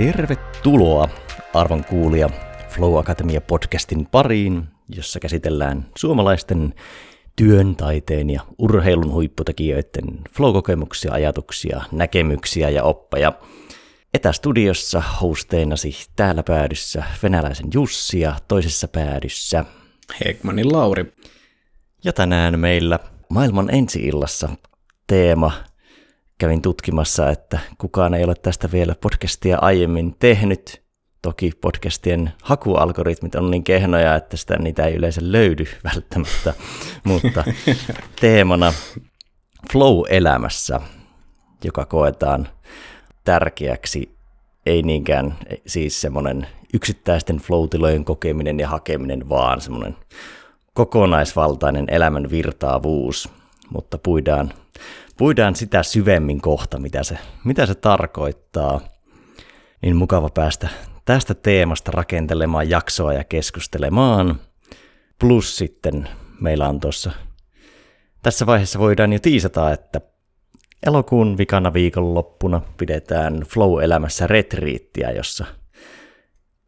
Tervetuloa arvon kuulija Flow Academia podcastin pariin, jossa käsitellään suomalaisten työn, taiteen ja urheilun huipputekijöiden flow-kokemuksia, ajatuksia, näkemyksiä ja oppeja. Etästudiossa hosteinasi täällä päädyssä venäläisen Jussi ja toisessa päädyssä Hekmanin Lauri. Ja tänään meillä maailman ensi-illassa teema. Kävin tutkimassa, että kukaan ei ole tästä vielä podcastia aiemmin tehnyt. Toki podcastien hakualgoritmit on niin kehnoja, että sitä niitä ei yleensä löydy välttämättä, mutta teemana flow-elämässä, joka koetaan tärkeäksi, ei niinkään siis semmoinen yksittäisten flow-tilojen kokeminen ja hakeminen, vaan semmoinen kokonaisvaltainen elämän virtaavuus, mutta puidaan, puidaan sitä syvemmin kohta, mitä se, mitä se tarkoittaa. Niin mukava päästä tästä teemasta rakentelemaan jaksoa ja keskustelemaan. Plus sitten meillä on tuossa, tässä vaiheessa voidaan jo tiisata, että elokuun vikana viikonloppuna pidetään Flow-elämässä retriittiä, jossa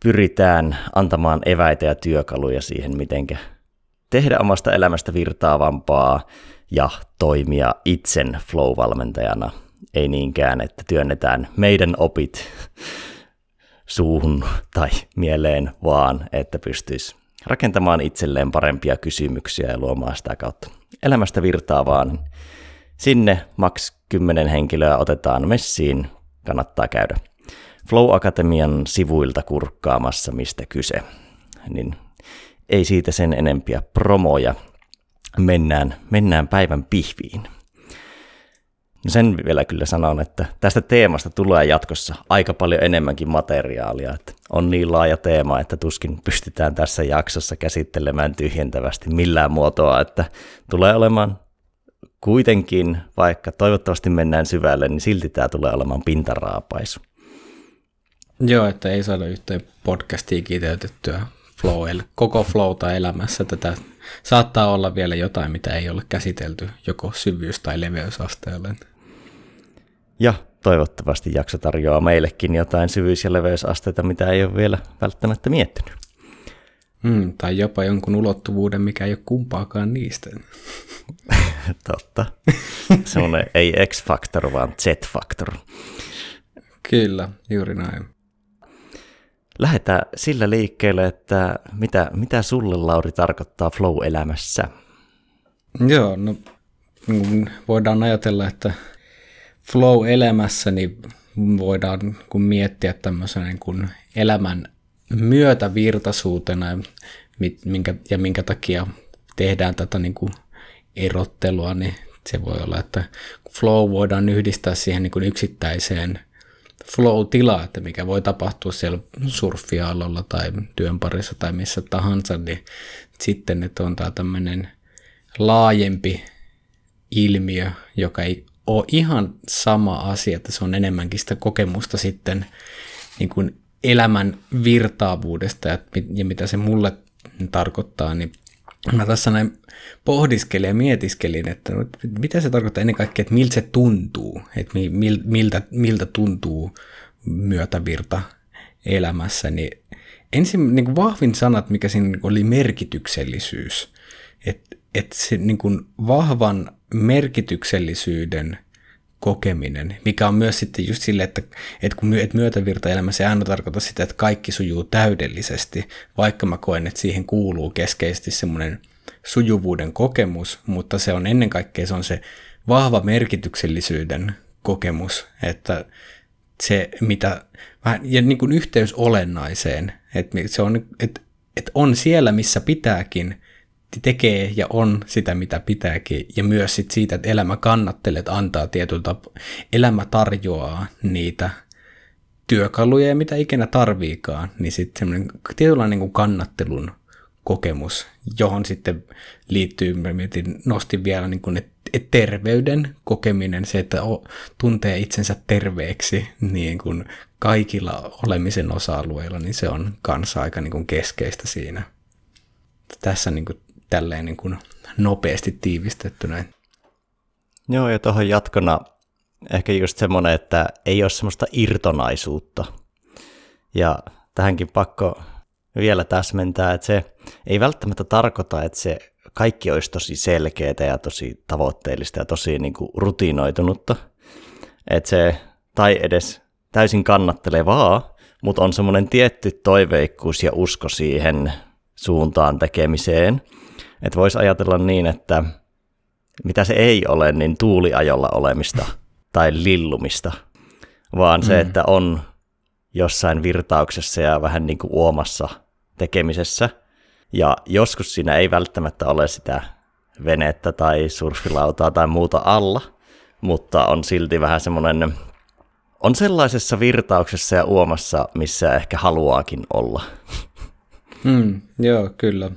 pyritään antamaan eväitä ja työkaluja siihen, mitenkä tehdä omasta elämästä virtaavampaa ja toimia itsen flow-valmentajana. Ei niinkään, että työnnetään meidän opit suuhun tai mieleen, vaan että pystyisi rakentamaan itselleen parempia kysymyksiä ja luomaan sitä kautta elämästä virtaavaa. Niin sinne maks 10 henkilöä otetaan messiin, kannattaa käydä Flow Akatemian sivuilta kurkkaamassa, mistä kyse. Niin ei siitä sen enempiä promoja. Mennään, mennään päivän pihviin. No sen vielä kyllä sanon, että tästä teemasta tulee jatkossa aika paljon enemmänkin materiaalia. Että on niin laaja teema, että tuskin pystytään tässä jaksossa käsittelemään tyhjentävästi millään muotoa, että tulee olemaan kuitenkin, vaikka toivottavasti mennään syvälle, niin silti tämä tulee olemaan pintaraapaisu. Joo, että ei saada yhteen podcastiin kiteytettyä flow, koko flowta elämässä. Tätä saattaa olla vielä jotain, mitä ei ole käsitelty joko syvyys- tai leveysasteelle. Ja toivottavasti jakso tarjoaa meillekin jotain syvyys- ja leveysasteita, mitä ei ole vielä välttämättä miettinyt. Mm, tai jopa jonkun ulottuvuuden, mikä ei ole kumpaakaan niistä. Totta. Semmoinen ei X-factor, vaan Z-factor. Kyllä, juuri näin. Lähdetään sillä liikkeelle, että mitä, mitä sulle, Lauri, tarkoittaa flow-elämässä? Joo, no voidaan ajatella, että flow-elämässä niin voidaan kun miettiä tämmöisen niin kuin elämän myötävirtaisuutena minkä, ja minkä takia tehdään tätä niin kuin erottelua, niin se voi olla, että flow voidaan yhdistää siihen niin kuin yksittäiseen flow-tila, että mikä voi tapahtua siellä surffialolla tai työn parissa tai missä tahansa, niin sitten että on tämä tämmöinen laajempi ilmiö, joka ei ole ihan sama asia, että se on enemmänkin sitä kokemusta sitten niin kuin elämän virtaavuudesta ja, ja mitä se mulle tarkoittaa, niin mä tässä näin pohdiskelin ja mietiskelin, että mitä se tarkoittaa ennen kaikkea, että miltä se tuntuu, että miltä, miltä tuntuu myötävirta elämässä, niin ensin niin kuin vahvin sanat, mikä siinä niin oli merkityksellisyys, että, että se niin kuin vahvan merkityksellisyyden kokeminen, mikä on myös sitten just sille, että, että kun että myötävirtaelämä se aina tarkoita sitä, että kaikki sujuu täydellisesti, vaikka mä koen, että siihen kuuluu keskeisesti semmoinen sujuvuuden kokemus, mutta se on ennen kaikkea se on se vahva merkityksellisyyden kokemus, että se mitä, ja niin kuin yhteys olennaiseen, että se on, että, että on siellä, missä pitääkin, tekee ja on sitä, mitä pitääkin, ja myös sit siitä, että elämä kannattelee, että antaa tietyllä tapaa, elämä tarjoaa niitä työkaluja, mitä ikinä tarviikaan, niin sitten semmoinen tietynlainen niin kannattelun kokemus, johon sitten liittyy, mä mietin, nostin vielä niin kuin, että et terveyden kokeminen, se, että tuntee itsensä terveeksi niin kuin kaikilla olemisen osa-alueilla, niin se on kanssa aika niin kuin keskeistä siinä. Tässä niin kuin tälleen niin kuin nopeasti tiivistettynä. Joo, ja tuohon jatkona ehkä just semmoinen, että ei ole semmoista irtonaisuutta. Ja tähänkin pakko vielä täsmentää, että se ei välttämättä tarkoita, että se kaikki olisi tosi selkeää ja tosi tavoitteellista ja tosi niin kuin rutinoitunutta. Että se, tai edes täysin kannattelevaa, mutta on semmoinen tietty toiveikkuus ja usko siihen suuntaan tekemiseen. Että voisi ajatella niin, että mitä se ei ole, niin tuuliajolla olemista tai lillumista, vaan se, mm. että on jossain virtauksessa ja vähän niin kuin uomassa tekemisessä. Ja joskus siinä ei välttämättä ole sitä venettä tai surfilautaa tai muuta alla, mutta on silti vähän semmoinen, on sellaisessa virtauksessa ja uomassa, missä ehkä haluaakin olla. Mm, joo, kyllä.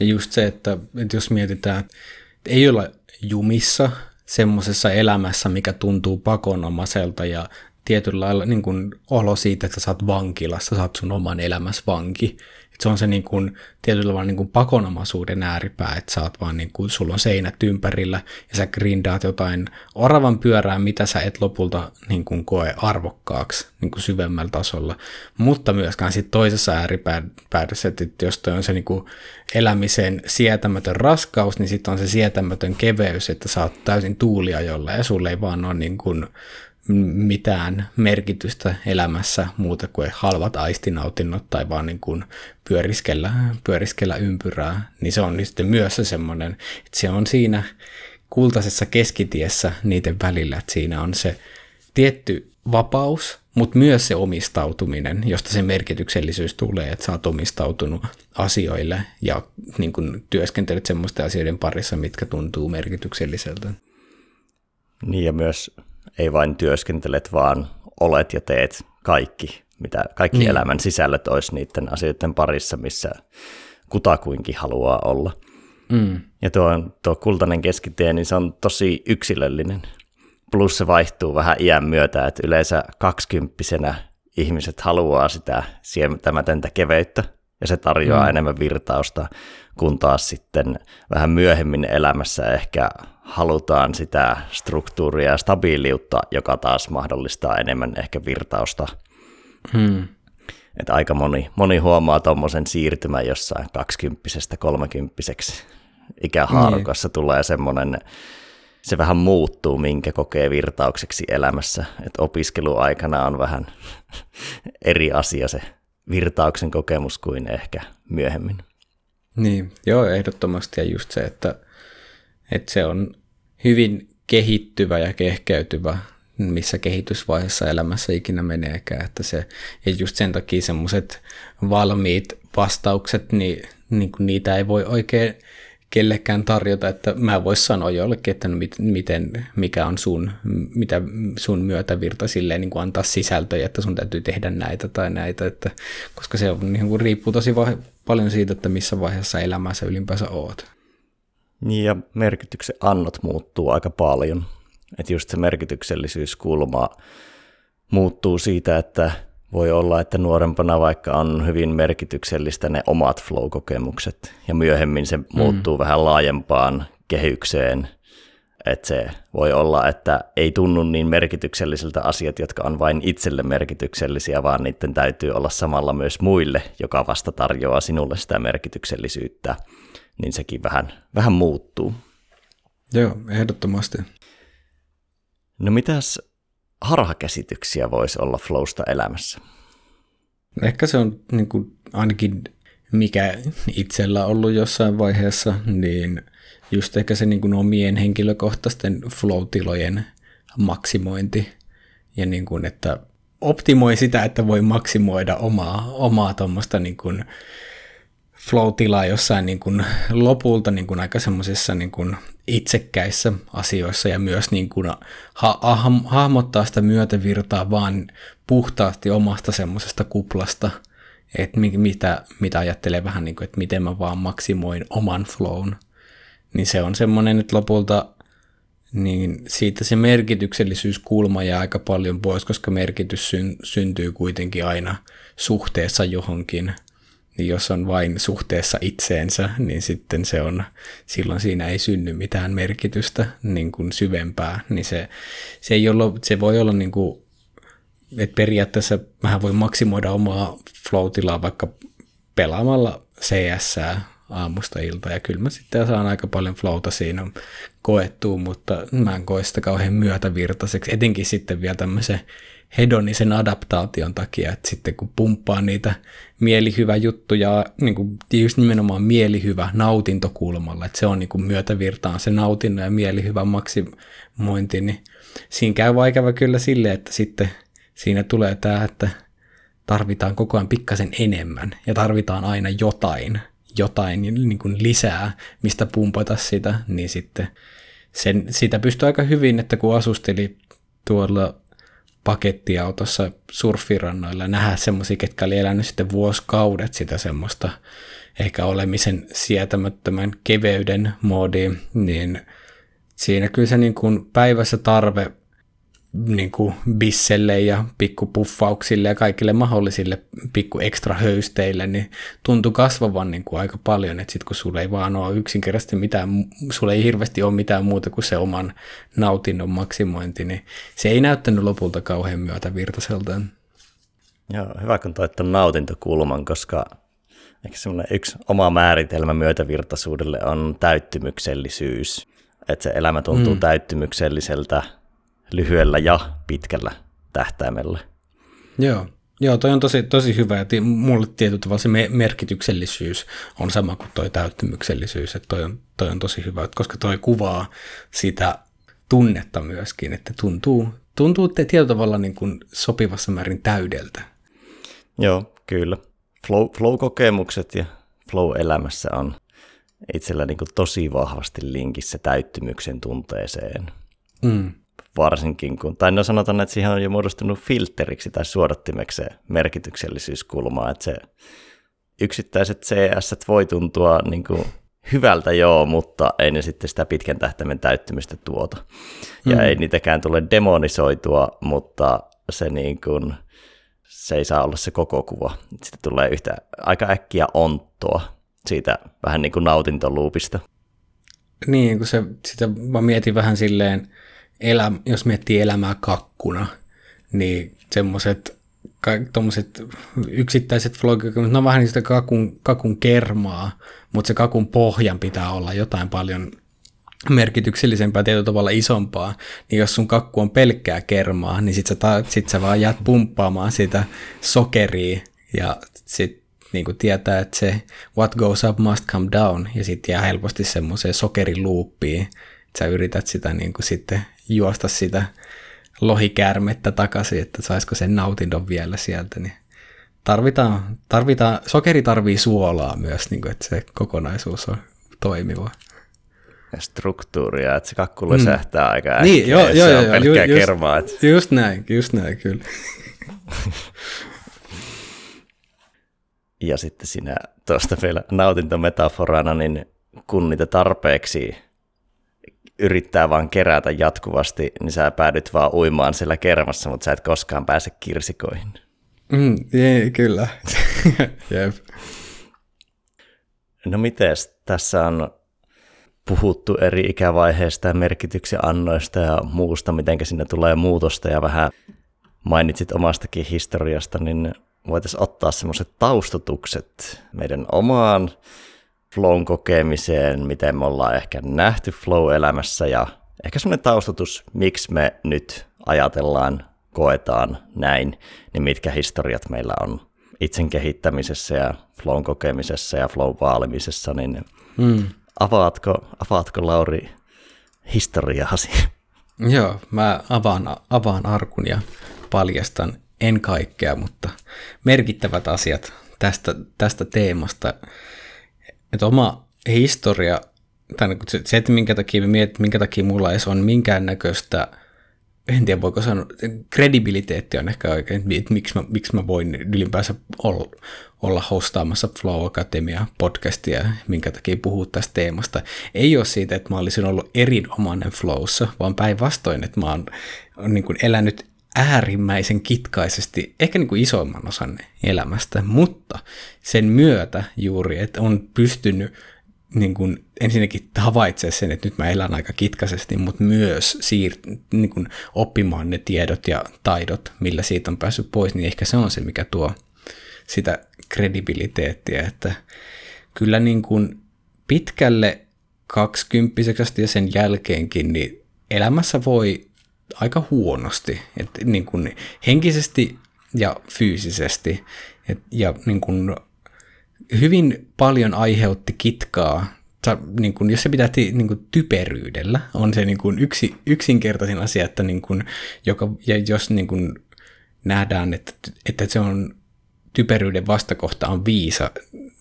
Ja just se, että, että jos mietitään, että ei ole jumissa semmoisessa elämässä, mikä tuntuu pakonomaiselta ja tietyllä lailla niin kuin olo siitä, että sä oot vankilassa, sä oot sun oman elämässä vanki. Se on se niin kuin, tietyllä tavalla niin kuin pakonomaisuuden ääripää, että sä oot vaan niin kuin, sulla on seinät ympärillä ja sä grindaat jotain oravan pyörää, mitä sä et lopulta niin kuin koe arvokkaaksi niin kuin syvemmällä tasolla. Mutta myöskään sitten toisessa ääripäädössä, että jos toi on se niin kuin elämisen sietämätön raskaus, niin sitten on se sietämätön keveys, että sä oot täysin tuuliajolla ja sulle ei vaan ole niin kuin mitään merkitystä elämässä muuta kuin halvat aistinautinnot tai vaan niin kuin pyöriskellä, pyöriskellä ympyrää, niin se on sitten myös se semmoinen, että se on siinä kultaisessa keskitiessä niiden välillä, että siinä on se tietty vapaus, mutta myös se omistautuminen, josta se merkityksellisyys tulee, että sä oot omistautunut asioille ja niin kun työskentelet semmoisten asioiden parissa, mitkä tuntuu merkitykselliseltä. Niin ja myös ei vain työskentelet, vaan olet ja teet kaikki, mitä kaikki niin. elämän sisällöt olisi niiden asioiden parissa, missä kutakuinkin haluaa olla. Mm. Ja tuo, tuo kultainen keskitie, niin se on tosi yksilöllinen. Plus se vaihtuu vähän iän myötä, että yleensä kaksikymppisenä ihmiset haluaa sitä sietämätöntä keveyttä, ja se tarjoaa mm. enemmän virtausta, kun taas sitten vähän myöhemmin elämässä ehkä halutaan sitä struktuuria ja stabiiliutta, joka taas mahdollistaa enemmän ehkä virtausta. Hmm. Että aika moni, moni huomaa tuommoisen siirtymän jossain kaksikymppisestä kolmekymppiseksi ikähaarukassa niin. tulee semmoinen, se vähän muuttuu, minkä kokee virtaukseksi elämässä. Että opiskeluaikana on vähän eri asia se virtauksen kokemus kuin ehkä myöhemmin. Niin, joo, ehdottomasti. Ja just se, että, että se on hyvin kehittyvä ja kehkeytyvä, missä kehitysvaiheessa elämässä ikinä meneekään. Että se, ja just sen takia semmoiset valmiit vastaukset, niin, niin kuin niitä ei voi oikein kellekään tarjota, että mä vois sanoa jollekin, että no miten, mikä on sun, mitä sun myötävirta silleen niin kuin antaa sisältöjä, että sun täytyy tehdä näitä tai näitä, että, koska se on, niin kuin, riippuu tosi va- paljon siitä, että missä vaiheessa elämässä ylipäänsä oot. Niin ja merkityksen annot muuttuu aika paljon. Että just se merkityksellisyyskulma muuttuu siitä, että voi olla, että nuorempana vaikka on hyvin merkityksellistä ne omat flow-kokemukset, ja myöhemmin se mm. muuttuu vähän laajempaan kehykseen, että se voi olla, että ei tunnu niin merkityksellisiltä asiat, jotka on vain itselle merkityksellisiä, vaan niiden täytyy olla samalla myös muille, joka vasta tarjoaa sinulle sitä merkityksellisyyttä niin sekin vähän, vähän muuttuu. Joo, ehdottomasti. No mitäs harhakäsityksiä voisi olla flowsta elämässä? Ehkä se on niin kuin, ainakin mikä itsellä on ollut jossain vaiheessa, niin just ehkä se niin kuin omien henkilökohtaisten flow-tilojen maksimointi ja niin kuin, että optimoi sitä, että voi maksimoida omaa, omaa tuommoista niin kuin, flow-tilaa jossain niin kuin lopulta niin kuin aika semmoisissa niin kuin itsekkäissä asioissa ja myös niin kuin ha- ha- hahmottaa sitä myötävirtaa vaan puhtaasti omasta semmoisesta kuplasta, että mitä, mitä ajattelee vähän niin kuin, että miten mä vaan maksimoin oman flown, niin se on semmoinen, että lopulta niin siitä se merkityksellisyyskulma jää aika paljon pois, koska merkitys syn- syntyy kuitenkin aina suhteessa johonkin – niin jos on vain suhteessa itseensä, niin sitten se on, silloin siinä ei synny mitään merkitystä niin kuin syvempää, niin se, se, ei ole, se voi olla niin kuin että periaatteessa vähän voi maksimoida omaa flow vaikka pelaamalla CS aamusta ilta ja kyllä mä sitten saan aika paljon flowta siinä koettua, mutta mä en koe sitä kauhean myötävirtaiseksi, etenkin sitten vielä tämmöisen hedonisen adaptaation takia, että sitten kun pumppaa niitä mielihyvä juttuja, niin kuin just nimenomaan mielihyvä nautintokulmalla, että se on niin kuin myötävirtaan se nautinnon ja mielihyvän maksimointi, niin siinä käy vaikava kyllä sille, että sitten siinä tulee tämä, että tarvitaan koko ajan pikkasen enemmän ja tarvitaan aina jotain, jotain niin kuin lisää, mistä pumpata sitä, niin sitten sen, sitä pystyy aika hyvin, että kun asusteli tuolla pakettiautossa surfirannoilla nähdä semmoisia, ketkä oli elänyt sitten vuosikaudet sitä semmoista ehkä olemisen sietämättömän keveyden moodiin, niin siinä kyllä se niin kuin päivässä tarve niin kuin bisselle ja pikkupuffauksille ja kaikille mahdollisille pikku ekstra höysteille, niin tuntui kasvavan niin kuin aika paljon, että sitten kun sulla ei vaan ole yksinkertaisesti mitään, sulla ei hirveästi ole mitään muuta kuin se oman nautinnon maksimointi, niin se ei näyttänyt lopulta kauhean myötävirtaiselta. Joo, hyvä kun toit nautintokulman, koska ehkä semmoinen yksi oma määritelmä myötävirtaisuudelle on täyttymyksellisyys. Että se elämä tuntuu mm. täyttymykselliseltä lyhyellä ja pitkällä tähtäimellä. Joo, Joo, toi on tosi, tosi hyvä, ja mulle tietyllä tavalla se merkityksellisyys on sama kuin toi täyttymyksellisyys, että toi on, toi on tosi hyvä, koska toi kuvaa sitä tunnetta myöskin, että tuntuu, tuntuu että tietyllä tavalla niin kuin sopivassa määrin täydeltä. Joo, kyllä. Flow, flow-kokemukset ja flow-elämässä on itsellä niin kuin tosi vahvasti linkissä täyttymyksen tunteeseen. Mm varsinkin, kun, tai no sanotaan, että siihen on jo muodostunut filteriksi tai suodattimeksi se merkityksellisyyskulma, että se yksittäiset CS voi tuntua niin kuin hyvältä joo, mutta ei ne sitten sitä pitkän tähtäimen täyttymistä tuota. Ja mm. ei niitäkään tule demonisoitua, mutta se, niin kuin, se ei saa olla se koko kuva. Sitten tulee yhtä aika äkkiä onttoa siitä vähän niin kuin nautintoluupista. Niin, kun se, sitä mä mietin vähän silleen, elä, jos miettii elämää kakkuna, niin semmoiset tuommoiset yksittäiset vlogit, ne on vähän niin sitä kakun, kakun kermaa, mutta se kakun pohjan pitää olla jotain paljon merkityksellisempää, tietyllä tavalla isompaa, niin jos sun kakku on pelkkää kermaa, niin sit sä, ta- sit sä vaan jäät pumppaamaan sitä sokeria ja sit niin kuin tietää, että se what goes up must come down ja sitten jää helposti semmoiseen sokeriluuppiin, että sä yrität sitä niin kuin sitten juosta sitä lohikäärmettä takaisin, että saisiko sen nautinnon vielä sieltä, niin tarvitaan, tarvitaan, sokeri tarvii suolaa myös, niin kuin, että se kokonaisuus on toimiva. Ja struktuuria, että se kakku sähtää mm. aika äkkiä, niin, joo, joo, se joo, on pelkkää ju, kermaa. Että... Just näin, just näin, kyllä. ja sitten sinä tuosta vielä nautintometaforana, niin kun niitä tarpeeksi yrittää vaan kerätä jatkuvasti, niin sä päädyt vaan uimaan siellä kermassa, mutta sä et koskaan pääse kirsikoihin. Mm, jee, kyllä. Jep. No mites, tässä on puhuttu eri ikävaiheista ja merkityksen annoista ja muusta, miten sinne tulee muutosta ja vähän mainitsit omastakin historiasta, niin voitaisiin ottaa semmoiset taustutukset meidän omaan flown kokemiseen, miten me ollaan ehkä nähty flow-elämässä ja ehkä semmoinen taustatus, miksi me nyt ajatellaan, koetaan näin, niin mitkä historiat meillä on itsen kehittämisessä ja flown kokemisessa ja flow vaalimisessa, niin mm. avaatko, avaatko Lauri historiaasi? Joo, mä avaan, avaan arkun ja paljastan en kaikkea, mutta merkittävät asiat tästä, tästä teemasta että oma historia, niin se, että minkä takia mietit, minkä takia mulla ei on minkäännäköistä, en tiedä voiko sanoa, kredibiliteetti on ehkä oikein, että miksi mä, miksi mä voin ylipäänsä olla, olla hostaamassa Flow Academia podcastia, minkä takia puhuu tästä teemasta. Ei ole siitä, että mä olisin ollut erinomainen Flowssa, vaan päinvastoin, että mä oon niin kuin elänyt äärimmäisen kitkaisesti, ehkä niin kuin isoimman osan elämästä, mutta sen myötä juuri, että on pystynyt niin kuin ensinnäkin havaitsee sen, että nyt mä elän aika kitkaisesti, mutta myös siir- niin kuin oppimaan ne tiedot ja taidot, millä siitä on päässyt pois, niin ehkä se on se, mikä tuo sitä kredibiliteettiä, että kyllä niin kuin pitkälle kaksikymppiseksi ja sen jälkeenkin, niin elämässä voi aika huonosti, että niin kuin henkisesti ja fyysisesti, et, ja niin kuin hyvin paljon aiheutti kitkaa, niin kuin, jos se pitää niin kuin, typeryydellä, on se niin kuin, yksi, yksinkertaisin asia, että niin kuin, joka, ja jos niin kuin, nähdään, että, että se on typeryyden vastakohta on viisa,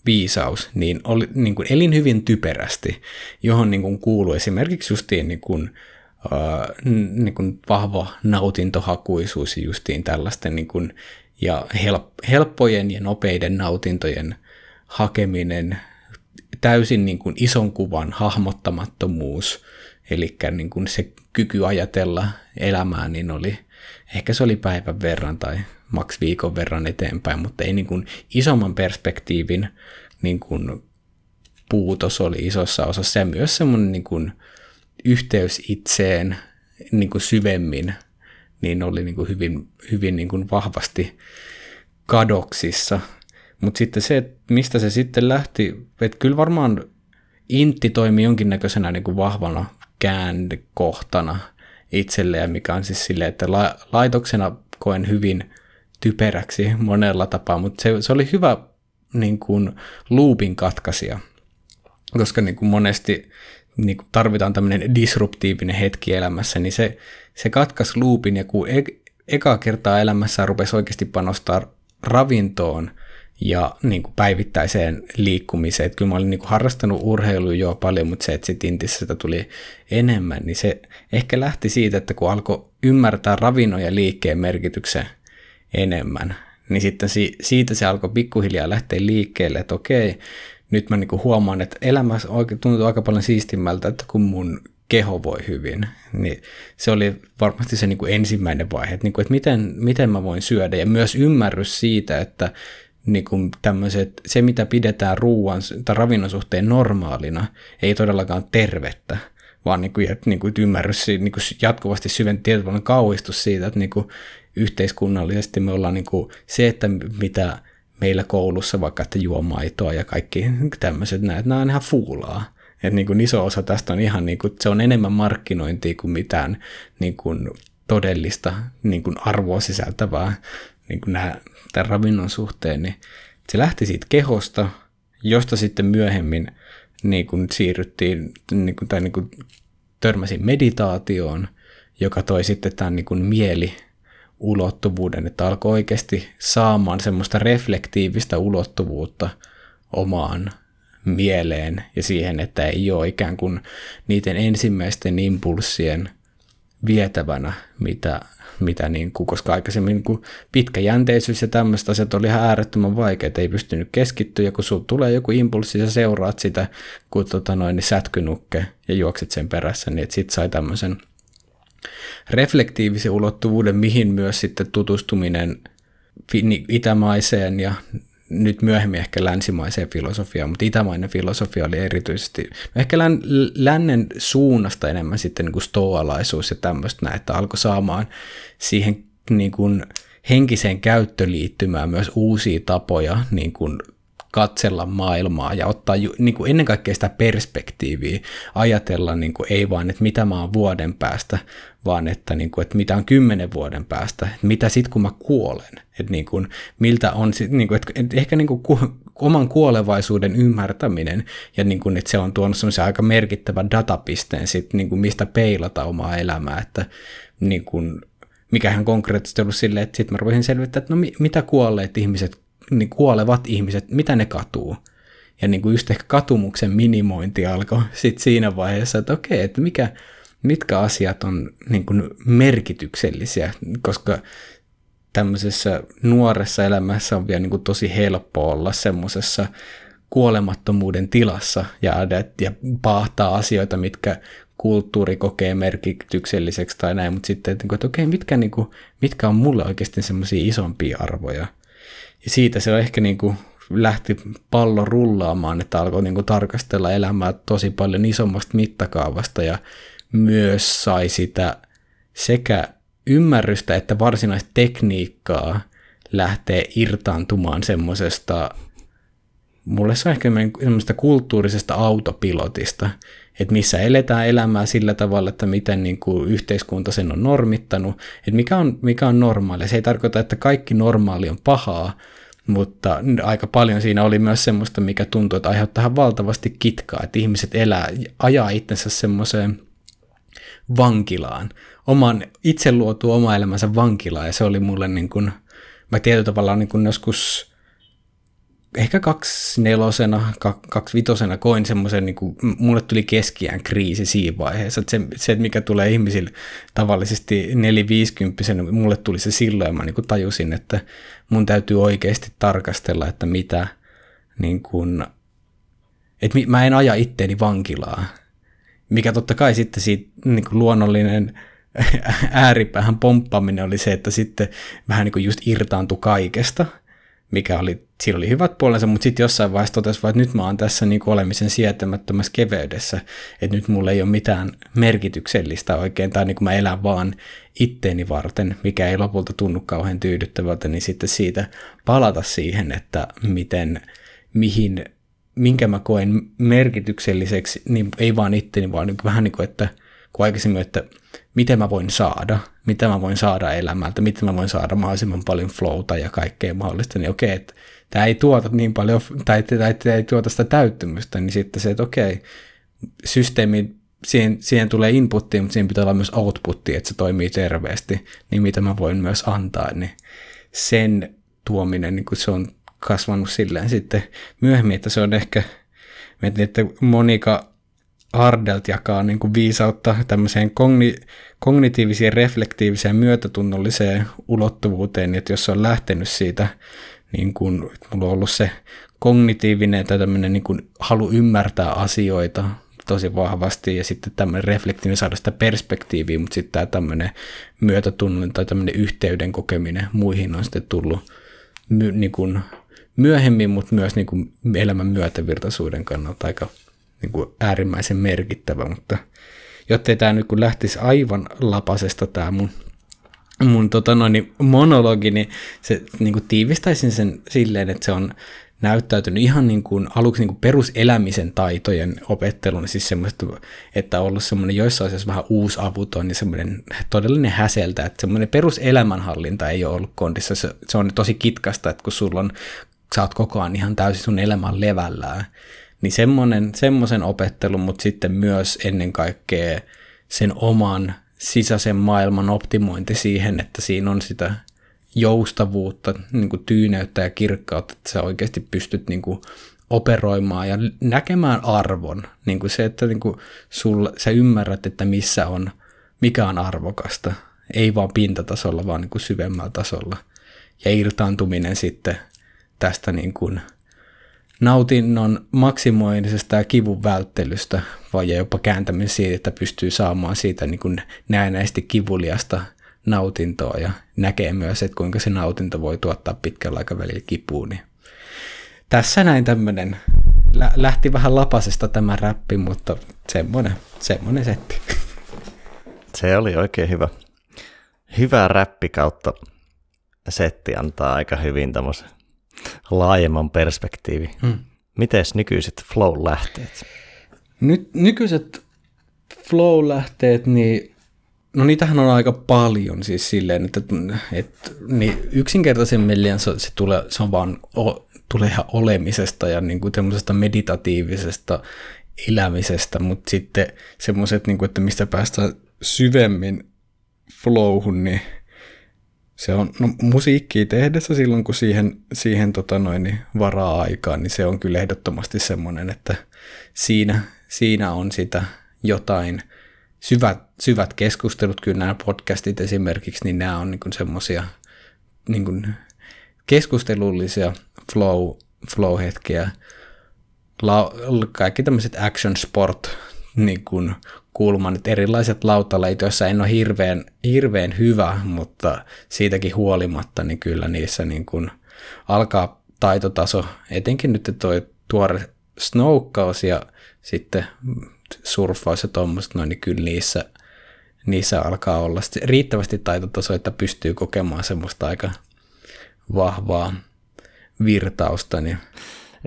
viisaus, niin, oli, niin kuin elin hyvin typerästi, johon niin kuin kuuluu esimerkiksi justiin niin kuin, niin kuin vahva nautintohakuisuus justiin tällaisten niin kuin, ja helppojen ja nopeiden nautintojen hakeminen, täysin niin kuin ison kuvan hahmottamattomuus, eli niin kuin se kyky ajatella elämää, niin oli, ehkä se oli päivän verran tai maks viikon verran eteenpäin, mutta ei niin kuin isomman perspektiivin niin kuin puutos oli isossa osassa. Ja myös semmoinen niin kuin yhteys itseen niin kuin syvemmin, niin oli niin kuin hyvin, hyvin niin kuin vahvasti kadoksissa. Mutta sitten se, että mistä se sitten lähti, että kyllä varmaan intti toimi jonkinnäköisenä niin kuin vahvana käännekohtana itselleen, mikä on siis silleen, että la- laitoksena koen hyvin typeräksi monella tapaa, mutta se, se oli hyvä niin kuin loopin katkaisija, koska niin kuin monesti niin kuin tarvitaan tämmöinen disruptiivinen hetki elämässä, niin se, se katkaisi loopin ja kun e- eka kertaa elämässä rupesi oikeasti panostaa ravintoon ja niin kuin päivittäiseen liikkumiseen. Että kyllä mä olin niin kuin harrastanut urheilua jo paljon, mutta se, että sit Intissä sitä tuli enemmän, niin se ehkä lähti siitä, että kun alkoi ymmärtää ravinnon ja liikkeen merkityksen enemmän, niin sitten si- siitä se alkoi pikkuhiljaa lähteä liikkeelle, että okei, nyt mä niinku huomaan, että elämä oikein tuntuu aika paljon siistimmältä, että kun mun keho voi hyvin, niin se oli varmasti se niinku ensimmäinen vaihe, että, niinku, että miten, miten mä voin syödä. Ja myös ymmärrys siitä, että niinku tämmöiset, se mitä pidetään ruoan tai ravinnon suhteen normaalina, ei todellakaan tervettä, vaan niin kuin, niin kuin ymmärrys, niin kuin jatkuvasti syvent tietynlainen kauhistus siitä, että niin kuin yhteiskunnallisesti me ollaan niin kuin se, että mitä meillä koulussa vaikka, että juo maitoa ja kaikki tämmöiset, näet, nämä on ihan fuulaa. Että niin kuin iso osa tästä on ihan, niin kuin, se on enemmän markkinointia kuin mitään niin kuin todellista niin kuin arvoa sisältävää niin kuin nämä, tämän ravinnon suhteen, niin se lähti siitä kehosta, josta sitten myöhemmin niin kuin siirryttiin, niin kuin, tai niin kuin törmäsin meditaatioon, joka toi sitten tämän niin kuin mieli ulottuvuuden, että alkoi oikeasti saamaan semmoista reflektiivistä ulottuvuutta omaan mieleen ja siihen, että ei ole ikään kuin niiden ensimmäisten impulssien vietävänä, mitä, mitä niin kuin, koska aikaisemmin niin kuin pitkäjänteisyys ja tämmöistä asiat oli ihan äärettömän vaikeaa, ei pystynyt keskittyä, ja kun sulla tulee joku impulssi ja seuraat sitä, kun tota noin, niin sätkynukke ja juokset sen perässä, niin sit sai tämmöisen reflektiivisen ulottuvuuden, mihin myös sitten tutustuminen itämaiseen ja nyt myöhemmin ehkä länsimaiseen filosofiaan, mutta itämainen filosofia oli erityisesti, ehkä län, lännen suunnasta enemmän sitten niin kuin stoalaisuus ja tämmöistä näin, että alkoi saamaan siihen niin kuin henkiseen käyttöliittymään myös uusia tapoja niin kuin katsella maailmaa ja ottaa ju, niin kuin ennen kaikkea sitä perspektiiviä, ajatella niin kuin, ei vaan, että mitä mä oon vuoden päästä, vaan että, niin kuin, että mitä on kymmenen vuoden päästä, että mitä sitten kun mä kuolen, että niin kuin, miltä on, sit, niin kuin, että, ehkä niin kuin, ku, oman kuolevaisuuden ymmärtäminen ja niin kuin, että se on tuonut semmoisen aika merkittävän datapisteen sit, niin kuin, mistä peilata omaa elämää, että niin kuin, mikähän konkreettisesti ollut silleen, että sitten mä rupesin selvittää, että no mitä kuolleet ihmiset niin kuolevat ihmiset, mitä ne katuu. Ja niin kuin just ehkä katumuksen minimointi alkoi sit siinä vaiheessa, että okei, että mikä, mitkä asiat on niin kuin merkityksellisiä, koska tämmöisessä nuoressa elämässä on vielä niin kuin tosi helppo olla semmoisessa kuolemattomuuden tilassa ja, ja paahtaa asioita, mitkä kulttuuri kokee merkitykselliseksi tai näin, mutta sitten, että, että okei, mitkä, niin kuin, mitkä on mulle oikeasti semmoisia isompia arvoja – ja siitä se on ehkä niin kuin lähti pallo rullaamaan, että alkoi niin kuin tarkastella elämää tosi paljon isommasta mittakaavasta ja myös sai sitä sekä ymmärrystä että varsinaista tekniikkaa lähtee irtaantumaan semmoisesta, mulle se on ehkä semmoista kulttuurisesta autopilotista, että missä eletään elämää sillä tavalla, että miten niin kuin yhteiskunta sen on normittanut, että mikä on, mikä on normaali. Se ei tarkoita, että kaikki normaali on pahaa, mutta aika paljon siinä oli myös semmoista, mikä tuntuu, että aiheuttaa valtavasti kitkaa, että ihmiset elää, ajaa itsensä semmoiseen vankilaan, oman itse luotu oma elämänsä vankilaan, ja se oli mulle niin kuin, mä tietyllä tavalla niin kuin joskus ehkä kaksi nelosena, kaksi vitosena koin semmoisen, niin kuin, mulle tuli keskiään kriisi siinä vaiheessa. Että se, se, mikä tulee ihmisille tavallisesti neliviisikymppisenä, mulle tuli se silloin, ja mä niin kuin tajusin, että mun täytyy oikeasti tarkastella, että mitä, niin kuin, että mä en aja itteeni vankilaa. Mikä totta kai sitten siitä niin kuin luonnollinen ääripäähän pomppaminen oli se, että sitten vähän niin kuin just irtaantui kaikesta, mikä oli, siinä oli hyvät puolensa, mutta sitten jossain vaiheessa totesi että nyt mä oon tässä niin olemisen sietämättömässä keveydessä, että nyt mulla ei ole mitään merkityksellistä oikein, tai niin kuin mä elän vaan itteeni varten, mikä ei lopulta tunnu kauhean tyydyttävältä, niin sitten siitä palata siihen, että miten, mihin, minkä mä koen merkitykselliseksi, niin ei vaan itteni, vaan niin vähän niin kuin, että kuin aikaisemmin, että miten mä voin saada, mitä mä voin saada elämältä, miten mä voin saada mahdollisimman paljon flowta ja kaikkea mahdollista, niin okei, että tämä ei tuota niin paljon, tai tämä ei tuota sitä täyttymystä, niin sitten se, että okei, systeemi, siihen, siihen tulee inputtia, mutta siihen pitää olla myös outputtia, että se toimii terveesti, niin mitä mä voin myös antaa, niin sen tuominen, niin kun se on kasvanut silleen sitten myöhemmin, että se on ehkä, että Monika Ardelt jakaa niin kuin viisautta tämmöiseen kogni- kognitiiviseen, reflektiiviseen, myötätunnolliseen ulottuvuuteen, että jos on lähtenyt siitä, niin kuin, että mulla on ollut se kognitiivinen tai tämmöinen niin kuin halu ymmärtää asioita tosi vahvasti ja sitten tämmöinen reflektiivinen saada sitä perspektiiviä, mutta sitten tämä tämmöinen myötätunnollinen tai tämmöinen yhteyden kokeminen muihin on sitten tullut my, niin kuin myöhemmin, mutta myös niin kuin elämän myötävirtaisuuden kannalta aika niin kuin äärimmäisen merkittävä, mutta jottei tämä nyt kun lähtisi aivan lapasesta tämä mun, mun tota noin, niin monologi, niin se niin kuin tiivistäisin sen silleen, että se on näyttäytynyt ihan niin kuin aluksi niin kuin peruselämisen taitojen opettelun, siis semmoista, että on ollut semmoinen joissain asioissa vähän uusavuton ja semmoinen todellinen häseltä, että semmoinen peruselämänhallinta ei ole ollut kondissa, se, se on tosi kitkasta, että kun sulla on, sä oot koko ajan ihan täysin sun elämän levällään, niin semmoinen, semmoisen opettelun, mutta sitten myös ennen kaikkea sen oman sisäisen maailman optimointi siihen, että siinä on sitä joustavuutta, niin kuin tyyneyttä ja kirkkautta, että sä oikeasti pystyt niin kuin operoimaan ja näkemään arvon. Niin kuin se, että niin kuin sulla, sä ymmärrät, että missä on, mikä on arvokasta. Ei vaan pintatasolla, vaan niin kuin syvemmällä tasolla. Ja irtaantuminen sitten tästä niin kuin – nautinnon maksimoimisesta ja kivun välttelystä, vai jopa kääntäminen siitä, että pystyy saamaan siitä niin kuin näennäisesti kivuliasta nautintoa ja näkee myös, että kuinka se nautinto voi tuottaa pitkällä aikavälillä kipuun. Niin tässä näin tämmöinen, lä- lähti vähän lapasesta tämä räppi, mutta semmoinen, semmoinen setti. Se oli oikein hyvä. Hyvä räppi kautta setti antaa aika hyvin tämmöisen laajemman perspektiivi. Hmm. Mites nykyiset flow-lähteet? Nyt nykyiset flow-lähteet, niin no niitähän on aika paljon siis silleen, että, että niin yksinkertaisemmilleen se, se, tulee, se on vaan o, tulee ihan olemisesta ja niin kuin meditatiivisesta elämisestä, mutta sitten semmoiset, niin kuin, että mistä päästään syvemmin flowhun, niin se on, no musiikkia tehdessä silloin, kun siihen, siihen tota noin, niin varaa aikaa, niin se on kyllä ehdottomasti semmoinen, että siinä, siinä on sitä jotain, syvät, syvät keskustelut, kyllä nämä podcastit esimerkiksi, niin nämä on niin semmoisia niin keskustelullisia flow, flow-hetkiä, La, kaikki tämmöiset action sport niin kuin kulman, että erilaiset lautalajit, joissa en ole hirveän, hirveän hyvä, mutta siitäkin huolimatta, niin kyllä niissä niin kuin alkaa taitotaso, etenkin nyt toi tuore snoukkaus ja sitten surffaus ja tuommoista, noin, niin kyllä niissä, niissä alkaa olla riittävästi taitotaso, että pystyy kokemaan semmoista aika vahvaa virtausta. Niin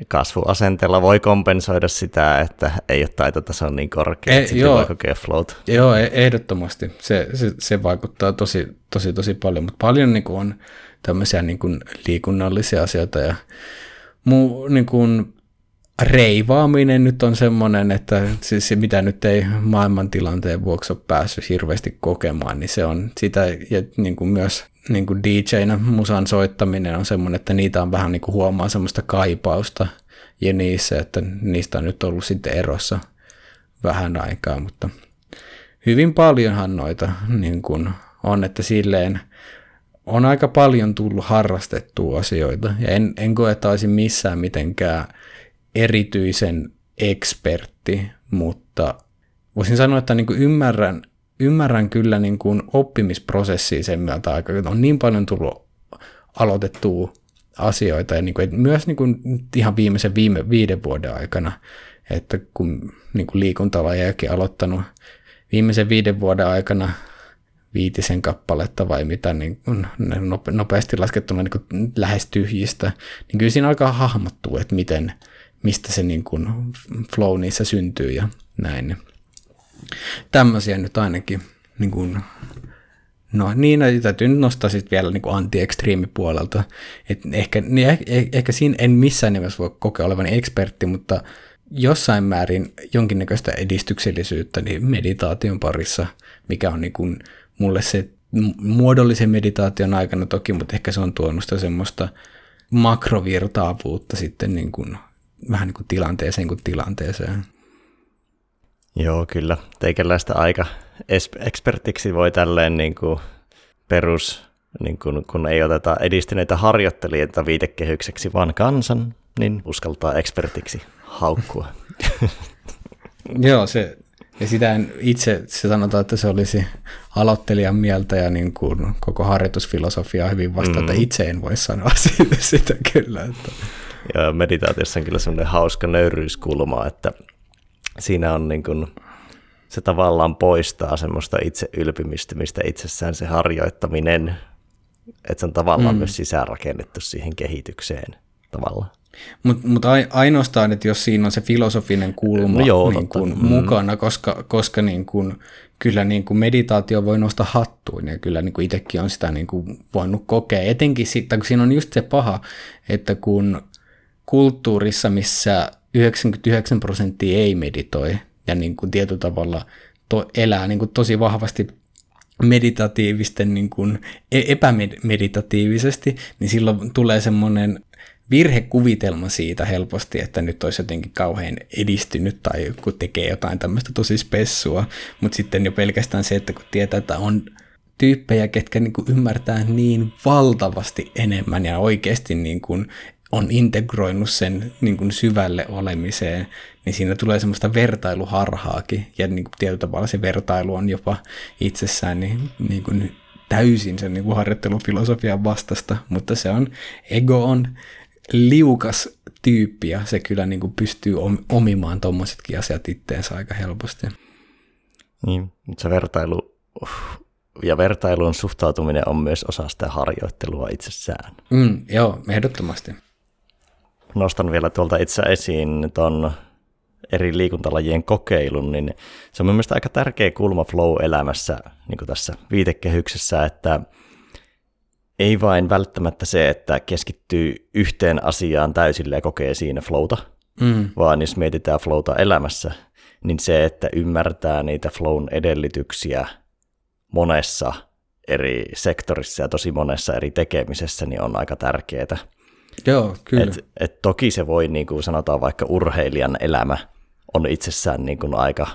kasvuasenteella voi kompensoida sitä, että ei ole taitotaso niin korkea, että joo, voi kokea float. Joo, e- ehdottomasti. Se, se, se vaikuttaa tosi, tosi, tosi paljon, mutta paljon niin kuin on tämmöisiä niin kuin liikunnallisia asioita ja muu niin kuin reivaaminen nyt on semmoinen, että siis se, mitä nyt ei maailmantilanteen vuoksi ole päässyt hirveästi kokemaan, niin se on sitä, ja niin kuin myös niin kuin DJ-nä musan soittaminen on semmoinen, että niitä on vähän niin kuin huomaa semmoista kaipausta. Ja niissä, että niistä on nyt ollut sitten erossa vähän aikaa, mutta hyvin paljonhan noita niin kuin on, että silleen on aika paljon tullut harrastettua asioita. Ja en, en koe, että olisin missään mitenkään erityisen ekspertti, mutta voisin sanoa, että niin kuin ymmärrän, ymmärrän kyllä niin kuin oppimisprosessia sen myötä aika, on niin paljon tullut aloitettua asioita, ja niin kuin, myös niin kuin ihan viimeisen viime viiden vuoden aikana, että kun niin kuin liikuntalajejakin aloittanut viimeisen viiden vuoden aikana viitisen kappaletta vai mitä niin nopeasti laskettuna niin kuin lähes tyhjistä, niin kyllä siinä alkaa hahmottua, että miten, mistä se niin kuin flow niissä syntyy ja näin. Tämmöisiä nyt ainakin niin kuin, No niin, no, täytyy nyt nostaa sitten vielä niin anti puolelta. Et ehkä, niin ehkä, ehkä siinä en missään nimessä voi kokea olevan ekspertti, mutta jossain määrin jonkinnäköistä edistyksellisyyttä niin meditaation parissa, mikä on niin kuin mulle se muodollisen meditaation aikana toki, mutta ehkä se on tuonut sitä semmoista makrovirtaavuutta sitten niin kuin vähän niin kuin tilanteeseen kuin tilanteeseen. Joo, kyllä. Teikäläistä aika ekspertiksi voi tälleen niin kuin perus, niin kuin, kun ei oteta edistyneitä harjoittelijoita viitekehykseksi, vaan kansan, niin uskaltaa ekspertiksi haukkua. Joo, se, ja sitä en itse se sanotaan, että se olisi aloittelijan mieltä ja niin kuin koko harjoitusfilosofiaa hyvin vasta, mm. että itse en voi sanoa siitä, sitä kyllä. Että. Ja meditaatiossa on kyllä semmoinen hauska nöyryyskulma, että siinä on niin kuin, se tavallaan poistaa semmoista itse ylpimistymistä itsessään se harjoittaminen, että se on tavallaan mm. myös sisäänrakennettu siihen kehitykseen tavallaan. Mutta mut ainoastaan, että jos siinä on se filosofinen kulma no joo, niin kun mm. mukana, koska, koska niin kun, kyllä niin kun meditaatio voi nostaa hattuun ja kyllä niin itsekin on sitä niin kun voinut kokea. Etenkin sitten, kun siinä on just se paha, että kun kulttuurissa, missä 99 prosenttia ei meditoi. Ja niin kuin tietyllä tavalla to, elää niin kuin tosi vahvasti meditatiivisten, niin kuin e-, epämeditatiivisesti, niin silloin tulee semmoinen virhekuvitelma siitä helposti, että nyt olisi jotenkin kauhean edistynyt tai kun tekee jotain tämmöistä tosi spessua, mutta sitten jo pelkästään se, että kun tietää, että on tyyppejä, ketkä niin kuin ymmärtää niin valtavasti enemmän ja oikeasti niin kuin on integroinut sen niin kuin syvälle olemiseen, niin siinä tulee semmoista vertailuharhaakin, ja niin kuin tietyllä tavalla se vertailu on jopa itsessään niin, niin kuin täysin sen niin kuin harjoittelufilosofian vastasta, mutta se on, ego on liukas tyyppi, ja se kyllä niin kuin pystyy omimaan tuommoisetkin asiat itteensä aika helposti. Niin, mutta se vertailu ja vertailuun suhtautuminen on myös osa sitä harjoittelua itsessään. Mm, joo, ehdottomasti nostan vielä tuolta itse esiin tuon eri liikuntalajien kokeilun, niin se on mielestäni aika tärkeä kulma flow-elämässä niin kuin tässä viitekehyksessä, että ei vain välttämättä se, että keskittyy yhteen asiaan täysille ja kokee siinä flowta, mm. vaan jos mietitään flowta elämässä, niin se, että ymmärtää niitä flown edellytyksiä monessa eri sektorissa ja tosi monessa eri tekemisessä, niin on aika tärkeää. Joo, kyllä. Et, et toki se voi, niin kuin sanotaan vaikka urheilijan elämä, on itsessään niin kuin aika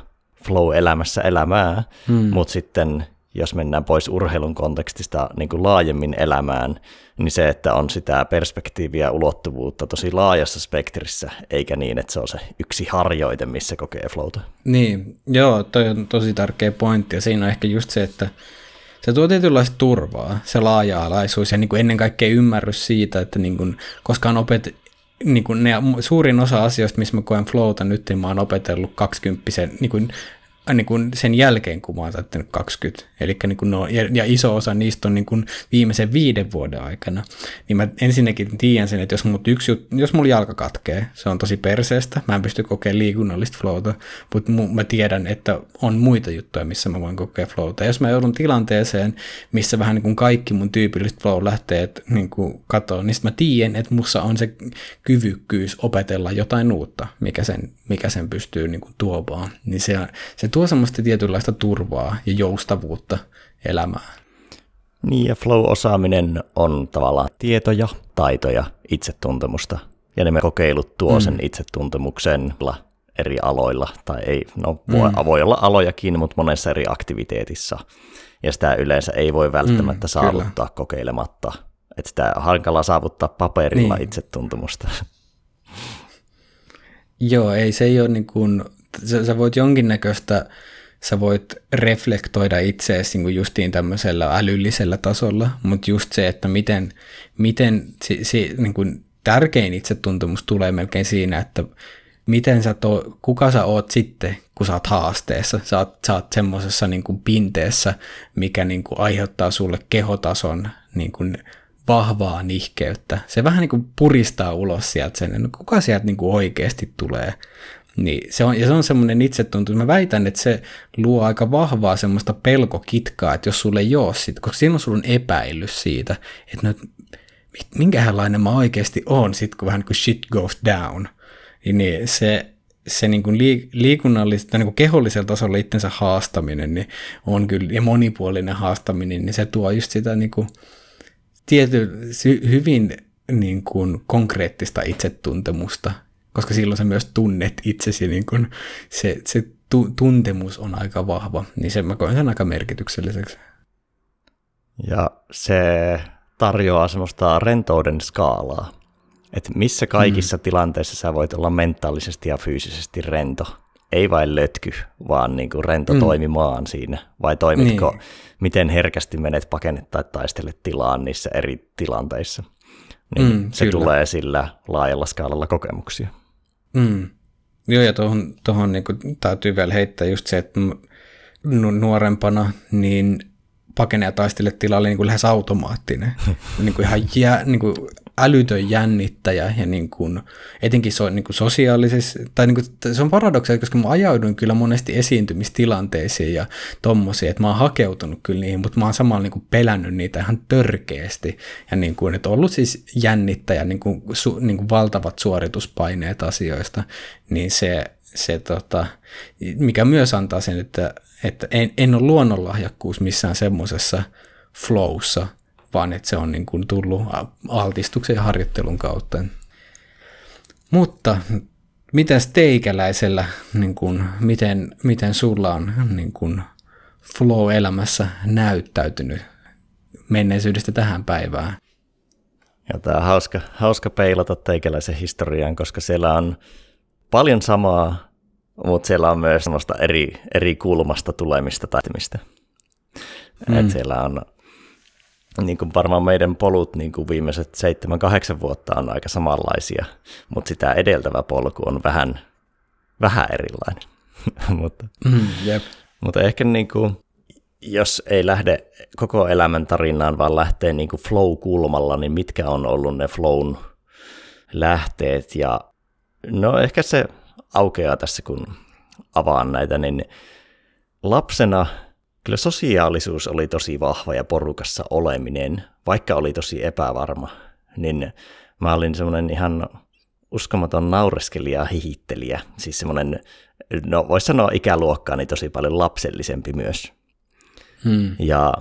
flow-elämässä elämää, hmm. mutta sitten jos mennään pois urheilun kontekstista niin kuin laajemmin elämään, niin se, että on sitä perspektiiviä ja ulottuvuutta tosi laajassa spektrissä, eikä niin, että se on se yksi harjoite, missä kokee flowta. Niin, joo, toi on tosi tärkeä pointti, ja siinä on ehkä just se, että se tuo tietynlaista turvaa, se laaja-alaisuus ja niin kuin ennen kaikkea ymmärrys siitä, että niin kuin, koska on opet, niin kuin ne, suurin osa asioista, missä mä koen flowta nyt, niin mä oon opetellut 20 niin kuin niin kuin sen jälkeen, kun mä oon täyttänyt 20. Eli niin kuin no, ja, ja iso osa niistä on niin kuin viimeisen viiden vuoden aikana. Niin mä ensinnäkin tiedän sen, että jos, mut yksi jut, jos mulla jalka katkee, se on tosi perseestä. Mä en pysty kokea liikunnallista flowta, mutta mu, mä tiedän, että on muita juttuja, missä mä voin kokea flowta. Ja jos mä joudun tilanteeseen, missä vähän niin kuin kaikki mun tyypilliset flow lähtee niin katoon, niin mä tiedän, että mussa on se kyvykkyys opetella jotain uutta, mikä sen, mikä sen pystyy niin kuin tuomaan. Niin se, se tuo semmoista tietynlaista turvaa ja joustavuutta elämään. Niin ja flow-osaaminen on tavallaan tietoja, taitoja, itsetuntemusta. Ja ne me kokeilut tuo mm. sen itsetuntemuksen eri aloilla, tai ei, no voi, mm. voi olla alojakin, mutta monessa eri aktiviteetissa. Ja sitä yleensä ei voi välttämättä mm, saavuttaa kyllä. kokeilematta. Että sitä on hankala saavuttaa paperilla niin. itsetuntemusta. Joo, ei se ei ole niin kuin sä, sä voit jonkinnäköistä, sä voit reflektoida itseäsi niin justiin tämmöisellä älyllisellä tasolla, mutta just se, että miten, miten se, se niin kuin tärkein itsetuntemus tulee melkein siinä, että miten sä to, kuka sä oot sitten, kun sä oot haasteessa. Sä oot, sä oot semmoisessa niin kuin pinteessä, mikä niin kuin aiheuttaa sulle kehotason niin kuin vahvaa nihkeyttä. Se vähän niin kuin puristaa ulos sieltä sen, no kuka sieltä niin kuin oikeasti tulee niin se on, ja se on semmoinen itsetunto. Mä väitän, että se luo aika vahvaa semmoista pelkokitkaa, että jos sulle ei ole sit, koska silloin sulla on epäilys siitä, että no, minkälainen mä oikeasti oon sit, kun vähän niin kuin shit goes down. Niin, se, se niin kuin liikunnallista, niin kuin kehollisella tasolla itsensä haastaminen niin on kyllä, ja monipuolinen haastaminen, niin se tuo just sitä niin kuin, tiety, hyvin niin kuin konkreettista itsetuntemusta koska silloin sä myös tunnet itsesi, niin kun se, se tu- tuntemus on aika vahva, niin se mä koen sen aika merkitykselliseksi. Ja se tarjoaa semmoista rentouden skaalaa, että missä kaikissa mm. tilanteissa sä voit olla mentaalisesti ja fyysisesti rento. Ei vain lötky, vaan niin kuin rento mm. toimimaan siinä. Vai toimitko, niin. miten herkästi menet pakenne tai taistele tilaan niissä eri tilanteissa. Niin mm, se kyllä. tulee sillä laajalla skaalalla kokemuksia. Mm. Joo, ja tuohon, tuohon niin täytyy vielä heittää just se, että nuorempana niin pakene ja taistele tila oli niin kuin lähes automaattinen. niin kuin ihan jä, niin kuin älytön jännittäjä ja niin kuin, etenkin so, niin kuin sosiaalisessa, tai niin kuin, se on paradoksia, koska mä ajauduin kyllä monesti esiintymistilanteisiin ja tommosiin, että mä oon hakeutunut kyllä niihin, mutta mä oon samalla niin kuin pelännyt niitä ihan törkeästi. Ja niin kuin, että ollut siis jännittäjä, niin kuin, su, niin kuin valtavat suorituspaineet asioista, niin se, se tota, mikä myös antaa sen, että, että en, en ole luonnonlahjakkuus missään semmoisessa flowssa, vaan että se on niin kuin tullut altistuksen ja harjoittelun kautta. Mutta miten teikäläisellä, niin kuin, miten, miten sulla on niin kuin flow-elämässä näyttäytynyt menneisyydestä tähän päivään? Ja tämä on hauska, hauska peilata teikäläisen historiaan, koska siellä on paljon samaa, mutta siellä on myös semmoista eri, eri kulmasta tulemista taitimista. Mm. Et siellä on niin kuin varmaan meidän polut niin kuin viimeiset seitsemän, kahdeksan vuotta on aika samanlaisia, mutta sitä edeltävä polku on vähän, vähän erilainen. mutta, mm, yep. mutta ehkä niin kuin, jos ei lähde koko elämän tarinaan, vaan lähtee niin kuin flow-kulmalla, niin mitkä on ollut ne flown lähteet. Ja no ehkä se aukeaa tässä, kun avaan näitä, niin lapsena – kyllä sosiaalisuus oli tosi vahva ja porukassa oleminen, vaikka oli tosi epävarma, niin mä olin semmoinen ihan uskomaton naureskelija ja hihittelijä, siis semmoinen, no voisi sanoa ikäluokkaani tosi paljon lapsellisempi myös. Hmm. Ja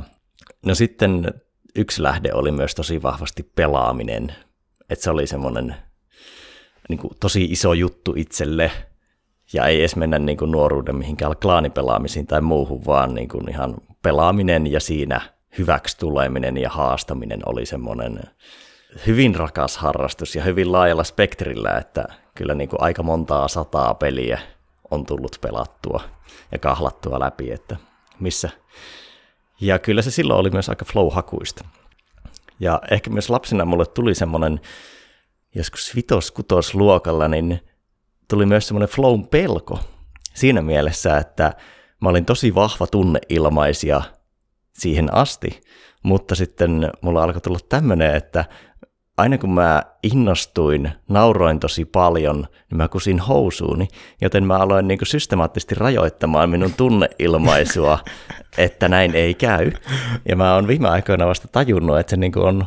no sitten yksi lähde oli myös tosi vahvasti pelaaminen, että se oli semmoinen niin kuin, tosi iso juttu itselle, ja ei edes mennä niin kuin nuoruuden mihinkään klaanipelaamisiin tai muuhun, vaan niin kuin ihan pelaaminen ja siinä hyväksi tuleminen ja haastaminen oli semmoinen hyvin rakas harrastus ja hyvin laajalla spektrillä, että kyllä niin kuin aika montaa sataa peliä on tullut pelattua ja kahlattua läpi, että missä, Ja kyllä se silloin oli myös aika flow-hakuista. Ja ehkä myös lapsena mulle tuli semmoinen, joskus vitos luokalla, niin tuli myös semmoinen flown pelko siinä mielessä, että mä olin tosi vahva tunneilmaisia siihen asti, mutta sitten mulla alkoi tulla tämmöinen, että aina kun mä innostuin, nauroin tosi paljon, niin mä kusin housuuni, joten mä aloin niin systemaattisesti rajoittamaan minun tunneilmaisua, että näin ei käy. Ja mä oon viime aikoina vasta tajunnut, että se niin on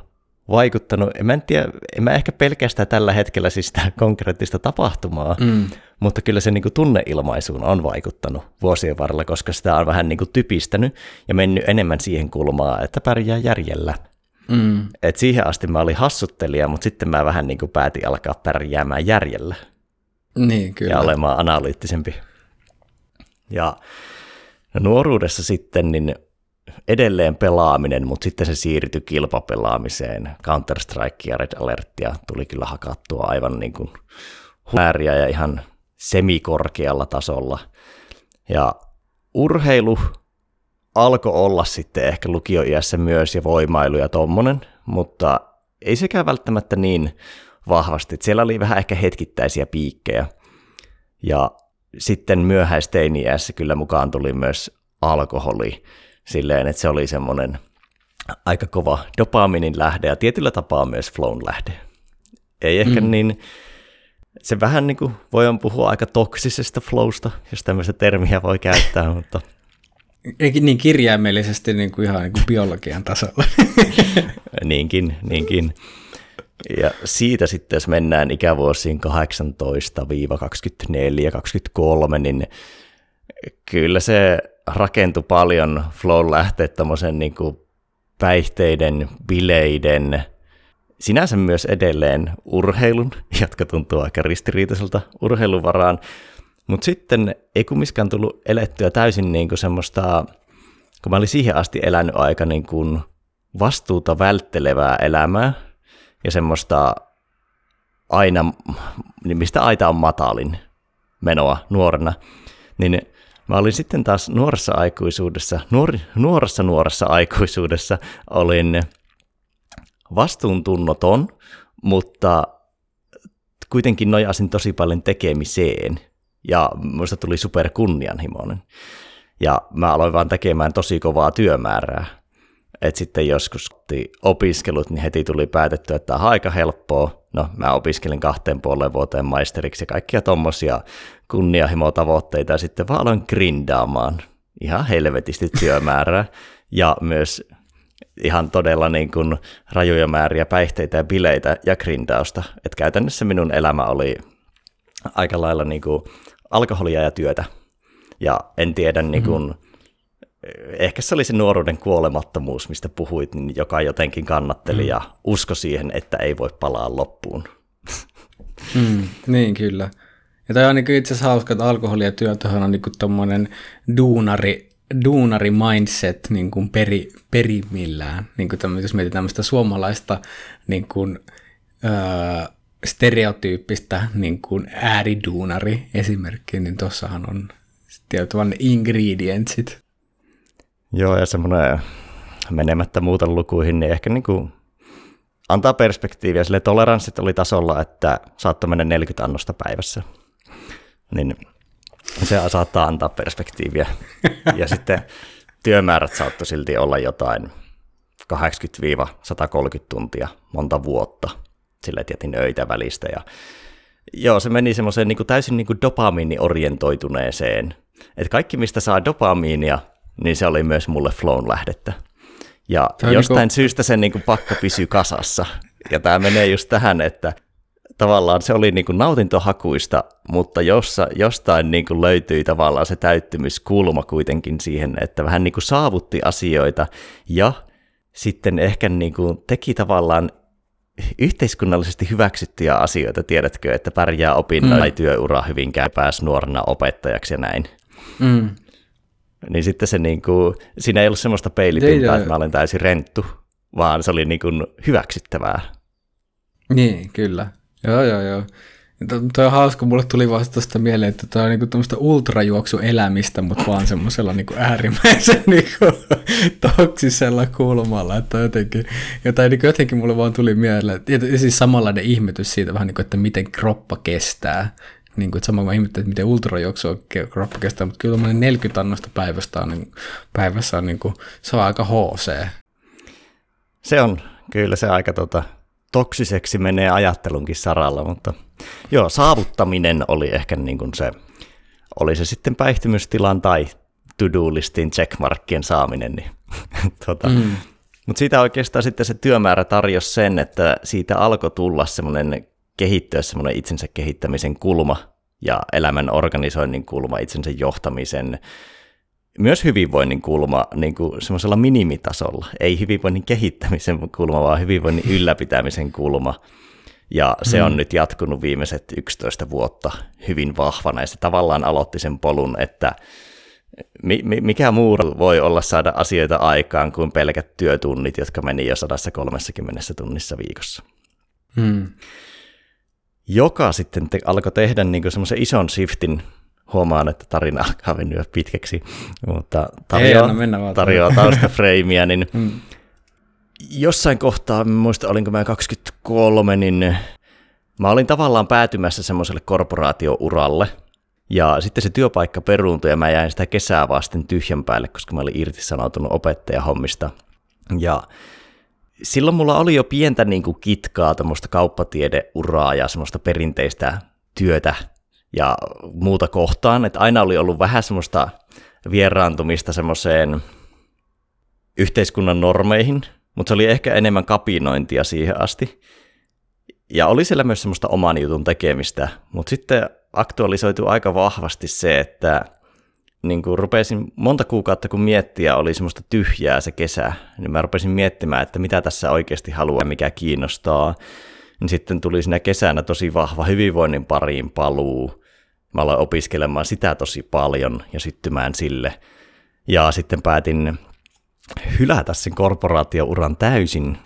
vaikuttanut, en mä, en tiedä, en mä ehkä pelkästään tällä hetkellä siis sitä konkreettista tapahtumaa, mm. mutta kyllä se niin kuin tunneilmaisuun on vaikuttanut vuosien varrella, koska sitä on vähän niin kuin typistänyt ja mennyt enemmän siihen kulmaan, että pärjää järjellä. Mm. Et siihen asti mä olin hassuttelija, mutta sitten mä vähän niin kuin päätin alkaa pärjäämään järjellä. Niin, kyllä. Ja olemaan analyyttisempi. Ja no nuoruudessa sitten niin edelleen pelaaminen, mutta sitten se siirtyi kilpapelaamiseen. Counter-Strike ja Red Alertia tuli kyllä hakattua aivan niin kuin ja ihan semikorkealla tasolla. Ja urheilu alkoi olla sitten ehkä lukioiässä myös ja voimailu ja tommonen, mutta ei sekään välttämättä niin vahvasti. Siellä oli vähän ehkä hetkittäisiä piikkejä. Ja sitten myöhäisteini-iässä kyllä mukaan tuli myös alkoholi silleen, että se oli semmoinen aika kova dopaminin lähde ja tietyllä tapaa myös flown lähde. Ei ehkä mm. niin, se vähän niin kuin voi puhua aika toksisesta flowsta, jos tämmöistä termiä voi käyttää, mutta eikin niin kirjaimellisesti niin kuin ihan niin kuin biologian tasolla. niinkin, niinkin. Ja siitä sitten, jos mennään ikävuosiin 18-24, 23, niin kyllä se rakentui paljon flow lähteet tämmöisen niin kuin päihteiden, bileiden, sinänsä myös edelleen urheilun, jotka tuntuu aika ristiriitaiselta urheilun varaan, mutta sitten ei kumminkaan tullut elettyä täysin niin kuin semmoista, kun mä olin siihen asti elänyt aika niin kuin vastuuta välttelevää elämää ja semmoista aina, mistä aita on matalin menoa nuorena, niin mä olin sitten taas nuoressa aikuisuudessa, nuor, nuoressa nuoressa aikuisuudessa olin vastuuntunnoton, mutta kuitenkin nojasin tosi paljon tekemiseen ja minusta tuli super kunnianhimoinen. Ja mä aloin vaan tekemään tosi kovaa työmäärää. Et sitten joskus opiskelut, niin heti tuli päätetty, että tämä on aika helppoa. No, mä opiskelin kahteen puoleen vuoteen maisteriksi ja kaikkia tommosia kunnianhimotavoitteita ja sitten vaan aloin grindaamaan ihan helvetisti työmäärää ja myös ihan todella niin kuin rajoja määriä päihteitä ja bileitä ja grindausta. Et käytännössä minun elämä oli aika lailla niin kuin alkoholia ja työtä. Ja en tiedä, niin kuin, mm-hmm. ehkä se oli se nuoruuden kuolemattomuus, mistä puhuit, niin joka jotenkin kannatteli mm. ja usko siihen, että ei voi palaa loppuun. Mm, niin, kyllä. Ja toi on niin itse asiassa hauska, että alkoholi ja työ on niin tuommoinen duunari, duunari mindset niin kuin peri, perimillään. Niin kuin jos mietitään tämmöistä suomalaista niin kuin, öö, stereotyyppistä niin kuin ääriduunari esimerkki, niin tuossahan on tietysti ingredientsit. Joo, ja semmoinen menemättä muuta lukuihin, niin ehkä niin kuin antaa perspektiiviä. Sille toleranssit oli tasolla, että saattoi mennä 40 annosta päivässä. Niin se saattaa antaa perspektiiviä. ja sitten työmäärät saattoi silti olla jotain 80-130 tuntia monta vuotta – sillä tietin öitä välistä. Ja joo, se meni semmoiseen niin täysin niin kuin dopamiini-orientoituneeseen. Että kaikki, mistä saa dopamiinia, niin se oli myös mulle flown lähdettä. Ja Tämä jostain niin kuin... syystä sen niin kuin pakko pysyy kasassa. Ja tämä menee just tähän, että tavallaan se oli niin kuin nautintohakuista, mutta jossa, jostain niin kuin löytyi tavallaan se täyttymyskulma kuitenkin siihen, että vähän niin kuin saavutti asioita ja sitten ehkä niin kuin teki tavallaan yhteiskunnallisesti hyväksyttyjä asioita, tiedätkö, että pärjää opinnoilla mm. tai työura hyvinkään pääsi nuorena opettajaksi ja näin. Mm. Niin sitten se niin kuin, siinä ei ollut semmoista peilipintaa, että mä olen täysin renttu, vaan se oli niin kuin hyväksyttävää. Niin, kyllä. Joo, joo, joo. Tuo on hauska, mulle tuli vasta tuosta mieleen, että tämä on niinku tämmöistä ultrajuoksuelämistä, mutta vaan semmoisella niinku äärimmäisen niinku toksisella kulmalla, että jotenkin, jotain, niinku jotenkin mulle vaan tuli mieleen, ja siis samanlainen ihmetys siitä vähän niin kuin, että miten kroppa kestää, niin kuin, että samoin mä ihmettelin, että miten ultrajuoksu kroppa kestää, mutta kyllä 40 annosta päivästä on, niin, päivässä on, niin kuin, se on aika HC. Se on, kyllä se aika tota, toksiseksi menee ajattelunkin saralla, mutta joo, saavuttaminen oli ehkä niin kuin se, oli se sitten päihtymystilan tai to-do-listin checkmarkkien saaminen, niin tota, mm. Mutta siitä oikeastaan sitten se työmäärä tarjosi sen, että siitä alkoi tulla semmoinen kehittyä semmoinen itsensä kehittämisen kulma ja elämän organisoinnin kulma, itsensä johtamisen, myös hyvinvoinnin kulma niin kuin semmoisella minimitasolla. Ei hyvinvoinnin kehittämisen kulma, vaan hyvinvoinnin ylläpitämisen kulma. Ja se hmm. on nyt jatkunut viimeiset 11 vuotta hyvin vahvana, ja se tavallaan aloitti sen polun, että mikä muu voi olla saada asioita aikaan kuin pelkät työtunnit, jotka meni jo 130 tunnissa viikossa. Hmm joka sitten te, alkoi tehdä niin semmoisen ison shiftin, huomaan, että tarina alkaa venyä pitkäksi, mutta tarjoaa, Ei, tarjoaa taustafreimiä, niin hmm. jossain kohtaa, muista olinko mä 23, niin mä olin tavallaan päätymässä semmoiselle korporaatiouralle, ja sitten se työpaikka peruuntui ja mä jäin sitä kesää vasten tyhjän päälle, koska mä olin irtisanoutunut opettajahommista. Ja silloin mulla oli jo pientä niin kuin kitkaa tämmöistä kauppatiedeuraa ja semmoista perinteistä työtä ja muuta kohtaan, että aina oli ollut vähän semmoista vieraantumista semmoiseen yhteiskunnan normeihin, mutta se oli ehkä enemmän kapinointia siihen asti. Ja oli siellä myös semmoista oman jutun tekemistä, mutta sitten aktualisoitu aika vahvasti se, että niin kuin rupesin monta kuukautta kun miettiä, oli semmoista tyhjää se kesä, niin mä rupesin miettimään, että mitä tässä oikeasti haluaa, mikä kiinnostaa. Niin sitten tuli siinä kesänä tosi vahva hyvinvoinnin pariin paluu. Mä aloin opiskelemaan sitä tosi paljon ja syttymään sille. Ja sitten päätin hylätä sen korporaatiouran täysin,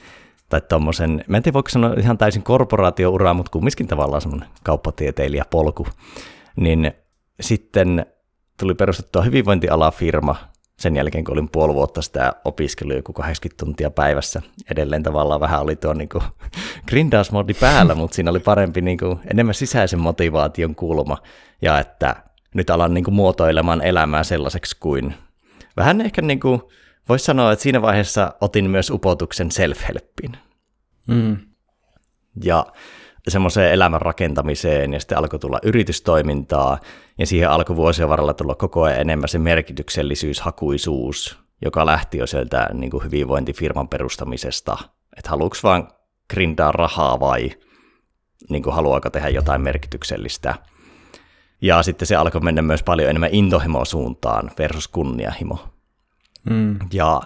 tai tommosen, mä en tiedä voiko sanoa ihan täysin korporaatiouraa, mutta kumminkin tavallaan semmoinen kauppatieteilijäpolku, niin sitten tuli perustettua hyvinvointialafirma sen jälkeen, kun olin puoli vuotta sitä opiskelua joku 80 tuntia päivässä. Edelleen tavallaan vähän oli tuo niin grindausmodi päällä, mutta siinä oli parempi niin kuin, enemmän sisäisen motivaation kulma ja että nyt alan niin kuin, muotoilemaan elämää sellaiseksi kuin vähän ehkä niin kuin, voisi sanoa, että siinä vaiheessa otin myös upotuksen self-helppiin. Mm. Ja semmoiseen elämän rakentamiseen ja sitten alkoi tulla yritystoimintaa ja siihen alkoi vuosien varrella tulla koko ajan enemmän se merkityksellisyys, hakuisuus, joka lähti jo sieltä niin kuin hyvinvointifirman perustamisesta, että haluuks vaan grindaa rahaa vai niin kuin haluaako tehdä jotain merkityksellistä. Ja sitten se alkoi mennä myös paljon enemmän intohimo-suuntaan versus kunniahimo. Mm. Ja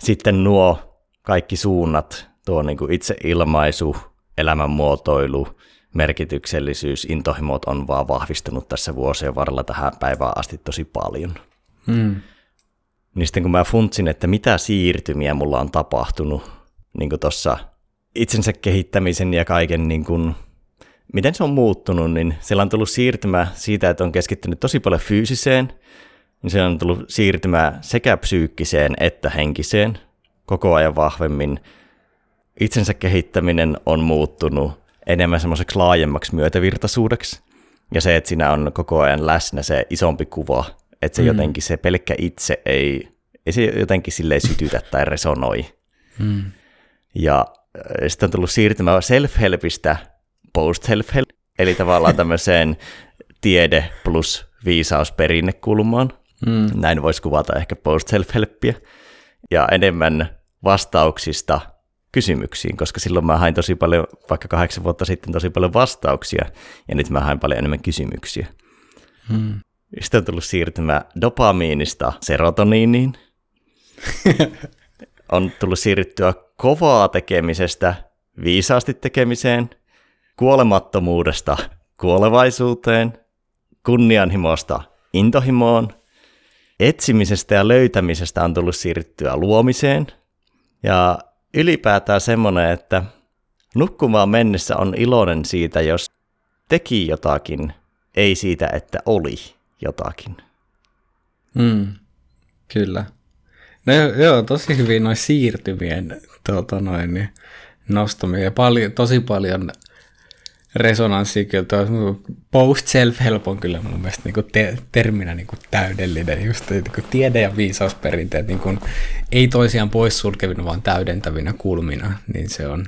sitten nuo kaikki suunnat, tuo niin kuin itseilmaisu, elämänmuotoilu, merkityksellisyys, intohimot on vaan vahvistunut tässä vuosien varrella tähän päivään asti tosi paljon. Hmm. Niin sitten kun mä funtsin, että mitä siirtymiä mulla on tapahtunut niin tuossa itsensä kehittämisen ja kaiken, niin kuin, miten se on muuttunut, niin siellä on tullut siirtymä siitä, että on keskittynyt tosi paljon fyysiseen, niin siellä on tullut siirtymä sekä psyykkiseen että henkiseen koko ajan vahvemmin – itsensä kehittäminen on muuttunut enemmän semmoiseksi laajemmaksi myötävirtaisuudeksi. Ja se, että siinä on koko ajan läsnä se isompi kuva, että se mm. jotenkin se pelkkä itse ei, ei se jotenkin silleen sytytä tai resonoi. Mm. Ja sitten on tullut siirtymä self-helpistä post-self-help, eli tavallaan tämmöiseen tiede plus viisausperinnekulmaan. Mm. Näin voisi kuvata ehkä post-self-helppiä. Ja enemmän vastauksista kysymyksiin, koska silloin mä hain tosi paljon, vaikka kahdeksan vuotta sitten tosi paljon vastauksia, ja nyt mä hain paljon enemmän kysymyksiä. Hmm. Sitten on tullut siirtymä dopamiinista serotoniiniin. on tullut siirryttyä kovaa tekemisestä viisaasti tekemiseen, kuolemattomuudesta kuolevaisuuteen, kunnianhimosta intohimoon, etsimisestä ja löytämisestä on tullut siirryttyä luomiseen, ja ylipäätään semmoinen, että nukkumaan mennessä on iloinen siitä, jos teki jotakin, ei siitä, että oli jotakin. Mm, kyllä. No joo, tosi hyvin noin siirtymien tuota noin, nostamia paljon, tosi paljon resonanssia kyllä tuo post-self-help on kyllä mun mielestä niin te, terminä niin kuin täydellinen, just niin kuin tiede- ja viisausperinteet niin kuin, ei toisiaan poissulkevina, vaan täydentävinä kulmina, niin se on,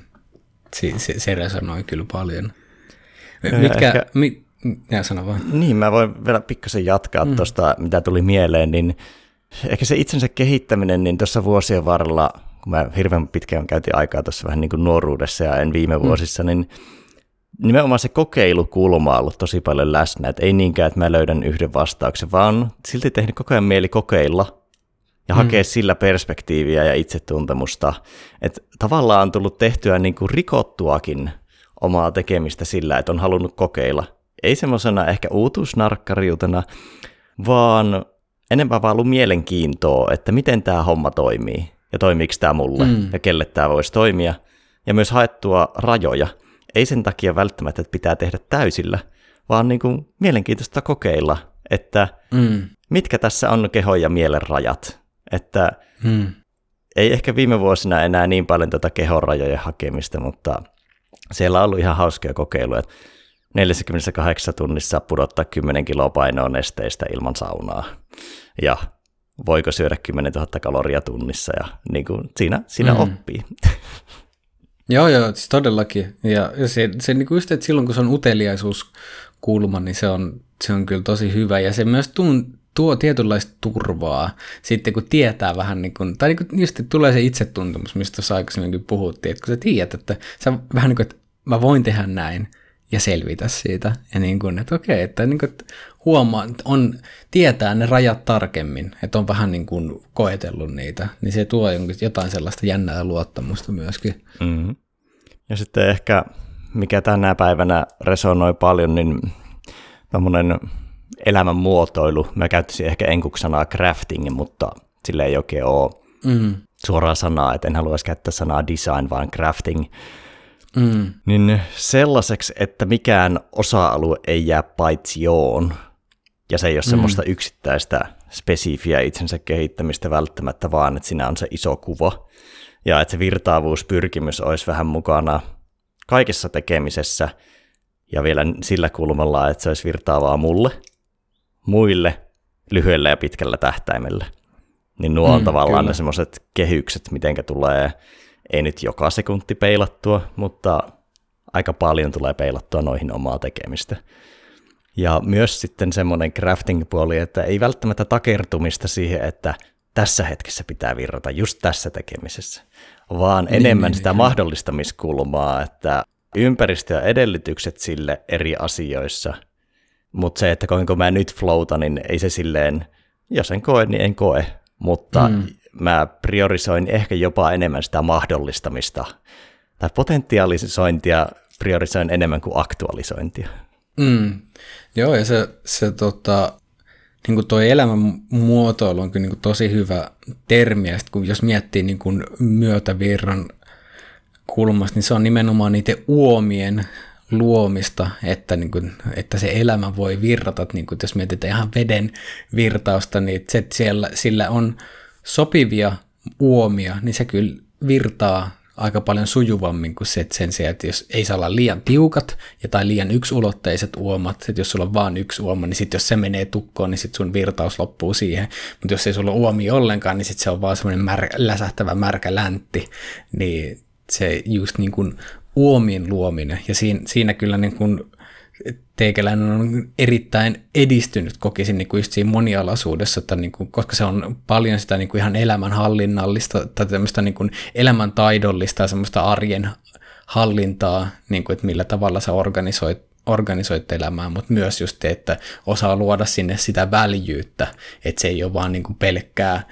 se, se, se resonoi kyllä paljon. Mitkä, ehkä, mi, ja sano vaan. Niin, mä voin vielä pikkasen jatkaa mm. tuosta, mitä tuli mieleen, niin ehkä se itsensä kehittäminen, niin tuossa vuosien varrella, kun mä hirveän pitkään käytin aikaa tuossa vähän niin kuin nuoruudessa ja en viime mm. vuosissa, niin nimenomaan se kokeilukulma on ollut tosi paljon läsnä, että ei niinkään, että mä löydän yhden vastauksen, vaan silti tehnyt koko ajan mieli kokeilla ja mm. hakea sillä perspektiiviä ja itsetuntemusta. Että tavallaan on tullut tehtyä niin kuin rikottuakin omaa tekemistä sillä, että on halunnut kokeilla. Ei semmoisena ehkä uutuusnarkkariutena, vaan enemmän vaan ollut mielenkiintoa, että miten tämä homma toimii ja toimiiko tämä mulle mm. ja kelle tämä voisi toimia. Ja myös haettua rajoja – ei sen takia välttämättä, että pitää tehdä täysillä, vaan niin kuin mielenkiintoista kokeilla, että mm. mitkä tässä on kehon ja mielen rajat. Että mm. ei ehkä viime vuosina enää niin paljon tuota kehon rajojen hakemista, mutta siellä on ollut ihan hauskoja kokeiluja. 48 tunnissa pudottaa 10 kiloa painoa nesteistä ilman saunaa. Ja voiko syödä 10 000 kaloria tunnissa ja niin kuin siinä, siinä mm. oppii. Joo, joo, siis todellakin. Ja se, se niin kuin just, että silloin kun se on uteliaisuuskulma, niin se on, se on kyllä tosi hyvä. Ja se myös tuun, tuo tietynlaista turvaa sitten, kun tietää vähän, niin kuin, tai niin just tulee se itsetuntemus, mistä tuossa aikaisemminkin puhuttiin, että kun sä tiedät, että sä vähän niin kuin, että mä voin tehdä näin ja selvitä siitä. Ja niin kuin, että okei, että, niin kuin, huomaa, että on, tietää ne rajat tarkemmin, että on vähän niin kuin koetellut niitä, niin se tuo jotain sellaista jännää luottamusta myöskin. Mm-hmm. Ja sitten ehkä, mikä tänä päivänä resonoi paljon, niin tämmöinen elämän muotoilu. Mä käyttäisin ehkä enkuksi sanaa crafting, mutta sille ei oikein ole mm. suoraa sanaa, että en haluaisi käyttää sanaa design, vaan crafting. Mm. Niin sellaiseksi, että mikään osa-alue ei jää paitsi joon, ja se ei ole mm. semmoista yksittäistä spesifiä itsensä kehittämistä välttämättä, vaan että siinä on se iso kuva. Ja että se virtaavuuspyrkimys olisi vähän mukana kaikessa tekemisessä, ja vielä sillä kulmalla, että se olisi virtaavaa mulle, muille, lyhyellä ja pitkällä tähtäimellä. Niin nuo on mm, tavallaan kyllä. ne semmoiset kehykset, mitenkä tulee, ei nyt joka sekunti peilattua, mutta aika paljon tulee peilattua noihin omaa tekemistä. Ja myös sitten semmoinen crafting-puoli, että ei välttämättä takertumista siihen, että tässä hetkessä pitää virrata just tässä tekemisessä, vaan niin, enemmän niin, sitä niin, mahdollistamiskulmaa, että ympäristö ja edellytykset sille eri asioissa, mutta se, että kuinka mä nyt flowta, niin ei se silleen, jos en koe, niin en koe, mutta mm. Mä priorisoin ehkä jopa enemmän sitä mahdollistamista tai potentiaalisointia priorisoin enemmän kuin aktualisointia. Mm. Joo, ja se, se tota, niin kuin toi elämän muotoilu on kyllä niin kuin tosi hyvä termi, ja kun jos miettii niin kuin myötävirran kulmasta, niin se on nimenomaan niiden uomien luomista, että, niin kuin, että se elämä voi virrata, niin kuin, jos mietitään ihan veden virtausta, niin se, siellä, sillä on sopivia uomia, niin se kyllä virtaa aika paljon sujuvammin kuin se, että sen sijaan, että jos ei saa olla liian tiukat ja tai liian yksulotteiset uomat, että jos sulla on vain yksi uoma, niin sitten jos se menee tukkoon, niin sitten sun virtaus loppuu siihen. Mutta jos ei sulla ole uomi ollenkaan, niin sitten se on vaan semmoinen mär, läsähtävä märkä läntti, niin se just niin kuin uomien luominen. Ja siinä, siinä kyllä niin kuin teikäläinen on erittäin edistynyt, kokisin niin kuin just siinä monialaisuudessa, että niin kuin, koska se on paljon sitä niin kuin ihan elämänhallinnallista tai tämmöistä niin kuin elämäntaidollista ja semmoista arjen hallintaa, niin kuin, että millä tavalla sä organisoit organisoit elämää, mutta myös just että osaa luoda sinne sitä väljyyttä, että se ei ole vaan niin kuin pelkkää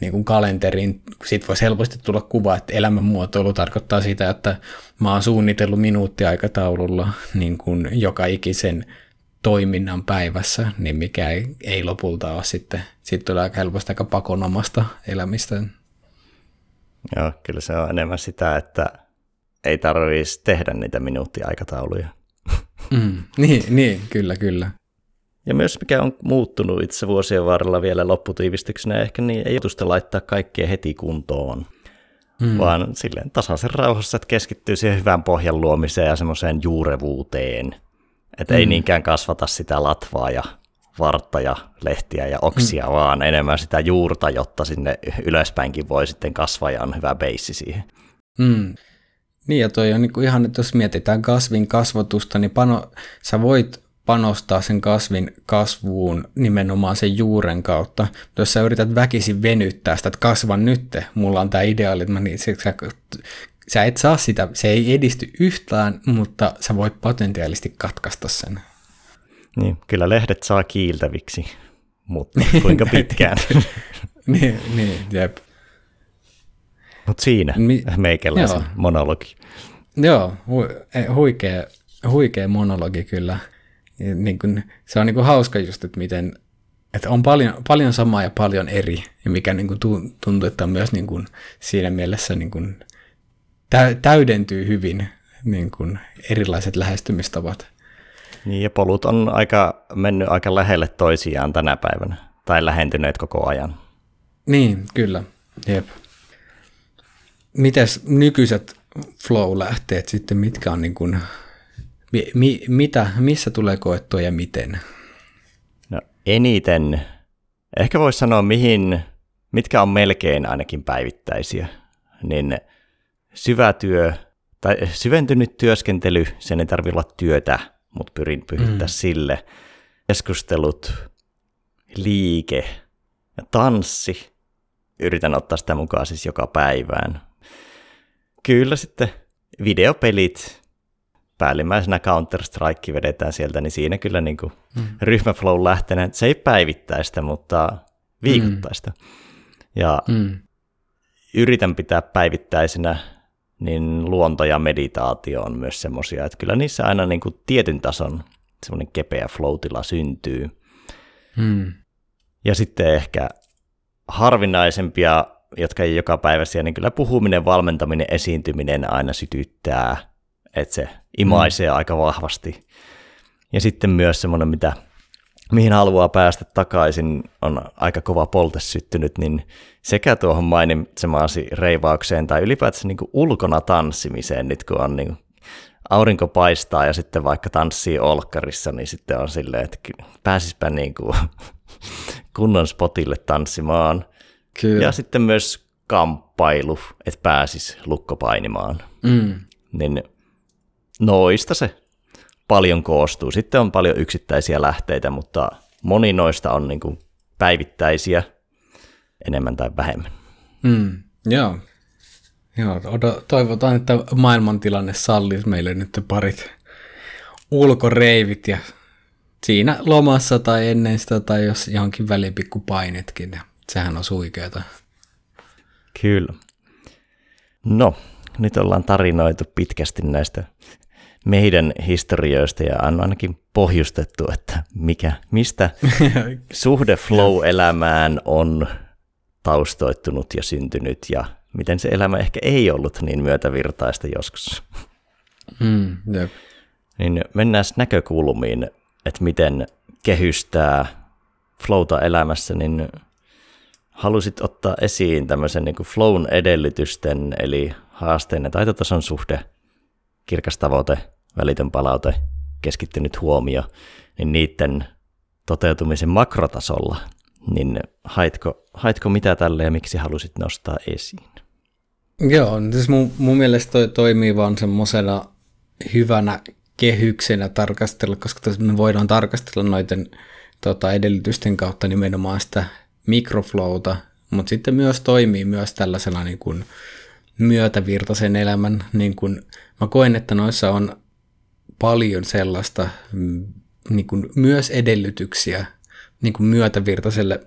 niin kuin kalenteriin. Siitä voisi helposti tulla kuva, että elämänmuotoilu tarkoittaa sitä, että mä oon suunnitellut minuuttiaikataululla niin kuin joka ikisen toiminnan päivässä, niin mikä ei, ei lopulta ole sitten, sitten tulee aika helposti aika pakonomasta elämistä. Joo, kyllä se on enemmän sitä, että ei tarvitsisi tehdä niitä minuuttiaikatauluja. Mm, niin, niin, kyllä, kyllä. Ja myös mikä on muuttunut itse vuosien varrella vielä lopputiivistyksenä, ehkä niin ei jutusta laittaa kaikkea heti kuntoon, mm. vaan silleen tasaisen rauhassa, että keskittyy siihen hyvän pohjan luomiseen ja semmoiseen juurevuuteen. Että mm. ei niinkään kasvata sitä latvaa ja vartta ja lehtiä ja oksia, mm. vaan enemmän sitä juurta, jotta sinne ylöspäinkin voi sitten kasvaa ja on hyvä beissi siihen. Mm. Niin ja toi on niin kuin ihan, että jos mietitään kasvin kasvatusta, niin pano, sä voit panostaa sen kasvin kasvuun nimenomaan sen juuren kautta. Mutta jos sä yrität väkisin venyttää sitä, että kasvan nyt, mulla on tämä ideaali, että mä niin, sä, sä et saa sitä, se ei edisty yhtään, mutta sä voit potentiaalisesti katkaista sen. Niin, kyllä lehdet saa kiiltäviksi, mutta kuinka pitkään? niin, niin, jep. Mutta siinä Mi- meikäläisen joo. monologi. Joo, hu- huikea, huikea monologi kyllä. Niin kun, se on niin kun hauska just, että miten että on paljon, paljon samaa ja paljon eri, ja mikä niin kuin tuntuu, että on myös niin kuin siinä mielessä niin kuin täydentyy hyvin niin kuin erilaiset lähestymistavat. Niin, ja polut on aika, mennyt aika lähelle toisiaan tänä päivänä, tai lähentyneet koko ajan. Niin, kyllä. Jep. Mites nykyiset flow-lähteet sitten, mitkä on niin kuin, mi, mitä, missä tulee koettua ja miten? No eniten, ehkä voisi sanoa mihin, mitkä on melkein ainakin päivittäisiä, niin syvä työ tai syventynyt työskentely, sen ei tarvitse olla työtä, mutta pyrin pyhittää mm. sille. Keskustelut, liike ja tanssi. Yritän ottaa sitä mukaan siis joka päivään. Kyllä sitten videopelit, päällimmäisenä Counter-Strike vedetään sieltä, niin siinä kyllä niin kuin mm. ryhmäflow lähteneen. Se ei päivittäistä, mutta viikoittaista. Mm. Ja mm. yritän pitää päivittäisenä, niin luonto ja meditaatio on myös semmoisia, että kyllä niissä aina niin kuin tietyn tason semmoinen kepeä flow syntyy. Mm. Ja sitten ehkä harvinaisempia jotka ei joka päiväisiä, niin kyllä puhuminen, valmentaminen, esiintyminen aina sytyttää, että se imaisee mm. aika vahvasti. Ja sitten myös semmoinen, mitä, mihin haluaa päästä takaisin, on aika kova polte syttynyt, niin sekä tuohon mainitsemaasi reivaukseen tai ylipäätään niin kuin ulkona tanssimiseen, nyt kun on niin kuin aurinko paistaa ja sitten vaikka tanssii olkkarissa, niin sitten on silleen, että pääsispä niin kuin kunnon spotille tanssimaan – Kyllä. Ja sitten myös kamppailu, että pääsis lukkopainimaan. Mm. Niin noista se paljon koostuu. Sitten on paljon yksittäisiä lähteitä, mutta moni noista on niin kuin päivittäisiä enemmän tai vähemmän. Mm, joo. joo toivotaan, että maailmantilanne sallisi meille nyt parit ulkoreivit ja siinä lomassa tai ennen sitä tai jos johonkin väliin pikku painetkin. Ja Sehän on suikeeta. Kyllä. No, nyt ollaan tarinoitu pitkästi näistä meidän historioista ja on ainakin pohjustettu, että mikä, mistä suhde flow-elämään on taustoittunut ja syntynyt ja miten se elämä ehkä ei ollut niin myötävirtaista joskus. Mm, yep. Niin mennään näkökulmiin, että miten kehystää flowta elämässä, niin halusit ottaa esiin tämmöisen niin kuin flown edellytysten, eli haasteen ja taitotason suhde, kirkas tavoite, välitön palaute, keskittynyt huomio, niin niiden toteutumisen makrotasolla, niin haitko, haitko mitä tälle ja miksi halusit nostaa esiin? Joo, siis mun, mun mielestä toi toimii vaan semmoisena hyvänä kehyksenä tarkastella, koska me voidaan tarkastella noiden tota, edellytysten kautta nimenomaan sitä mikroflowta, mutta sitten myös toimii myös tällaisena niin kuin myötävirtaisen elämän, niin kuin mä koen, että noissa on paljon sellaista mm, niin kuin myös edellytyksiä niin kuin myötävirtaiselle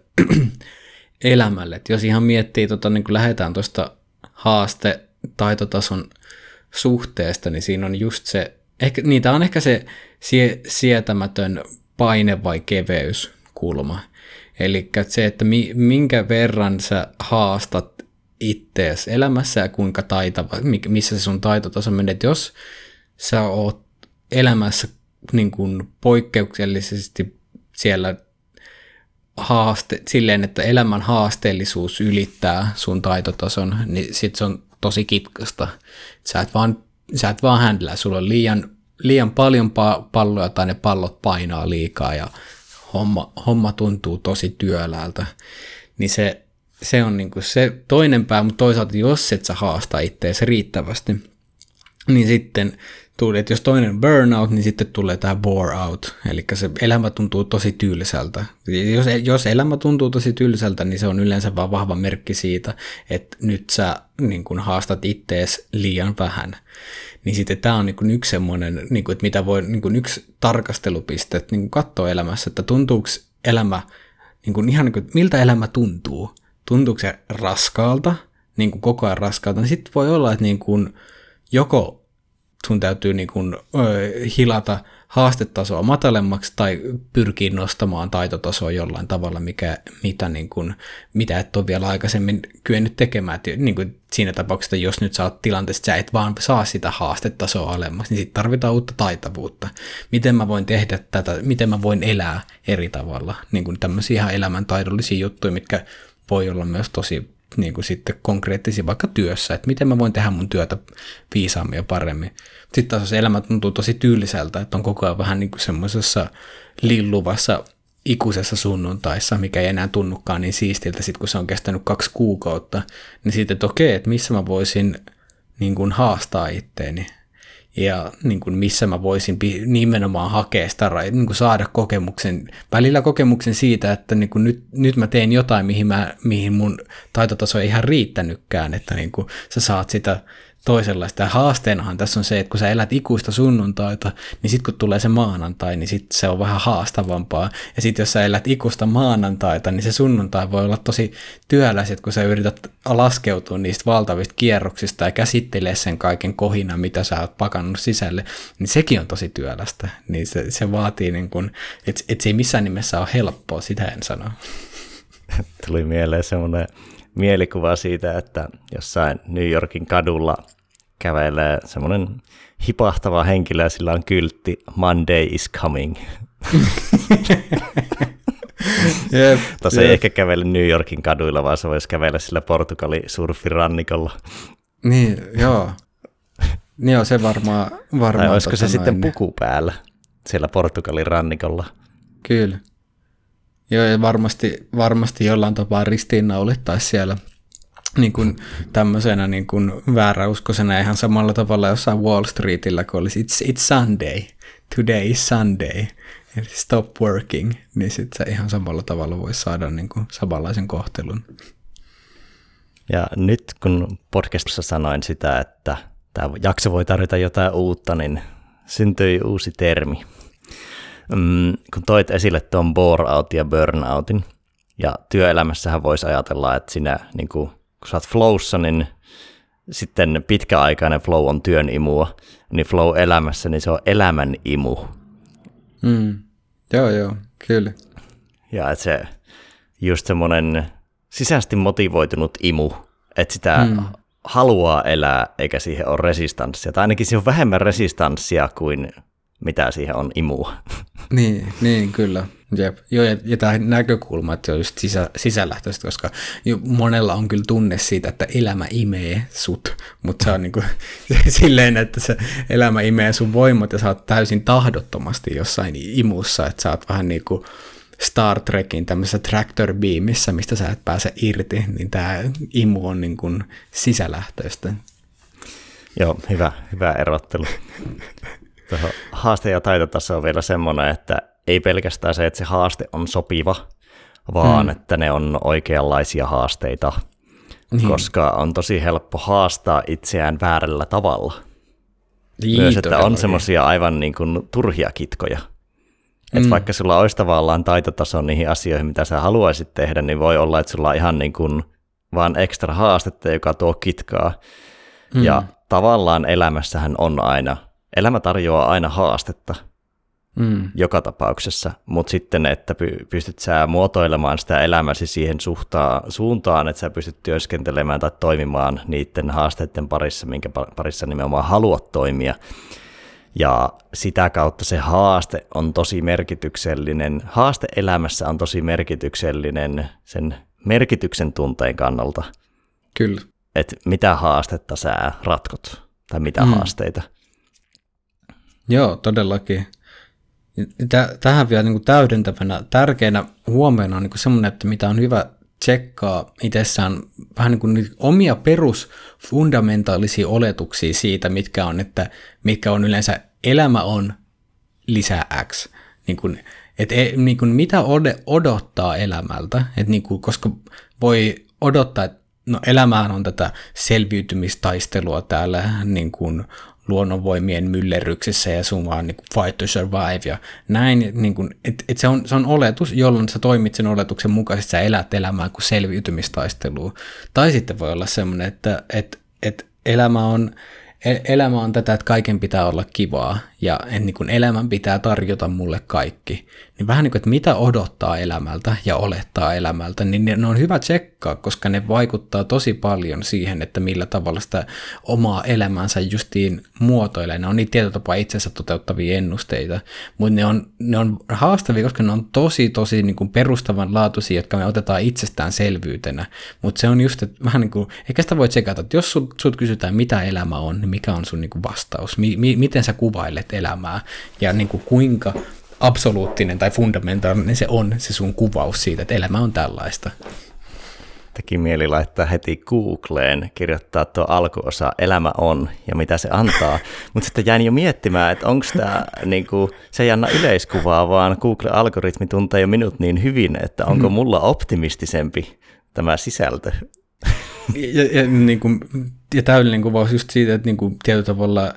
elämälle. Et jos ihan miettii, tota, niin kuin lähdetään tuosta haaste taitotason suhteesta, niin siinä on just se, ehkä, niitä on ehkä se sie, sietämätön paine vai keveys kulma. Eli se, että minkä verran sä haastat ittees elämässä ja kuinka taitava, missä se sun taitotaso menee. Jos sä oot elämässä niin kuin poikkeuksellisesti siellä haaste, silleen, että elämän haasteellisuus ylittää sun taitotason, niin sit se on tosi kitkasta. Sä et vaan, sä et vaan händlää, sulla on liian, liian paljon pa- palloja tai ne pallot painaa liikaa ja homma, homma tuntuu tosi työläältä. Niin se, se on niinku se toinen pää, mutta toisaalta jos et sä haasta ittees riittävästi, niin sitten tuli, että jos toinen burnout, niin sitten tulee tämä bore out, eli se elämä tuntuu tosi tylsältä. Jos, jos elämä tuntuu tosi tylsältä, niin se on yleensä vaan vahva merkki siitä, että nyt sä niin kun haastat ittees liian vähän. Niin sitten tämä on niin yksi semmoinen, niin kun, että mitä voi, niin kun yksi tarkastelupiste, että niin katsoa elämässä, että tuntuuko elämä, niin kun ihan niin kuin, miltä elämä tuntuu. Tuntuuko se raskaalta, niin kuin koko ajan raskaalta, niin sitten voi olla, että niin kun joko sun täytyy niin kuin, ö, hilata haastetasoa matalemmaksi tai pyrkiä nostamaan taitotasoa jollain tavalla, mikä, mitä, niin kuin, mitä et ole vielä aikaisemmin kyennyt tekemään. Et, niin kuin siinä tapauksessa, jos nyt tilanteessa, että sä et vaan saa sitä haastetasoa alemmaksi, niin sitten tarvitaan uutta taitavuutta. Miten mä voin tehdä tätä, miten mä voin elää eri tavalla. Niin kuin tämmöisiä ihan elämäntaidollisia juttuja, mitkä voi olla myös tosi niin kuin sitten konkreettisia vaikka työssä, että miten mä voin tehdä mun työtä viisaammin ja paremmin. Sitten taas se elämä tuntuu tosi tyyliseltä, että on koko ajan vähän niin kuin semmoisessa lilluvassa ikuisessa sunnuntaissa, mikä ei enää tunnukaan niin siistiltä, sit kun se on kestänyt kaksi kuukautta, niin sitten, että okei, että missä mä voisin niin kuin haastaa itteeni, ja niin kuin missä mä voisin nimenomaan hakea sitä, niin kuin saada kokemuksen, välillä kokemuksen siitä, että niin kuin nyt, nyt mä teen jotain, mihin, mä, mihin mun taitotaso ei ihan riittänytkään, että niin kuin sä saat sitä toisenlaista. Ja haasteenahan tässä on se, että kun sä elät ikuista sunnuntaita, niin sitten kun tulee se maanantai, niin sit se on vähän haastavampaa. Ja sitten jos sä elät ikuista maanantaita, niin se sunnuntai voi olla tosi työläs, että kun sä yrität laskeutua niistä valtavista kierroksista ja käsittelee sen kaiken kohinan, mitä sä oot pakannut sisälle, niin sekin on tosi työlästä. Niin se, se vaatii, niin kun, että et se ei missään nimessä ole helppoa, sitä en sano. Tuli mieleen semmoinen mielikuva siitä, että jossain New Yorkin kadulla kävelee semmoinen hipahtava henkilö ja sillä on kyltti Monday is coming. Jep, Tuossa ei ehkä kävele New Yorkin kaduilla, vaan se voisi kävellä sillä Portugali surfirannikolla. Niin, joo. Niin joo, se varmaan varmaan. Tai olisiko tota se sitten noin. puku päällä siellä Portugalin rannikolla? Kyllä. Joo, ja varmasti, varmasti jollain tapaa ristiinnaulittaisi siellä niin kuin tämmöisenä niin kuin vääräuskoisena ihan samalla tavalla jossain Wall Streetillä, kun olisi it's, it's Sunday, today is Sunday, stop working, niin sitten se ihan samalla tavalla voisi saada niin kuin samanlaisen kohtelun. Ja nyt kun podcastissa sanoin sitä, että tämä jakso voi tarjota jotain uutta, niin syntyi uusi termi. Mm, kun toit esille tuon bore out ja burnoutin, ja työelämässähän voisi ajatella, että sinä, niin kuin, kun sä oot flowssa, niin sitten pitkäaikainen flow on työn imua, niin flow elämässä, niin se on elämän imu. Mm. Joo, joo, kyllä. Ja että se just semmoinen sisäisesti motivoitunut imu, että sitä mm. haluaa elää, eikä siihen ole resistanssia. Tai ainakin siihen on vähemmän resistanssia kuin mitä siihen on imua. Niin, niin kyllä. Jep. Joo, ja, ja tämä näkökulma, että se on just sisä, sisälähtöistä, koska jo monella on kyllä tunne siitä, että elämä imee sut, mutta se on niin kuin, silleen, että se elämä imee sun voimat ja sä oot täysin tahdottomasti jossain imussa, että sä oot vähän niin kuin Star Trekin tämmöisessä tractor beamissa, mistä sä et pääse irti, niin tämä imu on niin kuin sisälähtöistä. Joo, hyvä, hyvä erottelu. Tuohon haaste- ja taitotaso on vielä semmoinen, että ei pelkästään se, että se haaste on sopiva, vaan hmm. että ne on oikeanlaisia haasteita, niin. koska on tosi helppo haastaa itseään väärällä tavalla. Niin, Myös, että on semmoisia aivan niin kuin turhia kitkoja. Että vaikka sulla olisi tavallaan taitotaso niihin asioihin, mitä sä haluaisit tehdä, niin voi olla, että sulla on ihan niin kuin vaan ekstra haastetta, joka tuo kitkaa. Mm. Ja tavallaan elämässähän on aina, elämä tarjoaa aina haastetta Mm. joka tapauksessa, mutta sitten, että py- pystyt sä muotoilemaan sitä elämäsi siihen suhtaa, suuntaan, että sä pystyt työskentelemään tai toimimaan niiden haasteiden parissa, minkä pa- parissa nimenomaan haluat toimia, Ja sitä kautta se haaste on tosi merkityksellinen. Haaste elämässä on tosi merkityksellinen sen merkityksen tunteen kannalta. Kyllä. Että mitä haastetta sä ratkot, tai mitä mm. haasteita. Joo, todellakin. Tähän vielä niin kuin täydentävänä tärkeänä huomiona on niin semmoinen, että mitä on hyvä tsekkaa itsessään vähän niin kuin omia perusfundamentaalisia oletuksia siitä, mitkä on, että mitkä on yleensä elämä on lisää X. Niin kuin, et, e, niin kuin mitä odottaa elämältä, et niin kuin, koska voi odottaa, että no elämään on tätä selviytymistaistelua täällä niin kuin luonnonvoimien myllerryksessä ja sun vaan niin kuin fight to survive ja näin. Niin kuin, et, et se, on, se on oletus, jolloin sä toimit sen oletuksen mukaisesti, sä elät elämää kuin selviytymistaistelua. Tai sitten voi olla semmoinen, että et, et elämä on elämä on tätä, että kaiken pitää olla kivaa ja niin kuin elämän pitää tarjota mulle kaikki. Niin vähän niin kuin, että mitä odottaa elämältä ja olettaa elämältä, niin ne on hyvä tsekkaa, koska ne vaikuttaa tosi paljon siihen, että millä tavalla sitä omaa elämänsä justiin muotoilee. Ne on niitä tietyllä tapaa itsensä toteuttavia ennusteita, mutta ne on, ne on haastavia, koska ne on tosi, tosi niin kuin perustavanlaatuisia, jotka me otetaan itsestäänselvyytenä. Mutta se on just, että vähän niin kuin, eikä sitä voi tsekata, että jos sut, sut kysytään, mitä elämä on, niin mikä on sun niin kuin vastaus? Mi, mi, miten sä kuvailet elämää ja niin kuin kuinka absoluuttinen tai fundamentaalinen se on, se sun kuvaus siitä, että elämä on tällaista. Teki mieli laittaa heti Googleen, kirjoittaa tuo alkuosa Elämä on ja mitä se antaa. Mutta sitten jäin jo miettimään, että onko tämä, niinku, se ei anna yleiskuvaa, vaan Google-algoritmi tuntee jo minut niin hyvin, että onko mm. mulla optimistisempi tämä sisältö. Ja, ja, niin kuin, ja täydellinen kuvaus just siitä, että niin kuin, tietyllä tavalla,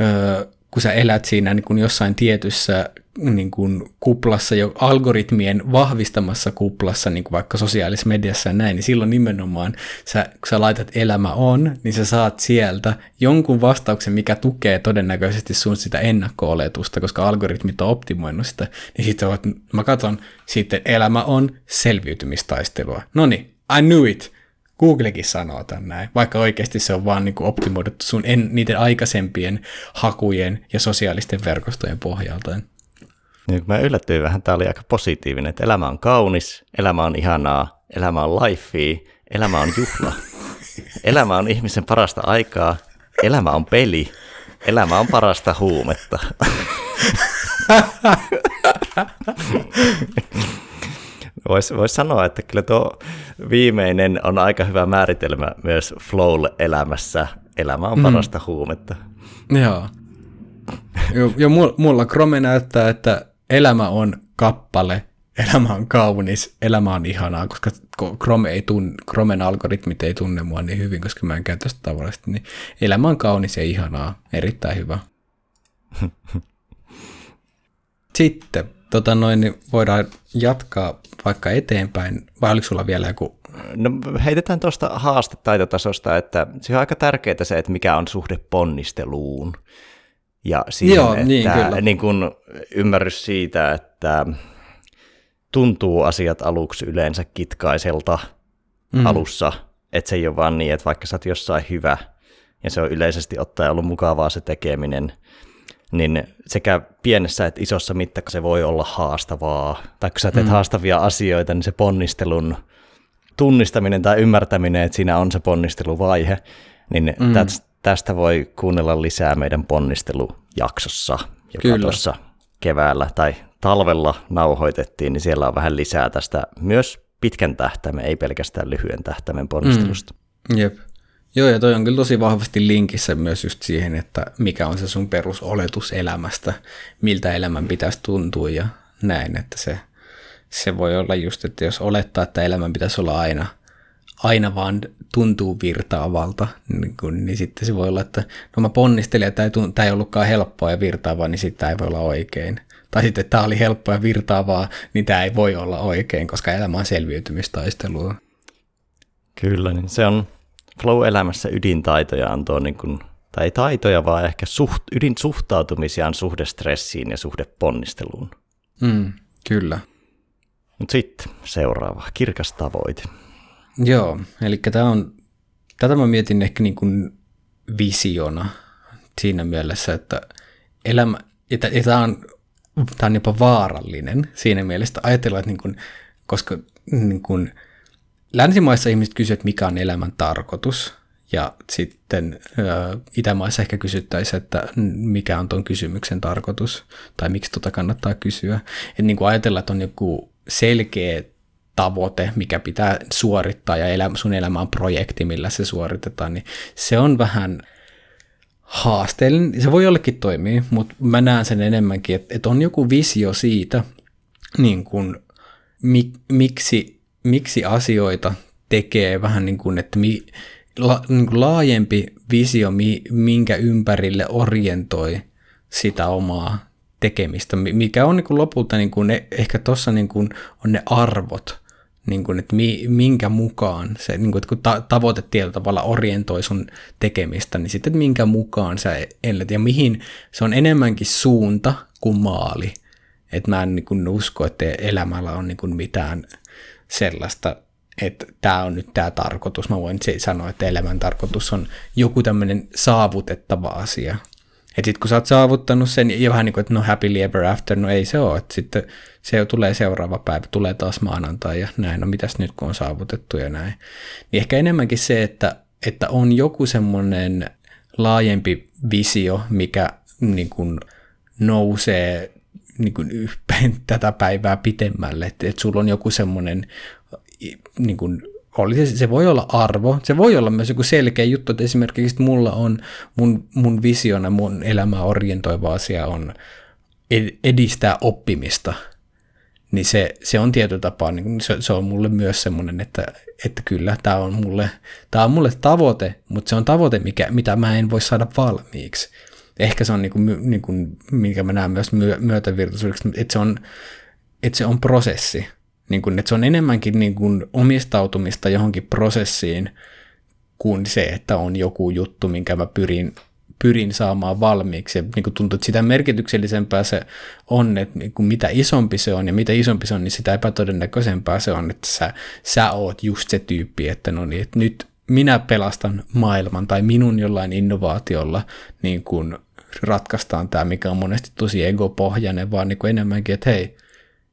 öö, kun sä elät siinä niin kuin jossain tietyssä niin kuin kuplassa, jo algoritmien vahvistamassa kuplassa, niin kuin vaikka sosiaalisessa mediassa ja näin, niin silloin nimenomaan, sä, kun sä laitat elämä on, niin sä saat sieltä jonkun vastauksen, mikä tukee todennäköisesti sun sitä ennakko-oletusta, koska algoritmit on optimoinut sitä, niin sitten mä katson, sitten elämä on selviytymistaistelua. No niin, I knew it. Googlekin sanoo tän näin, vaikka oikeasti se on vaan niin optimoitu sun en, niiden aikaisempien hakujen ja sosiaalisten verkostojen pohjalta. Niin, mä yllätyin vähän, tämä oli aika positiivinen, että elämä on kaunis, elämä on ihanaa, elämä on life, elämä on juhla, elämä on ihmisen parasta aikaa, elämä on peli, elämä on parasta huumetta. Voisi vois sanoa, että kyllä tuo viimeinen on aika hyvä määritelmä myös flow elämässä. Elämä on mm. parasta mm. huumetta. Joo. Jo, jo mulla Chrome näyttää, että elämä on kappale, elämä on kaunis, elämä on ihanaa, koska Chrome ei tunne, Chromen algoritmit ei tunne mua niin hyvin, koska mä en käytä sitä tavallisesti, niin elämä on kaunis ja ihanaa, erittäin hyvä. Sitten tota noin, niin voidaan jatkaa vaikka eteenpäin, vai oliko sulla vielä joku? No heitetään tuosta haastetaitotasosta, että se on aika tärkeää se, että mikä on suhde ponnisteluun. Ja siihen, Joo, että niin, kyllä. Niin kun ymmärrys siitä, että tuntuu asiat aluksi yleensä kitkaiselta mm. alussa, että se ei ole vaan niin, että vaikka sä oot jossain hyvä, ja se on yleisesti ottaen ollut mukavaa se tekeminen, niin sekä pienessä että isossa mittakaavassa se voi olla haastavaa. Tai kun sä teet mm. haastavia asioita, niin se ponnistelun tunnistaminen tai ymmärtäminen, että siinä on se ponnisteluvaihe, niin mm. tästä voi kuunnella lisää meidän ponnistelujaksossa, joka Kyllä. tuossa keväällä tai talvella nauhoitettiin, niin siellä on vähän lisää tästä myös pitkän tähtäimen, ei pelkästään lyhyen tähtäimen ponnistelusta. Mm. Jep. Joo, ja toi on kyllä tosi vahvasti linkissä myös just siihen, että mikä on se sun perusoletus elämästä, miltä elämän pitäisi tuntua ja näin, että se, se voi olla just, että jos olettaa, että elämän pitäisi olla aina, aina vaan tuntuu virtaavalta, niin, kun, niin sitten se voi olla, että no mä ponnistelin, että tämä ei, tämä ei ollutkaan helppoa ja virtaavaa, niin tämä ei voi olla oikein. Tai sitten, että tämä oli helppoa ja virtaavaa, niin tämä ei voi olla oikein, koska elämä on selviytymistaistelua. Kyllä, niin se on flow-elämässä ydintaitoja on tuo, niin kuin, tai ei taitoja, vaan ehkä suht, ydinsuhtautumisia on suhde stressiin ja suhde ponnisteluun. Mm, kyllä. Mutta sitten seuraava, kirkas tavoite. Joo, eli tämä on, tätä mä mietin ehkä niin kuin visiona siinä mielessä, että elämä, että, että tämä on, tämä on jopa vaarallinen siinä mielessä, ajatellaan, että niin kuin, koska niin kuin, länsimaissa ihmiset kysyvät, mikä on elämän tarkoitus, ja sitten ö, Itämaissa ehkä kysyttäisiin, että mikä on tuon kysymyksen tarkoitus, tai miksi tuota kannattaa kysyä. Että niin kuin ajatellaan, että on joku selkeä tavoite, mikä pitää suorittaa, ja elämä, sun elämä on projekti, millä se suoritetaan, niin se on vähän haasteellinen. Se voi jollekin toimia, mutta mä näen sen enemmänkin, että, että on joku visio siitä, niin kuin, mi, miksi, miksi asioita tekee vähän niin kuin, että mi, la, niin kuin laajempi visio, minkä ympärille orientoi sitä omaa tekemistä, mikä on niin kuin lopulta niin kuin ne, ehkä tuossa niin on ne arvot, niin kuin, että mi, minkä mukaan se, niin kuin, että kun ta, tavoite tietyllä tavalla orientoi sun tekemistä, niin sitten että minkä mukaan sä ellet ja mihin se on enemmänkin suunta kuin maali. Että mä en niin kuin usko, että elämällä on niin kuin mitään sellaista, että tämä on nyt tämä tarkoitus. Mä voin sanoa, että elämän tarkoitus on joku tämmöinen saavutettava asia. Että sitten kun sä oot saavuttanut sen, ja vähän niin kuin, että no happily ever after, no ei se ole. Että sitten se tulee seuraava päivä, tulee taas maanantai ja näin, no mitäs nyt kun on saavutettu ja näin. Niin ehkä enemmänkin se, että, että on joku semmoinen laajempi visio, mikä niin kuin nousee niin kuin tätä päivää pitemmälle, että, että sulla on joku semmoinen niin kuin, oli se, se voi olla arvo, se voi olla myös joku selkeä juttu, että esimerkiksi että mulla on mun, mun visiona, mun elämää orientoiva asia on edistää oppimista, niin se, se on tietyllä tapaa, niin se, se on mulle myös semmoinen, että, että kyllä tämä on, mulle, tämä on mulle tavoite, mutta se on tavoite, mikä, mitä mä en voi saada valmiiksi. Ehkä se on, niin kuin, niin kuin, minkä mä näen myös myö, myötävirtaisuudeksi, että se on, että se on prosessi. Niin kuin, että se on enemmänkin niin kuin omistautumista johonkin prosessiin kuin se, että on joku juttu, minkä mä pyrin, pyrin saamaan valmiiksi. Ja niin kuin tuntuu, että sitä merkityksellisempää se on, että niin kuin mitä isompi se on ja mitä isompi se on, niin sitä epätodennäköisempää se on, että sä, sä oot just se tyyppi, että no niin, että nyt minä pelastan maailman tai minun jollain innovaatiolla niin kuin ratkaistaan tämä, mikä on monesti tosi egopohjainen, vaan niin kuin enemmänkin, että hei,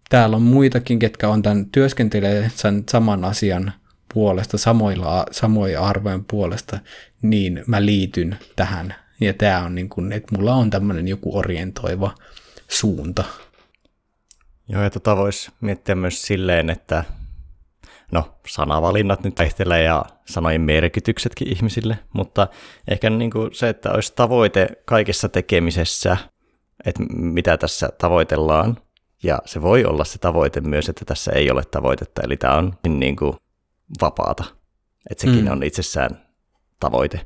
täällä on muitakin, ketkä on tämän työskentelee sen saman asian puolesta, samoilla, samoja arvojen puolesta, niin mä liityn tähän. Ja tämä on niin kuin, että mulla on tämmöinen joku orientoiva suunta. Joo, ja tota voisi miettiä myös silleen, että no, sanavalinnat nyt vaihtelee ja sanojen merkityksetkin ihmisille, mutta ehkä niin kuin se, että olisi tavoite kaikessa tekemisessä, että mitä tässä tavoitellaan, ja se voi olla se tavoite myös, että tässä ei ole tavoitetta, eli tämä on niin kuin vapaata. Että sekin mm. on itsessään tavoite.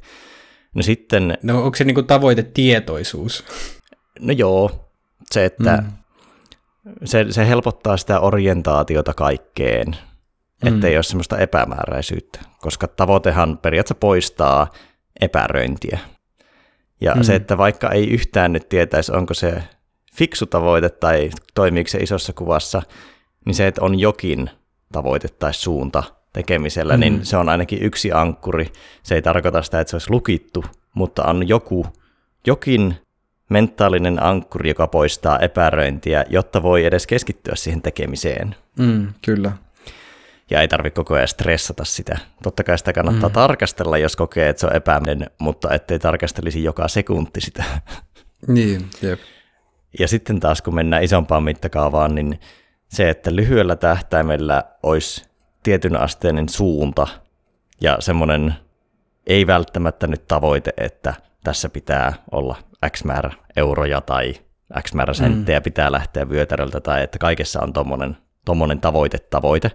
No sitten... No onko se niin kuin tavoite tietoisuus? No joo, se, että mm. se, se helpottaa sitä orientaatiota kaikkeen, mm. ettei ole semmoista epämääräisyyttä, koska tavoitehan periaatteessa poistaa epäröintiä. Ja mm. se, että vaikka ei yhtään nyt tietäisi, onko se fiksu tavoite tai toimiiko se isossa kuvassa, niin se, että on jokin tavoite tai suunta tekemisellä, niin mm. niin se on ainakin yksi ankkuri. Se ei tarkoita sitä, että se olisi lukittu, mutta on joku, jokin mentaalinen ankkuri, joka poistaa epäröintiä, jotta voi edes keskittyä siihen tekemiseen. Mm, kyllä. Ja ei tarvitse koko ajan stressata sitä. Totta kai sitä kannattaa mm. tarkastella, jos kokee, että se on epäminen, mutta ettei tarkastelisi joka sekunti sitä. Niin, jep. Ja sitten taas kun mennään isompaan mittakaavaan, niin se, että lyhyellä tähtäimellä olisi tietyn asteinen suunta ja semmoinen ei välttämättä nyt tavoite, että tässä pitää olla X määrä euroja tai X määrä senttejä mm. pitää lähteä vyötäröltä tai että kaikessa on tommonen, tommonen tavoite tavoite,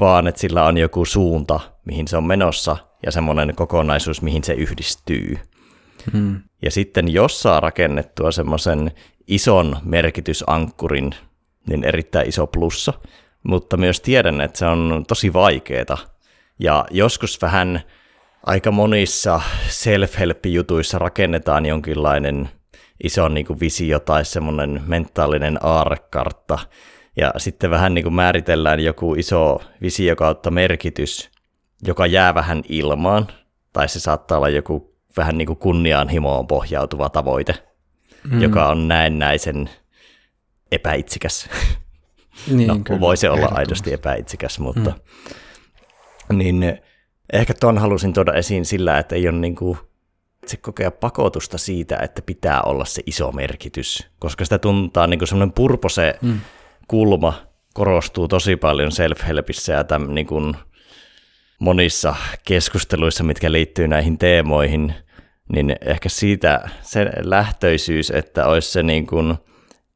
vaan että sillä on joku suunta, mihin se on menossa ja semmoinen kokonaisuus, mihin se yhdistyy. Mm. Ja sitten jos saa rakennettua semmoisen ison merkitysankkurin, niin erittäin iso plussa, mutta myös tiedän, että se on tosi vaikeeta. Ja joskus vähän aika monissa self-help-jutuissa rakennetaan jonkinlainen iso niin kuin visio tai semmoinen mentaalinen aarekartta, ja sitten vähän niin kuin määritellään joku iso visio kautta merkitys, joka jää vähän ilmaan, tai se saattaa olla joku vähän niin kuin kunnianhimoon pohjautuva tavoite. mm. joka on näennäisen epäitsikäs. Niin, no, kyllä, voi se olla aidosti epäitsikäs, mutta mm. niin ehkä ton halusin tuoda esiin sillä, että ei ole niin kuin, se kokea pakotusta siitä, että pitää olla se iso merkitys, koska sitä tuntaa niin semmoinen purpose mm. Kulma korostuu tosi paljon self-helpissä ja tämän, niin kuin monissa keskusteluissa, mitkä liittyy näihin teemoihin, niin ehkä siitä se lähtöisyys, että olisi se niin kuin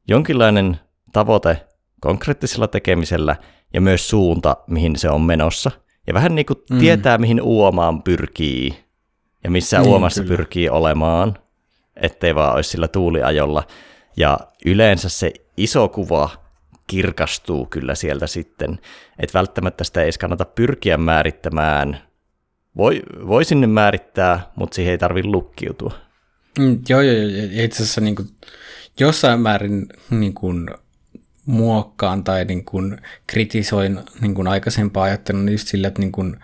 jonkinlainen tavoite konkreettisella tekemisellä ja myös suunta, mihin se on menossa. Ja vähän niin kuin mm. tietää, mihin uomaan pyrkii ja missä niin, uomassa kyllä. pyrkii olemaan, ettei vaan olisi sillä tuuliajolla. Ja yleensä se iso kuva kirkastuu kyllä sieltä sitten, että välttämättä sitä ei kannata pyrkiä määrittämään. Voi, voi sinne määrittää, mutta siihen ei tarvitse lukkiutua. Mm, joo, joo, joo. Itse asiassa niin kuin, jossain määrin niin kuin, muokkaan tai niin kuin, kritisoin niin kuin, aikaisempaa ajattelua just sillä, että niin kuin,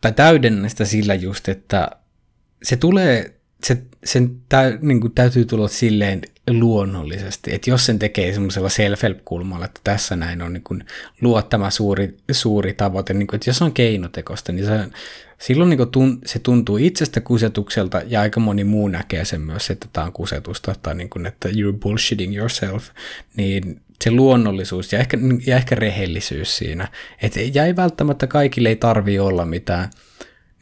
tai täydennä sitä sillä just, että se tulee, se, sen tä, niin kuin, täytyy tulla silleen luonnollisesti, että jos sen tekee semmoisella self-help-kulmalla, että tässä näin on niin kuin, luo tämä suuri, suuri tavoite, niin kuin, että jos on keinotekosta, niin se, silloin niin tun, se tuntuu itsestä kusetukselta ja aika moni muu näkee sen myös, että tämä on kusetusta tai niin kuin, että you're bullshitting yourself, niin se luonnollisuus ja ehkä, ja ehkä rehellisyys siinä, että jäi välttämättä kaikille ei tarvi olla mitään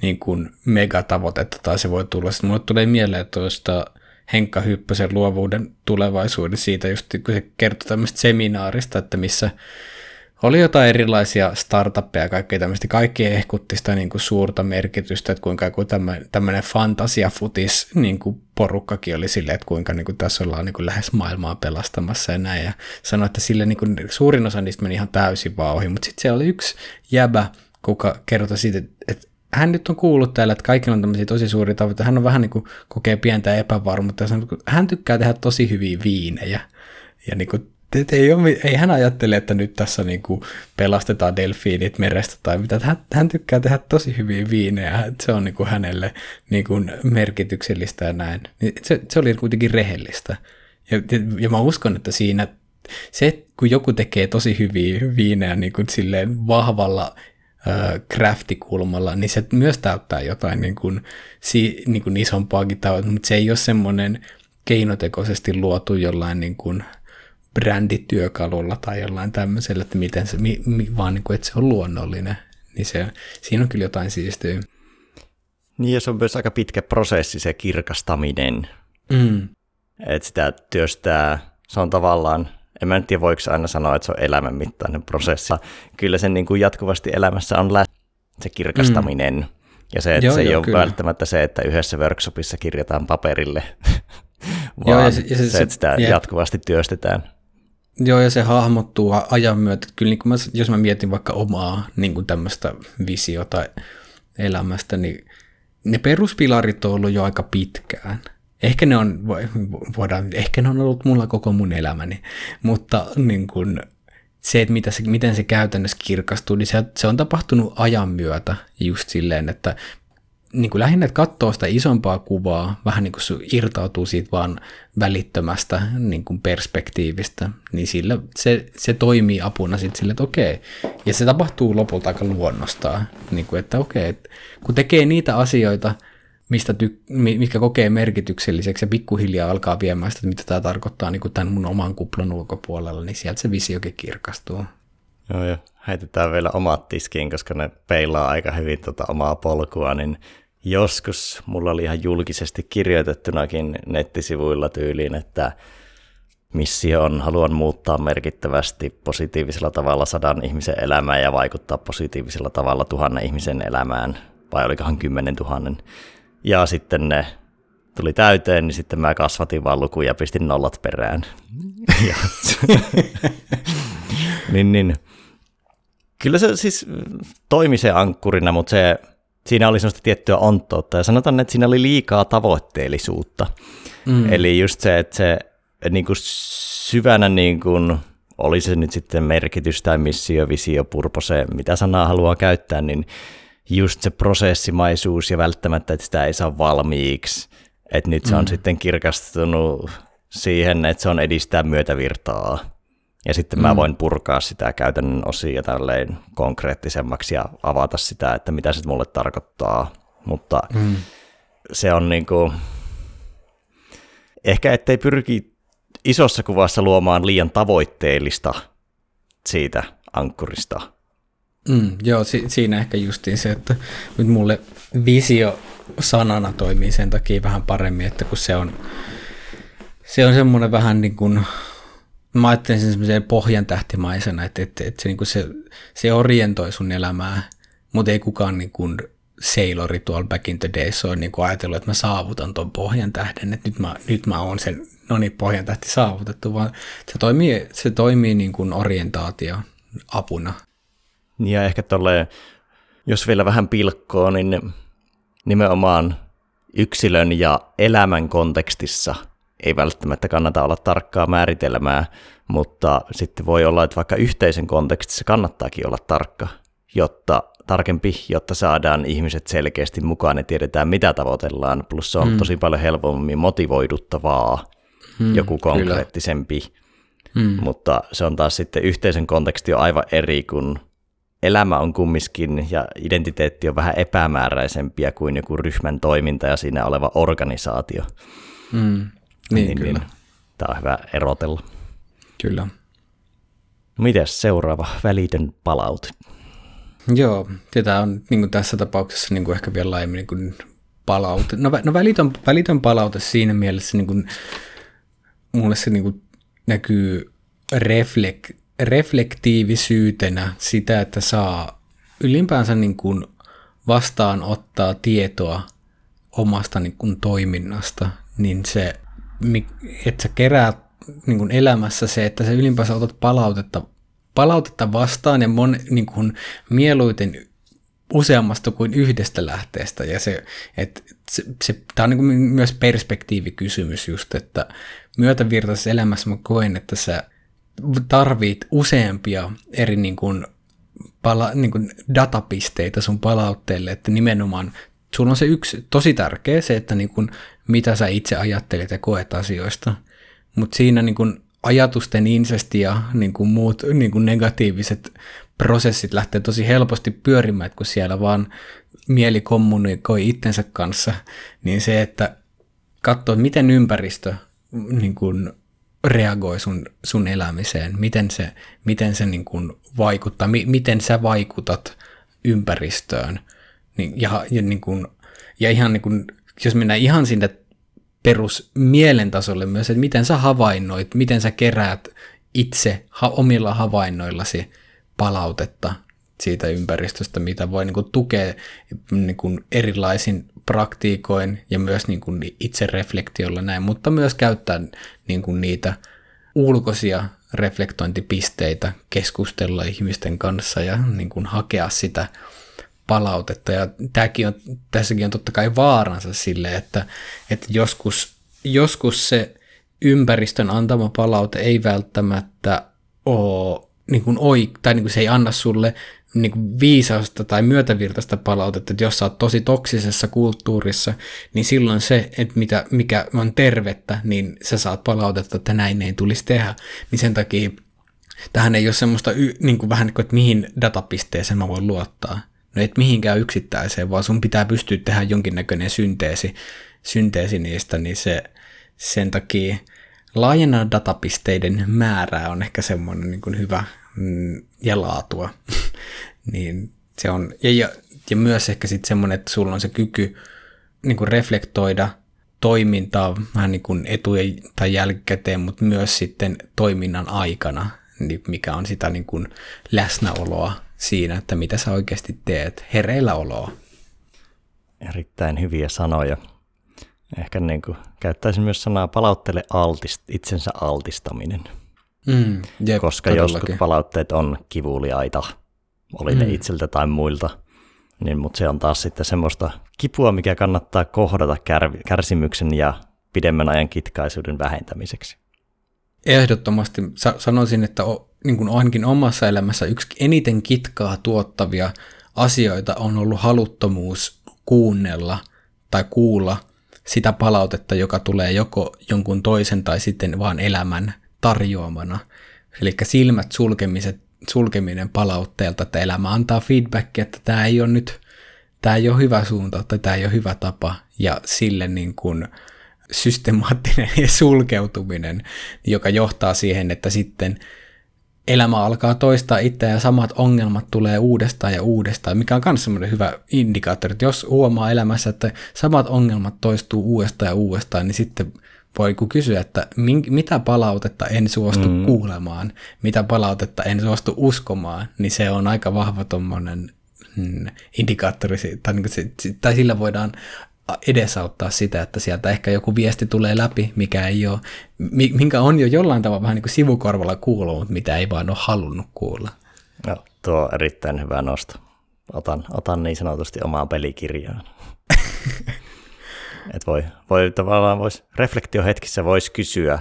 niin kuin megatavoitetta tai se voi tulla. Sitten mulle tulee mieleen tuosta Henkka Hyppösen luovuuden tulevaisuuden siitä, just kun se kertoi tämmöistä seminaarista, että missä oli jotain erilaisia startuppeja ja kaikkea tämmöistä. Kaikki ehkutti sitä niin kuin suurta merkitystä, että kuinka joku tämmöinen fantasiafutis niin kuin porukkakin oli silleen, että kuinka niin kuin tässä ollaan niin kuin lähes maailmaa pelastamassa ja näin. Ja sanoi, että sille niin kuin suurin osa niistä meni ihan täysin vaan ohi, mutta sitten siellä oli yksi jäbä, kuka kertoi siitä, että hän nyt on kuullut täällä, että kaikilla on tämmöisiä tosi suuria tavoitteita. Hän on vähän niin kuin kokee pientä epävarmuutta. Hän tykkää tehdä tosi hyviä viinejä. Ja niin kuin et ei, ole, ei hän ajattele, että nyt tässä niin kuin pelastetaan delfiinit merestä tai mitä. Hän, hän tykkää tehdä tosi hyviä viinejä, että se on niin kuin hänelle niin kuin merkityksellistä ja näin. Niin se, se oli kuitenkin rehellistä. Ja, ja mä uskon, että siinä se, kun joku tekee tosi hyviä viinejä niin kuin silleen vahvalla craftikulmalla, niin se myös täyttää jotain niin kuin, si, niin kuin isompaakin tavoitetta, mutta se ei ole semmoinen keinotekoisesti luotu jollain niin kuin, brändityökalulla tai jollain tämmöisellä, että miten se, mi, mi, vaan niin kuin, että se on luonnollinen, niin se, siinä on kyllä jotain siistiä. Niin ja se on myös aika pitkä prosessi se kirkastaminen. Mm. Että sitä työstää, se on tavallaan, en mä nyt tiedä voiko aina sanoa, että se on elämänmittainen prosessi. Kyllä sen niin kuin jatkuvasti elämässä on läsnä se kirkastaminen. Mm. Ja se, että joo, se joo, ei ole kyllä. välttämättä se, että yhdessä workshopissa kirjataan paperille, vaan joo, ja se, ja se, se, että sitä jep. jatkuvasti työstetään. Joo, ja se hahmottuu ajan myötä. Kyllä niin mä, jos mä mietin vaikka omaa niin kuin tämmöistä visiota elämästä, niin ne peruspilarit on ollut jo aika pitkään. Ehkä ne on, voidaan, ehkä ne on ollut mulla koko mun elämäni, mutta niin kuin, se, että mitä se, miten se käytännössä kirkastuu, niin se, se on tapahtunut ajan myötä just silleen, että niin kuin lähinnä, että katsoo sitä isompaa kuvaa, vähän niin kuin irtautuu siitä vaan välittömästä niin kuin perspektiivistä, niin sillä se, se toimii apuna sitten sille, että okei. Ja se tapahtuu lopulta aika luonnostaan, niin kuin, että okei, että kun tekee niitä asioita, mistä ty- mitkä kokee merkitykselliseksi ja pikkuhiljaa alkaa viemään sitä, mitä tämä tarkoittaa niin kuin tämän mun oman kuplan ulkopuolella, niin sieltä se visiokin kirkastuu. Joo, ja heitetään vielä omat tiskiin, koska ne peilaa aika hyvin tuota omaa polkua, niin joskus mulla oli ihan julkisesti kirjoitettunakin nettisivuilla tyyliin, että missio on, haluan muuttaa merkittävästi positiivisella tavalla sadan ihmisen elämää ja vaikuttaa positiivisella tavalla tuhannen ihmisen elämään, vai olikohan kymmenen tuhannen. Ja sitten ne tuli täyteen, niin sitten mä kasvatin vaan lukuja ja pistin nollat perään. niin, niin. Kyllä se siis toimi se ankkurina, mutta se siinä oli sellaista tiettyä onttoutta ja sanotaan, että siinä oli liikaa tavoitteellisuutta. Mm. Eli just se, että se niin kuin syvänä niin kuin, oli se nyt sitten merkitys tai missio, visio, purpose, mitä sanaa haluaa käyttää, niin just se prosessimaisuus ja välttämättä, että sitä ei saa valmiiksi. Että nyt se on mm. sitten kirkastunut siihen, että se on edistää myötävirtaa. Ja sitten mm. mä voin purkaa sitä käytännön osia tälleen konkreettisemmaksi ja avata sitä, että mitä se mulle tarkoittaa. Mutta mm. se on niin kuin, ehkä ettei pyrki isossa kuvassa luomaan liian tavoitteellista siitä ankkurista. Mm, joo, si- siinä ehkä justiin se, että nyt mulle visio sanana toimii sen takia vähän paremmin, että kun se on, se on semmoinen vähän niin kuin, mä ajattelen sen semmoisen pohjan tähtimaisena, että, että, että se, niin kuin se, se orientoi sun elämää, mutta ei kukaan niin kuin sailori tuolla back in the days on niin kuin ajatellut, että mä saavutan tuon pohjan tähden, että nyt mä, nyt mä oon sen, no niin, pohjan tähti saavutettu, vaan se toimii, se toimii niin kuin orientaatio apuna. Ja ehkä tolle, jos vielä vähän pilkkoo, niin nimenomaan yksilön ja elämän kontekstissa ei välttämättä kannata olla tarkkaa määritelmää, mutta sitten voi olla, että vaikka yhteisen kontekstissa kannattaakin olla tarkka, jotta tarkempi, jotta saadaan ihmiset selkeästi mukaan ja tiedetään, mitä tavoitellaan. Plus se on mm. tosi paljon helpommin motivoiduttavaa, mm, joku konkreettisempi. Mm. Mutta se on taas sitten yhteisen konteksti on aivan eri, kun elämä on kumminkin ja identiteetti on vähän epämääräisempiä kuin joku ryhmän toiminta ja siinä oleva organisaatio. Mm. Niin, niin, kyllä. Niin, tämä on hyvä erotella. Kyllä. Mites seuraava välitön palaute? Joo, tämä on niin kuin tässä tapauksessa niin kuin ehkä vielä laajemmin niin kuin palaute. No, no välitön, välitön palaute siinä mielessä, niin kuin, mulle se niin kuin näkyy reflek, reflektiivisyytenä sitä, että saa ylipäänsä niin kuin vastaanottaa tietoa omasta niin kuin toiminnasta, niin se, että sä keräät niin kuin elämässä se, että sä ylipäänsä otat palautetta palautetta vastaan ja mon, niin kuin, mieluiten useammasta kuin yhdestä lähteestä. Ja se, et, se, se, tämä on niin kuin myös perspektiivikysymys just, että myötävirtaisessa elämässä mä koen, että sä tarvit useampia eri niin kuin, pala, niin kuin datapisteitä sun palautteelle, että nimenomaan sulla on se yksi tosi tärkeä, se, että niin kuin, mitä sä itse ajattelet ja koet asioista, mutta siinä niin kuin, ajatusten insesti ja niin kuin muut niin kuin negatiiviset prosessit lähtee tosi helposti pyörimään, kun siellä vaan mieli kommunikoi itsensä kanssa, niin se, että katsoo, miten ympäristö niin kuin reagoi sun, sun elämiseen, miten se, miten se niin kuin vaikuttaa, mi, miten sä vaikutat ympäristöön. Niin, ja, ja, niin kuin, ja ihan niin kuin, jos mennään ihan sinne perus mielentasolle myös, että miten sä havainnoit, miten sä keräät itse ha- omilla havainnoillasi palautetta siitä ympäristöstä, mitä voi niin kuin, tukea niin kuin, erilaisin praktiikoin ja myös niin kuin, itse reflektiolla näin, mutta myös käyttää niin kuin, niitä ulkoisia reflektointipisteitä, keskustella ihmisten kanssa ja niin kuin, hakea sitä palautetta. Ja tämäkin on, tässäkin on totta kai vaaransa sille, että, että joskus, joskus se ympäristön antama palaute ei välttämättä ole niin kuin oi, tai niin kuin se ei anna sulle niin kuin viisausta tai myötävirtaista palautetta, että jos sä oot tosi toksisessa kulttuurissa, niin silloin se, että mitä, mikä on tervettä, niin sä saat palautetta, että näin ei tulisi tehdä. Niin sen takia tähän ei ole semmoista niin kuin vähän niin kuin, että mihin datapisteeseen mä voin luottaa. No et mihinkään yksittäiseen, vaan sun pitää pystyä tehdä jonkinnäköinen synteesi, synteesi niistä, niin se sen takia laajenna datapisteiden määrää on ehkä semmoinen niin kuin hyvä mm, ja laatua. niin se on, ja, ja, ja myös ehkä sitten semmoinen, että sulla on se kyky niin kuin reflektoida toimintaa vähän niin kuin etujen tai jälkikäteen, mutta myös sitten toiminnan aikana, niin mikä on sitä niin kuin läsnäoloa siinä, että mitä sä oikeasti teet, hereillä oloa. Erittäin hyviä sanoja. Ehkä niin kuin, käyttäisin myös sanaa palauttele altist, itsensä altistaminen. Mm, jep, Koska todellakin. joskus palautteet on kivuliaita, oli ne mm. itseltä tai muilta. Niin, mutta se on taas sitten semmoista kipua, mikä kannattaa kohdata kär, kärsimyksen ja pidemmän ajan kitkaisuuden vähentämiseksi. Ehdottomasti sanoisin, että niin kuin ainakin omassa elämässä yksi eniten kitkaa tuottavia asioita on ollut haluttomuus kuunnella tai kuulla sitä palautetta, joka tulee joko jonkun toisen tai sitten vaan elämän tarjoamana. Eli silmät sulkemiset, sulkeminen palautteelta, että elämä antaa feedbackia, että tämä ei ole nyt, tämä ei ole hyvä suunta tai tämä ei ole hyvä tapa, ja sille niin kuin systemaattinen sulkeutuminen, joka johtaa siihen, että sitten elämä alkaa toistaa itseä ja samat ongelmat tulee uudestaan ja uudestaan, mikä on myös semmoinen hyvä indikaattori, että jos huomaa elämässä, että samat ongelmat toistuu uudestaan ja uudestaan, niin sitten voi kysyä, että mitä palautetta en suostu mm. kuulemaan, mitä palautetta en suostu uskomaan, niin se on aika vahva tuommoinen mm, indikaattori, tai, niin se, tai sillä voidaan edesauttaa sitä, että sieltä ehkä joku viesti tulee läpi, mikä ei ole, minkä on jo jollain tavalla vähän niin kuin sivukorvalla kuullut, mutta mitä ei vaan ole halunnut kuulla. No, tuo on erittäin hyvä nosto. Otan, otan niin sanotusti omaan pelikirjaan. Et voi, voi tavallaan vois, reflektiohetkissä voisi kysyä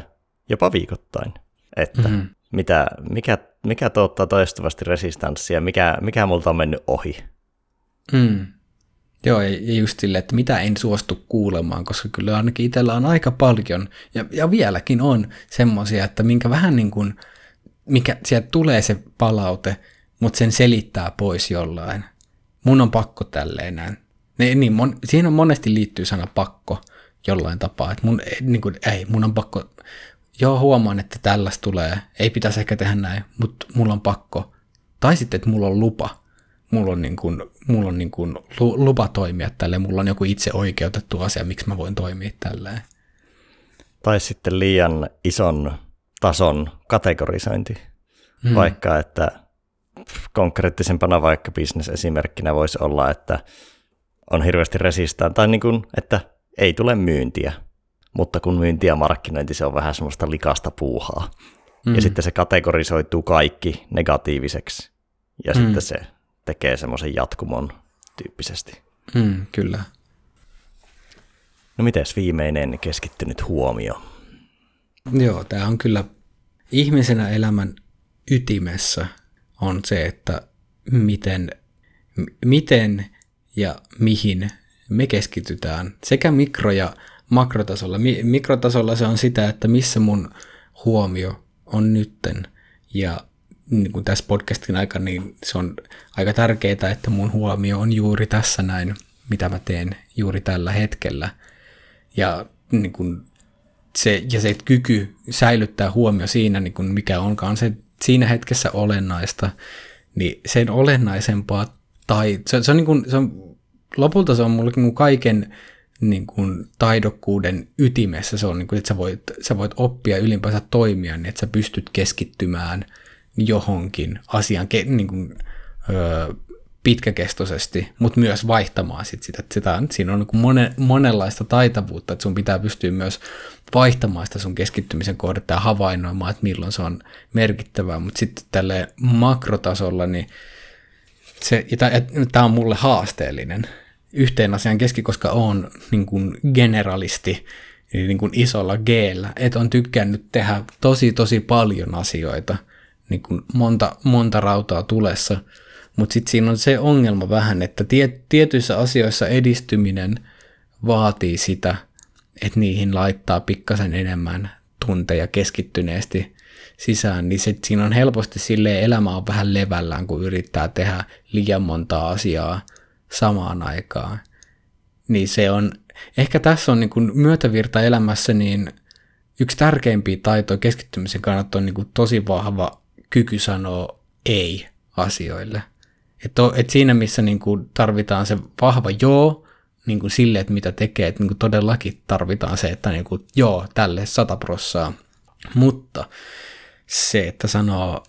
jopa viikoittain, että mm-hmm. mitä, mikä, mikä tuottaa toistuvasti resistanssia, mikä, mikä multa on mennyt ohi. Mm. Joo, ja just silleen, että mitä en suostu kuulemaan, koska kyllä ainakin itsellä on aika paljon, ja, ja vieläkin on semmoisia, että minkä vähän niin kuin, mikä sieltä tulee se palaute, mutta sen selittää pois jollain. Mun on pakko tälleen näin. Niin, niin mon, siihen on monesti liittyy sana pakko jollain tapaa, että mun, niin kuin, ei, mun on pakko, joo huomaan, että tällaista tulee, ei pitäisi ehkä tehdä näin, mutta mulla on pakko. Tai sitten, että mulla on lupa mulla on, niin kuin, mulla on niin kuin lupa toimia tälleen, mulla on joku itse oikeutettu asia, miksi mä voin toimia tälleen. Tai sitten liian ison tason kategorisointi, hmm. vaikka että konkreettisempana vaikka bisnesesimerkkinä voisi olla, että on hirveästi resistään, tai niin kuin, että ei tule myyntiä, mutta kun myynti ja markkinointi, se on vähän semmoista likasta puuhaa. Mm. Ja sitten se kategorisoituu kaikki negatiiviseksi, ja mm. sitten se tekee semmoisen jatkumon tyyppisesti. Mm, kyllä. No mites viimeinen keskittynyt huomio? Joo, tämä on kyllä ihmisenä elämän ytimessä on se, että miten, miten ja mihin me keskitytään sekä mikro- ja makrotasolla. Mikrotasolla se on sitä, että missä mun huomio on nytten ja niin kuin tässä podcastin aikana, niin se on aika tärkeää, että mun huomio on juuri tässä näin, mitä mä teen juuri tällä hetkellä. Ja, niin kuin se, ja se kyky säilyttää huomio siinä, niin kuin mikä onkaan se siinä hetkessä olennaista, niin sen olennaisempaa, tai se, se on, niin kuin, se on, lopulta se on mulle niin kaiken niin kuin taidokkuuden ytimessä, se on niin kuin, että sä voit, sä voit oppia ylipäänsä toimia, niin että sä pystyt keskittymään – johonkin asian niin kuin, öö, pitkäkestoisesti, mutta myös vaihtamaan sit sitä. sitä siinä on niin monen, monenlaista taitavuutta, että sun pitää pystyä myös vaihtamaan sitä sun keskittymisen kohdetta ja havainnoimaan, että milloin se on merkittävää, mutta sitten tälle makrotasolla, niin se, tämä on mulle haasteellinen yhteen asian keski, koska on niin kuin generalisti niin kuin isolla g että on tykkännyt tehdä tosi tosi paljon asioita – niin kuin monta, monta rautaa tulessa, mutta sitten siinä on se ongelma vähän, että tie, tietyissä asioissa edistyminen vaatii sitä, että niihin laittaa pikkasen enemmän tunteja keskittyneesti sisään, niin sit siinä on helposti sille elämä on vähän levällään, kun yrittää tehdä liian monta asiaa samaan aikaan. Niin se on, ehkä tässä on niin kuin myötävirta elämässä, niin yksi tärkeimpiä taitoja keskittymisen kannalta on niin kuin tosi vahva kyky sanoa ei asioille. Et, to, et siinä, missä niin kuin tarvitaan se vahva joo niin kuin sille, että mitä tekee, että niin kuin todellakin tarvitaan se, että niin kuin, joo, tälle sata prossaa. Mutta se, että sanoo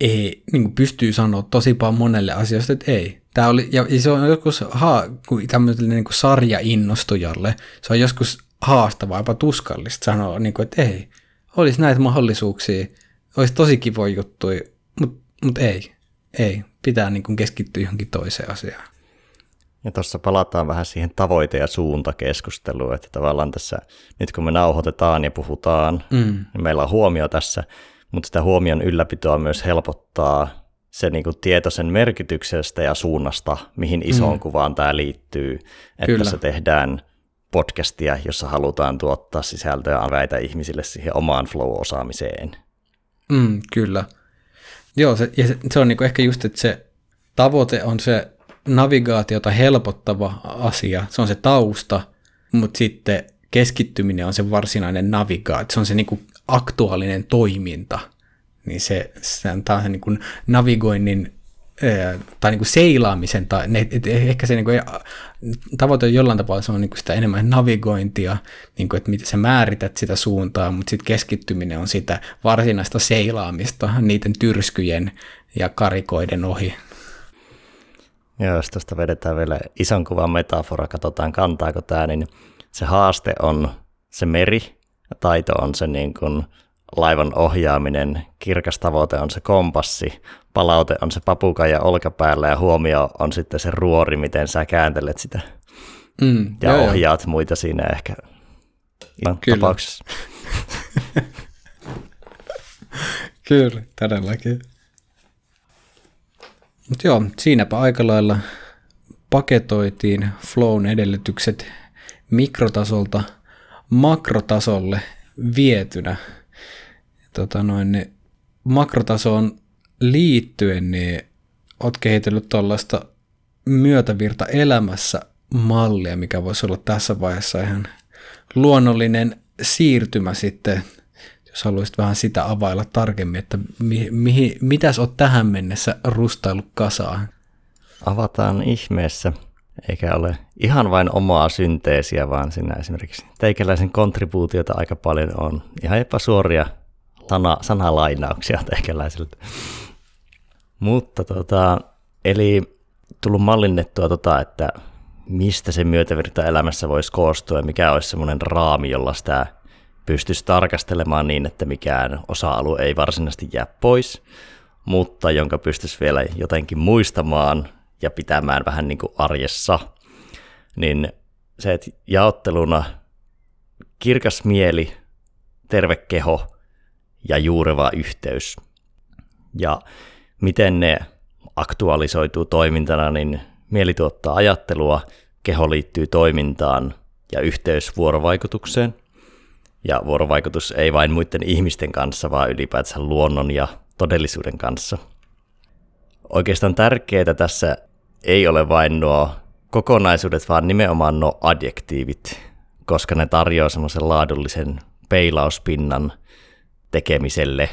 ei, niin kuin pystyy sanoa tosi paljon monelle asioista, että ei. Tämä oli, ja se on joskus ha, tämmöiselle niin kuin sarjainnostujalle, se on joskus haastavaa, jopa tuskallista sanoa, niin kuin, että ei, olisi näitä mahdollisuuksia, olisi tosi kivoja juttuja, mutta mut ei, ei. Pitää niin kuin keskittyä johonkin toiseen asiaan. Ja tuossa palataan vähän siihen tavoite- ja suuntakeskusteluun, että tavallaan tässä, nyt kun me nauhoitetaan ja puhutaan, mm. niin meillä on huomio tässä, mutta sitä huomion ylläpitoa myös helpottaa se niin kuin tietoisen merkityksestä ja suunnasta, mihin isoon mm. kuvaan tämä liittyy, että Kyllä. se tehdään podcastia, jossa halutaan tuottaa sisältöä väitä ihmisille siihen omaan flow-osaamiseen. Mm, kyllä. Joo, se, ja se, se on niinku ehkä just, että se tavoite on se navigaatiota helpottava asia, se on se tausta, mutta sitten keskittyminen on se varsinainen navigaatio, se on se niinku aktuaalinen toiminta, niin se, se antaa sen niinku navigoinnin tai niin kuin seilaamisen, tai ne, et, ehkä se niin kuin, tavoite on jollain tapaa se on niin kuin sitä enemmän navigointia, niin kuin, että miten sä määrität sitä suuntaa, mutta sitten keskittyminen on sitä varsinaista seilaamista niiden tyrskyjen ja karikoiden ohi. Joo, jos tuosta vedetään vielä ison kuvan metafora, katsotaan kantaako tämä, niin se haaste on se meri, taito on se niin kuin laivan ohjaaminen, kirkas tavoite on se kompassi, palaute on se papukaija olkapäällä ja huomio on sitten se ruori, miten sä kääntelet sitä mm, ja joo, ohjaat joo. muita siinä ehkä Kyllä. tapauksessa. Kyllä, todellakin. Mutta joo, siinäpä aika lailla paketoitiin Flown edellytykset mikrotasolta makrotasolle vietynä. Tota noin, niin makrotasoon liittyen, niin oot kehitellyt tuollaista myötävirta elämässä mallia, mikä voisi olla tässä vaiheessa ihan luonnollinen siirtymä sitten, jos haluaisit vähän sitä availla tarkemmin, että mi- mihin, mitäs oot tähän mennessä rustaillut kasaan? Avataan ihmeessä, eikä ole ihan vain omaa synteesiä, vaan siinä esimerkiksi teikäläisen kontribuutiota aika paljon on. Ihan epäsuoria sana, sanalainauksia teikäläiseltä. Mutta tota, eli tullut mallinnettua tota, että mistä se myötävirta elämässä voisi koostua ja mikä olisi semmoinen raami, jolla sitä pystyisi tarkastelemaan niin, että mikään osa-alue ei varsinaisesti jää pois, mutta jonka pystyisi vielä jotenkin muistamaan ja pitämään vähän niin kuin arjessa, niin se, että jaotteluna kirkas mieli, terve keho ja juureva yhteys. Ja miten ne aktualisoituu toimintana, niin mieli tuottaa ajattelua, keho liittyy toimintaan ja yhteys vuorovaikutukseen. Ja vuorovaikutus ei vain muiden ihmisten kanssa, vaan ylipäätään luonnon ja todellisuuden kanssa. Oikeastaan tärkeää tässä ei ole vain nuo kokonaisuudet, vaan nimenomaan nuo adjektiivit, koska ne tarjoaa semmoisen laadullisen peilauspinnan tekemiselle,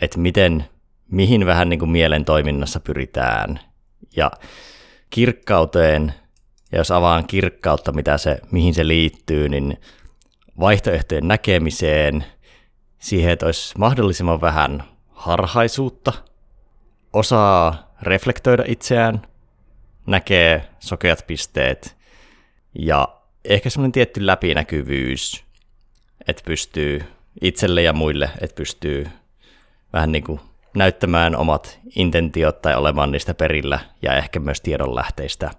että miten mihin vähän niin kuin mielen toiminnassa pyritään. Ja kirkkauteen, ja jos avaan kirkkautta, mitä se, mihin se liittyy, niin vaihtoehtojen näkemiseen, siihen, että olisi mahdollisimman vähän harhaisuutta, osaa reflektoida itseään, näkee sokeat pisteet ja ehkä semmoinen tietty läpinäkyvyys, että pystyy itselle ja muille, että pystyy vähän niin kuin näyttämään omat intentiot tai olemaan niistä perillä ja ehkä myös tiedonlähteistä.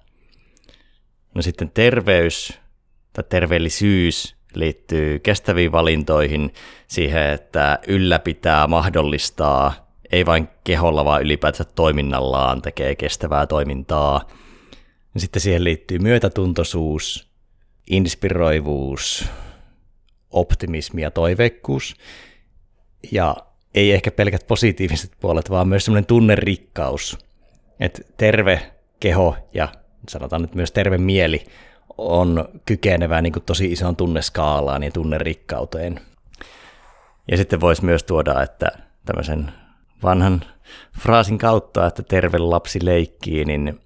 No sitten terveys tai terveellisyys liittyy kestäviin valintoihin, siihen, että ylläpitää, mahdollistaa, ei vain keholla, vaan ylipäätään toiminnallaan tekee kestävää toimintaa. Sitten siihen liittyy myötätuntoisuus, inspiroivuus, optimismi ja toiveikkuus. Ja ei ehkä pelkät positiiviset puolet, vaan myös semmoinen tunnerikkaus. Että terve keho ja sanotaan nyt myös terve mieli on kykenevää niin kuin tosi isoon tunneskaalaan ja tunnerikkauteen. Ja sitten voisi myös tuoda, että tämmöisen vanhan fraasin kautta, että terve lapsi leikkii, niin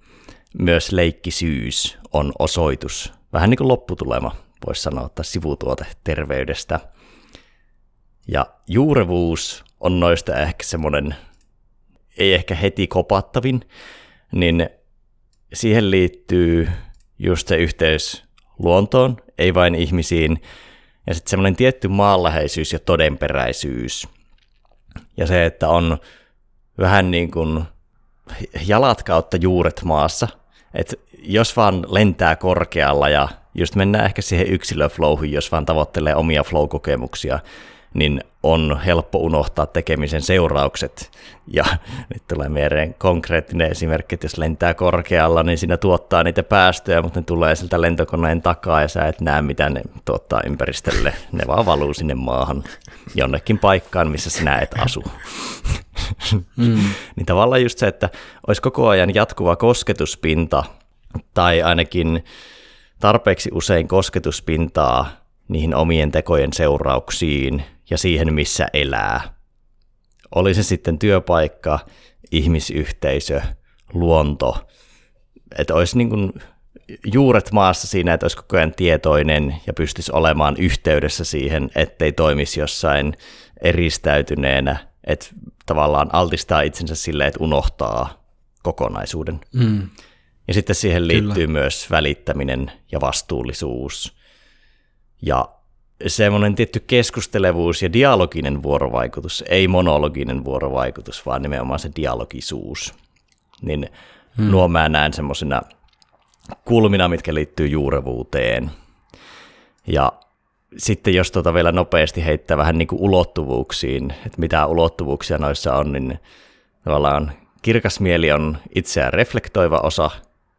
myös leikkisyys on osoitus, vähän niin kuin lopputulema, voisi sanoa, että sivutuote terveydestä. Ja juurevuus on noista ehkä semmoinen, ei ehkä heti kopattavin, niin siihen liittyy just se yhteys luontoon, ei vain ihmisiin, ja sitten semmoinen tietty maanläheisyys ja todenperäisyys. Ja se, että on vähän niin kuin jalat kautta juuret maassa, että jos vaan lentää korkealla ja just mennään ehkä siihen yksilöflowhun, jos vaan tavoittelee omia flow-kokemuksia, niin on helppo unohtaa tekemisen seuraukset. Ja nyt tulee mieleen konkreettinen esimerkki, että jos lentää korkealla, niin siinä tuottaa niitä päästöjä, mutta ne tulee siltä lentokoneen takaa ja sä et näe, mitä ne tuottaa ympäristölle. Ne vaan valuu sinne maahan jonnekin paikkaan, missä sinä et asu. Mm. niin tavallaan just se, että olisi koko ajan jatkuva kosketuspinta tai ainakin tarpeeksi usein kosketuspintaa niihin omien tekojen seurauksiin ja siihen, missä elää. Oli se sitten työpaikka, ihmisyhteisö, luonto, että olisi niin kuin juuret maassa siinä, että olisi koko ajan tietoinen ja pystyisi olemaan yhteydessä siihen, ettei toimisi jossain eristäytyneenä, että tavallaan altistaa itsensä sille, että unohtaa kokonaisuuden. Mm. Ja sitten siihen liittyy Kyllä. myös välittäminen ja vastuullisuus ja semmoinen tietty keskustelevuus ja dialoginen vuorovaikutus, ei monologinen vuorovaikutus, vaan nimenomaan se dialogisuus. Niin hmm. nuo mä näen semmoisina kulmina, mitkä liittyy juurevuuteen. Ja sitten jos tuota vielä nopeasti heittää vähän niin kuin ulottuvuuksiin, että mitä ulottuvuuksia noissa on, niin tavallaan kirkas mieli on itseään reflektoiva osa,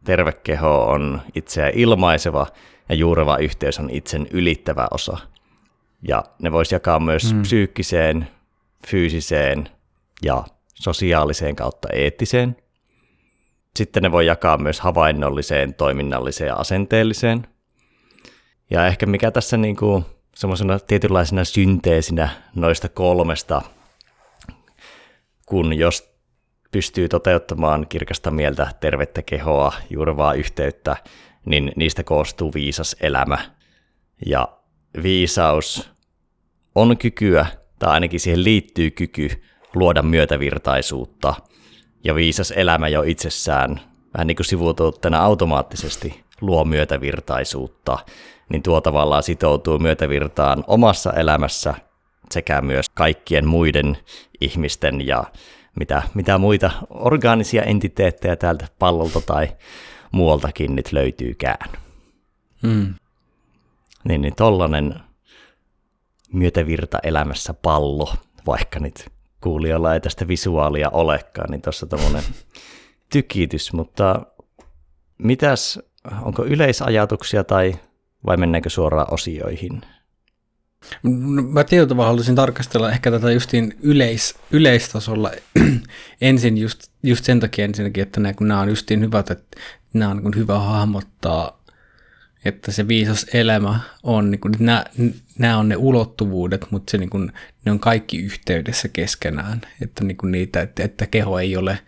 terve keho on itseään ilmaiseva ja juureva yhteys on itsen ylittävä osa. Ja ne voisi jakaa myös mm. psyykkiseen, fyysiseen ja sosiaaliseen kautta eettiseen. Sitten ne voi jakaa myös havainnolliseen, toiminnalliseen ja asenteelliseen. Ja ehkä mikä tässä niin kuin semmoisena tietynlaisena synteesinä noista kolmesta, kun jos pystyy toteuttamaan kirkasta mieltä, tervettä kehoa, juurevaa yhteyttä niin niistä koostuu viisas elämä. Ja viisaus on kykyä, tai ainakin siihen liittyy kyky luoda myötävirtaisuutta. Ja viisas elämä jo itsessään, vähän niin kuin sivutuotteena automaattisesti luo myötävirtaisuutta, niin tuo tavallaan sitoutuu myötävirtaan omassa elämässä sekä myös kaikkien muiden ihmisten ja mitä, mitä muita orgaanisia entiteettejä täältä pallolta tai muualtakin nyt löytyykään. Mm. Niin, niin tollanen myötävirta elämässä pallo, vaikka nyt kuulijalla ei tästä visuaalia olekaan, niin tuossa tommonen tykitys, mutta mitäs, onko yleisajatuksia tai vai mennäänkö suoraan osioihin? No, mä tietyllä tavalla haluaisin tarkastella ehkä tätä justiin yleis, yleistasolla ensin just, just sen takia ensinnäkin, että nämä, kun nämä on justiin hyvät, että nämä on niin hyvä hahmottaa, että se viisas elämä on, niin kuin, nämä, nämä on ne ulottuvuudet, mutta se, niin kuin, ne on kaikki yhteydessä keskenään, että niin kuin niitä, että, että keho ei ole,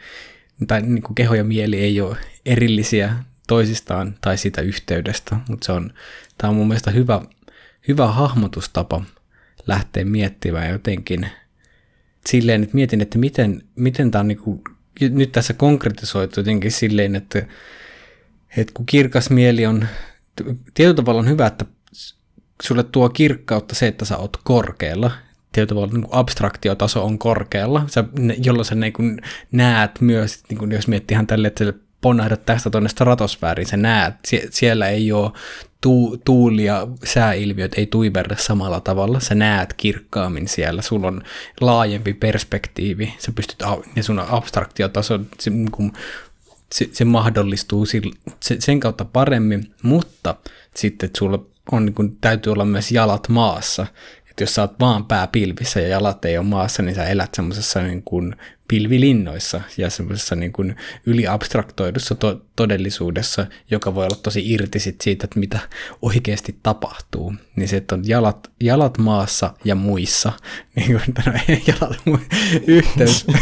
tai niin kuin keho ja mieli ei ole erillisiä toisistaan tai sitä yhteydestä, mutta se on, tämä on mun mielestä hyvä, hyvä hahmotustapa lähteä miettimään jotenkin. Silleen, että mietin, että miten, miten tämä on niin kuin, nyt tässä konkretisoitu jotenkin silleen, että että kun kirkas mieli on, tietyllä tavalla on hyvä, että sulle tuo kirkkautta se, että sä oot korkealla, tietyllä tavalla niin abstraktiotaso on korkealla, sä, jolloin sä niin näet myös, niin kuin jos miettii ihan tälle, että ponnahdat tästä tuonne stratosfääriin, sä näet, sie, siellä ei ole tu, tuuli ja sääilmiöt ei tuiverda samalla tavalla, sä näet kirkkaammin siellä, sulla on laajempi perspektiivi, sä pystyt, ja sun abstraktiotaso niin kuin, se, se mahdollistuu se, sen kautta paremmin, mutta sitten että sulla on, niin kuin, täytyy olla myös jalat maassa. Että jos sä oot vaan pää pilvissä ja jalat ei ole maassa, niin sä elät semmoisessa niin pilvilinnoissa ja semmoisessa niin yliabstraktoidussa to- todellisuudessa, joka voi olla tosi irti sit siitä, että mitä oikeasti tapahtuu. Niin se, että on jalat, jalat maassa ja muissa, niin kuin, no, jalat mu- yhteys.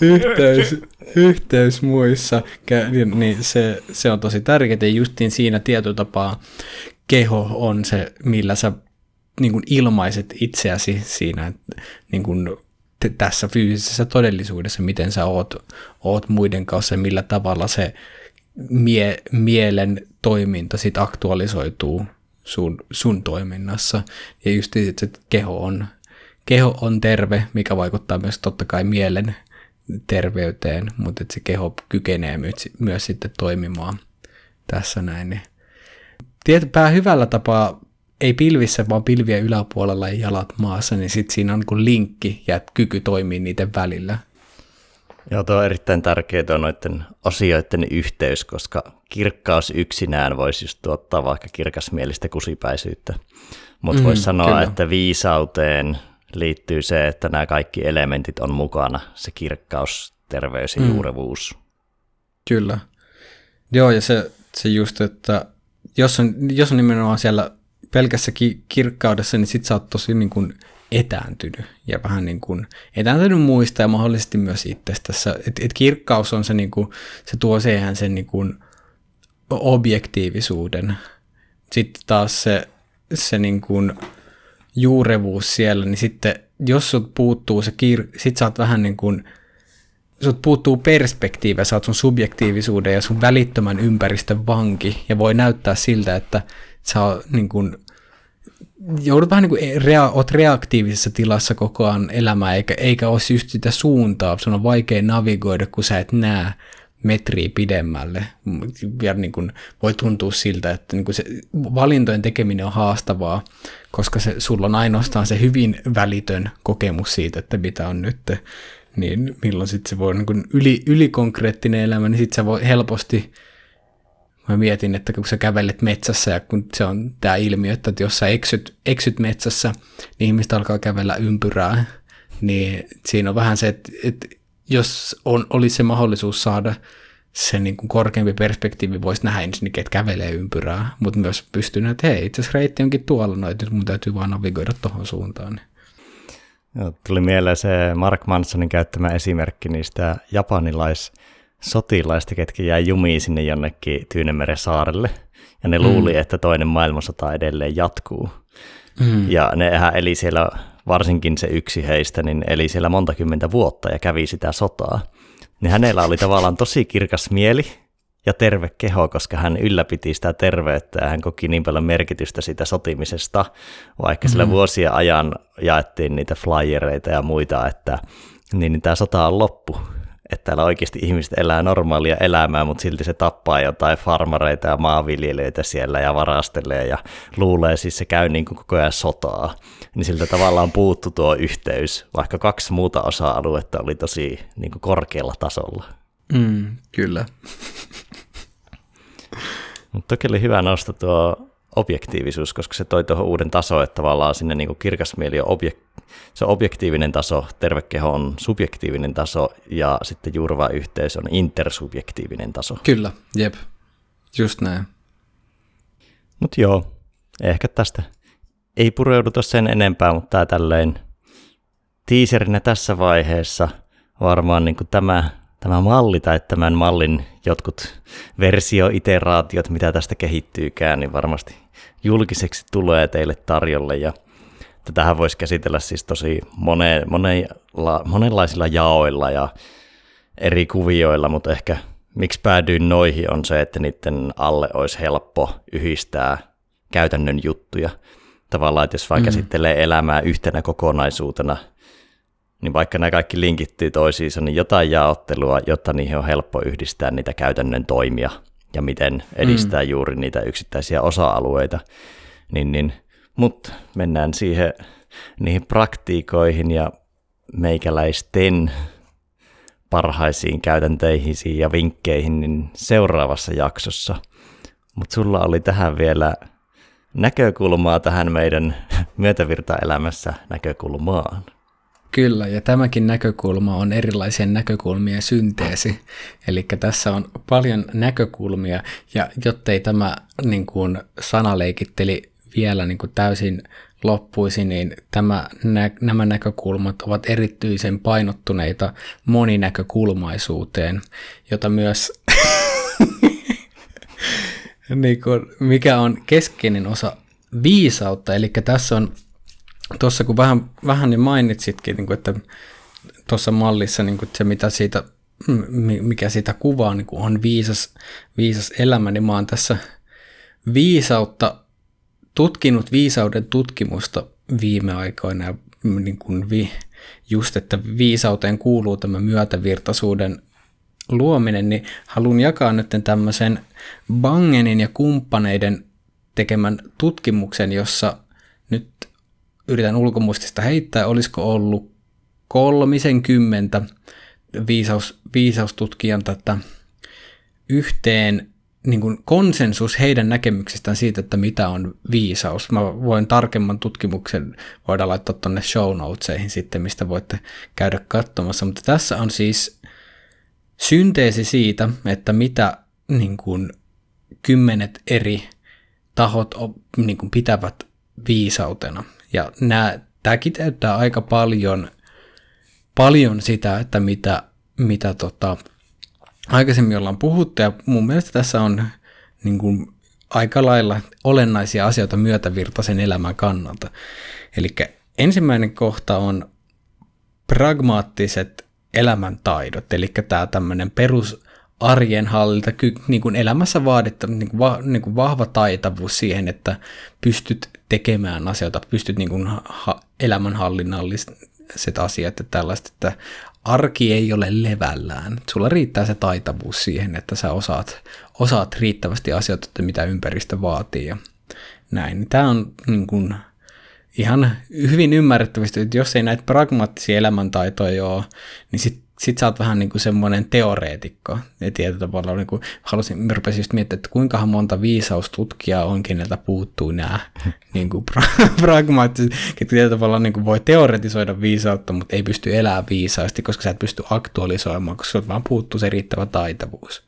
yhteys, yhteys muissa, niin, niin se, se on tosi tärkeää. Ja justiin siinä tietotapaa keho on se, millä sä niin kuin ilmaiset itseäsi siinä niin kuin tässä fyysisessä todellisuudessa, miten sä oot, oot muiden kanssa, millä tavalla se mie, mielen toiminta sit aktualisoituu sun, sun toiminnassa. Ja just että keho on, keho on terve, mikä vaikuttaa myös totta kai mielen terveyteen, mutta että se keho kykenee myös, myös sitten toimimaan tässä näin. Niin. Tietypää hyvällä tapaa ei pilvissä, vaan pilvien yläpuolella ja jalat maassa, niin sitten siinä on niin linkki ja kyky toimii niiden välillä. Joo, tuo on erittäin tärkeää tuo noiden osioiden yhteys, koska kirkkaus yksinään voisi just tuottaa vaikka kirkasmielistä kusipäisyyttä. Mutta mm, voisi sanoa, kyllä. että viisauteen liittyy se, että nämä kaikki elementit on mukana, se kirkkaus, terveys ja mm. juurevuus. Kyllä. Joo, ja se, se just, että jos on, jos on nimenomaan siellä pelkässä ki- kirkkaudessa, niin sit sä oot tosi niin kuin etääntynyt ja vähän niin kuin etääntynyt muista ja mahdollisesti myös itsestä. Et, et kirkkaus on se, niin kuin, se tuo siihen sen niin kuin objektiivisuuden. Sitten taas se, se niin kuin juurevuus siellä, niin sitten jos sut puuttuu se kir- sit sä oot vähän niin kuin, sut puuttuu perspektiivi, sä oot sun subjektiivisuuden ja sun välittömän ympäristön vanki ja voi näyttää siltä, että sä oot niin kuin, joudut vähän niin kuin rea- oot reaktiivisessa tilassa koko ajan elämää, eikä, eikä ole just sitä suuntaa. Sun on vaikea navigoida, kun sä et näe metriä pidemmälle. Ja niin kuin voi tuntua siltä, että niin kuin se valintojen tekeminen on haastavaa, koska se, sulla on ainoastaan se hyvin välitön kokemus siitä, että mitä on nyt. Niin milloin sitten se voi niin yli, ylikonkreettinen elämä, niin sitten se voi helposti Mä mietin, että kun sä kävelet metsässä ja kun se on tämä ilmiö, että jos sä eksyt, eksyt metsässä, niin ihmiset alkaa kävellä ympyrää, niin siinä on vähän se, että, että jos on, olisi se mahdollisuus saada se niin kuin korkeampi perspektiivi, voisi nähdä ensin, että kävelee ympyrää, mutta myös pystyy että hei, itse asiassa reitti onkin tuolla, no, että mun täytyy vaan navigoida tuohon suuntaan. Joo, tuli mieleen se Mark Mansonin käyttämä esimerkki niistä japanilais- sotilaista, ketkä jäi jumiin sinne jonnekin Tyynemeren saarelle. Ja ne mm. luuli, että toinen maailmansota edelleen jatkuu. Mm. Ja nehän eli siellä, varsinkin se yksi heistä, niin eli siellä monta kymmentä vuotta ja kävi sitä sotaa. Niin hänellä oli tavallaan tosi kirkas mieli ja terve keho, koska hän ylläpiti sitä terveyttä ja hän koki niin paljon merkitystä siitä sotimisesta, vaikka sillä mm. vuosien ajan jaettiin niitä flyereita ja muita, että niin, niin tämä sota on loppu että täällä oikeasti ihmiset elää normaalia elämää, mutta silti se tappaa jotain farmareita ja maanviljelijöitä siellä ja varastelee ja luulee, siis se käy niin kuin koko ajan sotaa. Niin siltä tavallaan puuttu tuo yhteys, vaikka kaksi muuta osa-aluetta oli tosi niin kuin korkealla tasolla. Mm, kyllä. Mutta toki oli hyvä nosta tuo objektiivisuus, koska se toi tuohon uuden taso, että tavallaan sinne niin kirkasmieli on, objek- se on objektiivinen taso, tervekeho on subjektiivinen taso ja sitten juurva yhteys on intersubjektiivinen taso. Kyllä, jep, just näin. Mutta joo, ehkä tästä ei pureuduta sen enempää, mutta tämä tälleen tiiserinä tässä vaiheessa varmaan niin tämä tämä malli tai tämän mallin jotkut versioiteraatiot, mitä tästä kehittyykään, niin varmasti julkiseksi tulee teille tarjolle ja tätähän voisi käsitellä siis tosi mone, monella, monenlaisilla jaoilla ja eri kuvioilla, mutta ehkä miksi päädyin noihin on se, että niiden alle olisi helppo yhdistää käytännön juttuja. Tavallaan, että jos vaan mm. käsittelee elämää yhtenä kokonaisuutena – niin vaikka nämä kaikki linkittyy toisiinsa, niin jotain jaottelua, jotta niihin on helppo yhdistää niitä käytännön toimia ja miten edistää mm. juuri niitä yksittäisiä osa-alueita. Niin, niin, Mutta mennään siihen niihin praktiikoihin ja meikäläisten parhaisiin käytänteihin ja vinkkeihin niin seuraavassa jaksossa. Mutta sulla oli tähän vielä näkökulmaa tähän meidän myötävirtaelämässä näkökulmaan. Kyllä, ja tämäkin näkökulma on erilaisien näkökulmien synteesi. Eli tässä on paljon näkökulmia, ja jottei tämä niin kuin, sanaleikitteli vielä niin kuin, täysin loppuisi, niin tämä, nä, nämä näkökulmat ovat erityisen painottuneita moninäkökulmaisuuteen, jota myös, niin kuin, mikä on keskeinen osa viisautta, eli tässä on tuossa kun vähän, vähän niin mainitsitkin, niin kuin, että tuossa mallissa niin kuin se, mitä siitä, mikä siitä kuvaa, niin kuin on viisas, viisas elämä, niin mä oon tässä viisautta, tutkinut viisauden tutkimusta viime aikoina. Ja niin kuin vi, just, että viisauteen kuuluu tämä myötävirtaisuuden luominen, niin haluan jakaa nyt tämmöisen Bangenin ja kumppaneiden tekemän tutkimuksen, jossa nyt yritän ulkomuistista heittää, olisiko ollut kolmisen kymmentä viisaus, viisaustutkijan tätä yhteen niin kuin konsensus heidän näkemyksistään siitä, että mitä on viisaus. Mä voin tarkemman tutkimuksen voida laittaa tuonne show notesihin sitten, mistä voitte käydä katsomassa, mutta tässä on siis synteesi siitä, että mitä niin kuin, kymmenet eri tahot niin kuin, pitävät viisautena. Ja nämä, tämä kiteyttää aika paljon, paljon sitä, että mitä, mitä tota, aikaisemmin ollaan puhuttu, ja mun mielestä tässä on niin kuin, aika lailla olennaisia asioita myötävirtaisen elämän kannalta. Eli ensimmäinen kohta on pragmaattiset elämäntaidot, eli tämä tämmöinen perus arjen hallinta, niin kuin elämässä vaadittu niin kuin va, niin kuin vahva taitavuus siihen, että pystyt tekemään asioita, pystyt niin kuin ha, elämänhallinnalliset asiat ja tällaista, että arki ei ole levällään. Sulla riittää se taitavuus siihen, että sä osaat, osaat riittävästi asioita, että mitä ympäristö vaatii ja näin. Tämä on niin kuin, ihan hyvin ymmärrettävästi, että jos ei näitä pragmaattisia elämäntaitoja ole, niin sit, sit sä oot vähän niin kuin semmoinen teoreetikko. Ja tietyllä tavalla niin kuin, halusin, mä rupesin just miettimään, että kuinka monta viisaustutkijaa on, keneltä puuttuu nämä niin kuin pra- pragmaattiset, että tietyllä tavalla niin kuin voi teoretisoida viisautta, mutta ei pysty elämään viisaasti, koska sä et pysty aktualisoimaan, koska sulla vaan puuttuu se riittävä taitavuus.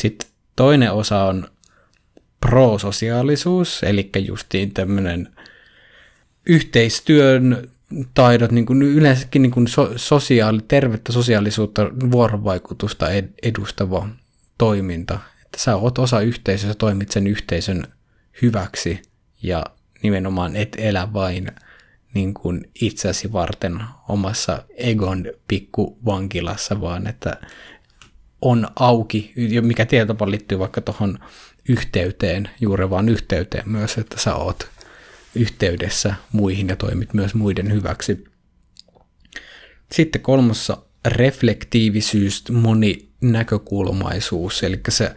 Sitten toinen osa on prososiaalisuus, eli justiin tämmöinen yhteistyön taidot, niin kuin yleensäkin niin kuin so, sosiaali, tervettä sosiaalisuutta, vuorovaikutusta ed, edustava toiminta. Että sä oot osa yhteisöä, sä toimit sen yhteisön hyväksi ja nimenomaan et elä vain niin kuin itsesi varten omassa egon pikkuvankilassa, vaan että on auki, mikä tietyllä liittyy vaikka tuohon yhteyteen, juuri vaan yhteyteen myös, että sä oot yhteydessä muihin ja toimit myös muiden hyväksi. Sitten kolmossa reflektiivisyys, moninäkökulmaisuus, eli se,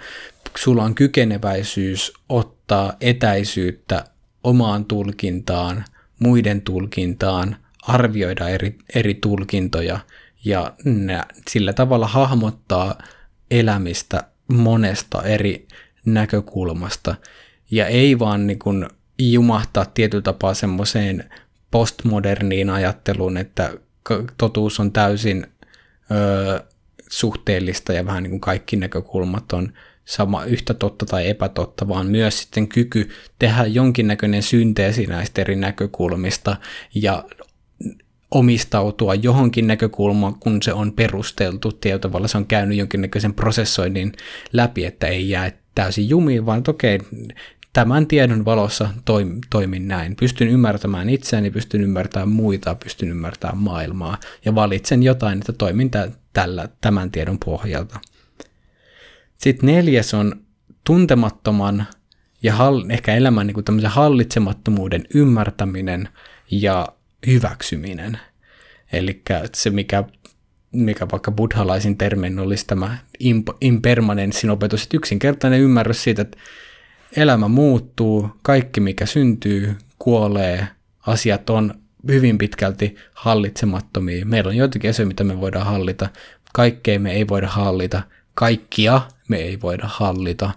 sulla on kykeneväisyys ottaa etäisyyttä omaan tulkintaan, muiden tulkintaan, arvioida eri, eri tulkintoja ja nä, sillä tavalla hahmottaa elämistä monesta eri näkökulmasta ja ei vaan niin kuin jumahtaa tietyllä tapaa semmoiseen postmoderniin ajatteluun, että totuus on täysin ö, suhteellista ja vähän niin kuin kaikki näkökulmat on sama yhtä totta tai epätotta, vaan myös sitten kyky tehdä jonkinnäköinen synteesi näistä eri näkökulmista ja omistautua johonkin näkökulmaan, kun se on perusteltu. Tietyllä tavalla se on käynyt jonkinnäköisen prosessoinnin läpi, että ei jää täysin jumiin, vaan että okei, tämän tiedon valossa toim, toimin näin. Pystyn ymmärtämään itseäni, pystyn ymmärtämään muita, pystyn ymmärtämään maailmaa ja valitsen jotain, että toimin tä, tällä, tämän tiedon pohjalta. Sitten neljäs on tuntemattoman ja hall, ehkä elämän niin kuin hallitsemattomuuden ymmärtäminen ja hyväksyminen. Eli se, mikä, mikä vaikka buddhalaisin termin olisi tämä impermanenssin opetus, että yksinkertainen ymmärrys siitä, että elämä muuttuu, kaikki mikä syntyy, kuolee, asiat on hyvin pitkälti hallitsemattomia. Meillä on joitakin asioita, mitä me voidaan hallita, kaikkea me ei voida hallita, kaikkia me ei voida hallita,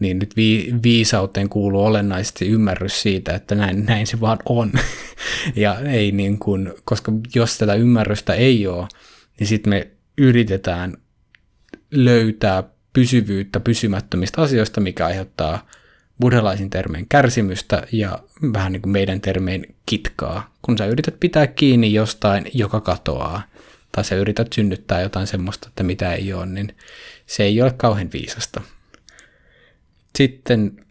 niin nyt vi- viisauteen kuuluu olennaisesti ymmärrys siitä, että näin, näin se vaan on. ja ei niin kuin, koska jos tätä ymmärrystä ei ole, niin sitten me yritetään löytää pysyvyyttä pysymättömistä asioista, mikä aiheuttaa buddhalaisin termein kärsimystä ja vähän niin kuin meidän termein kitkaa, kun sä yrität pitää kiinni jostain, joka katoaa, tai sä yrität synnyttää jotain semmoista, että mitä ei ole, niin se ei ole kauhean viisasta. Sitten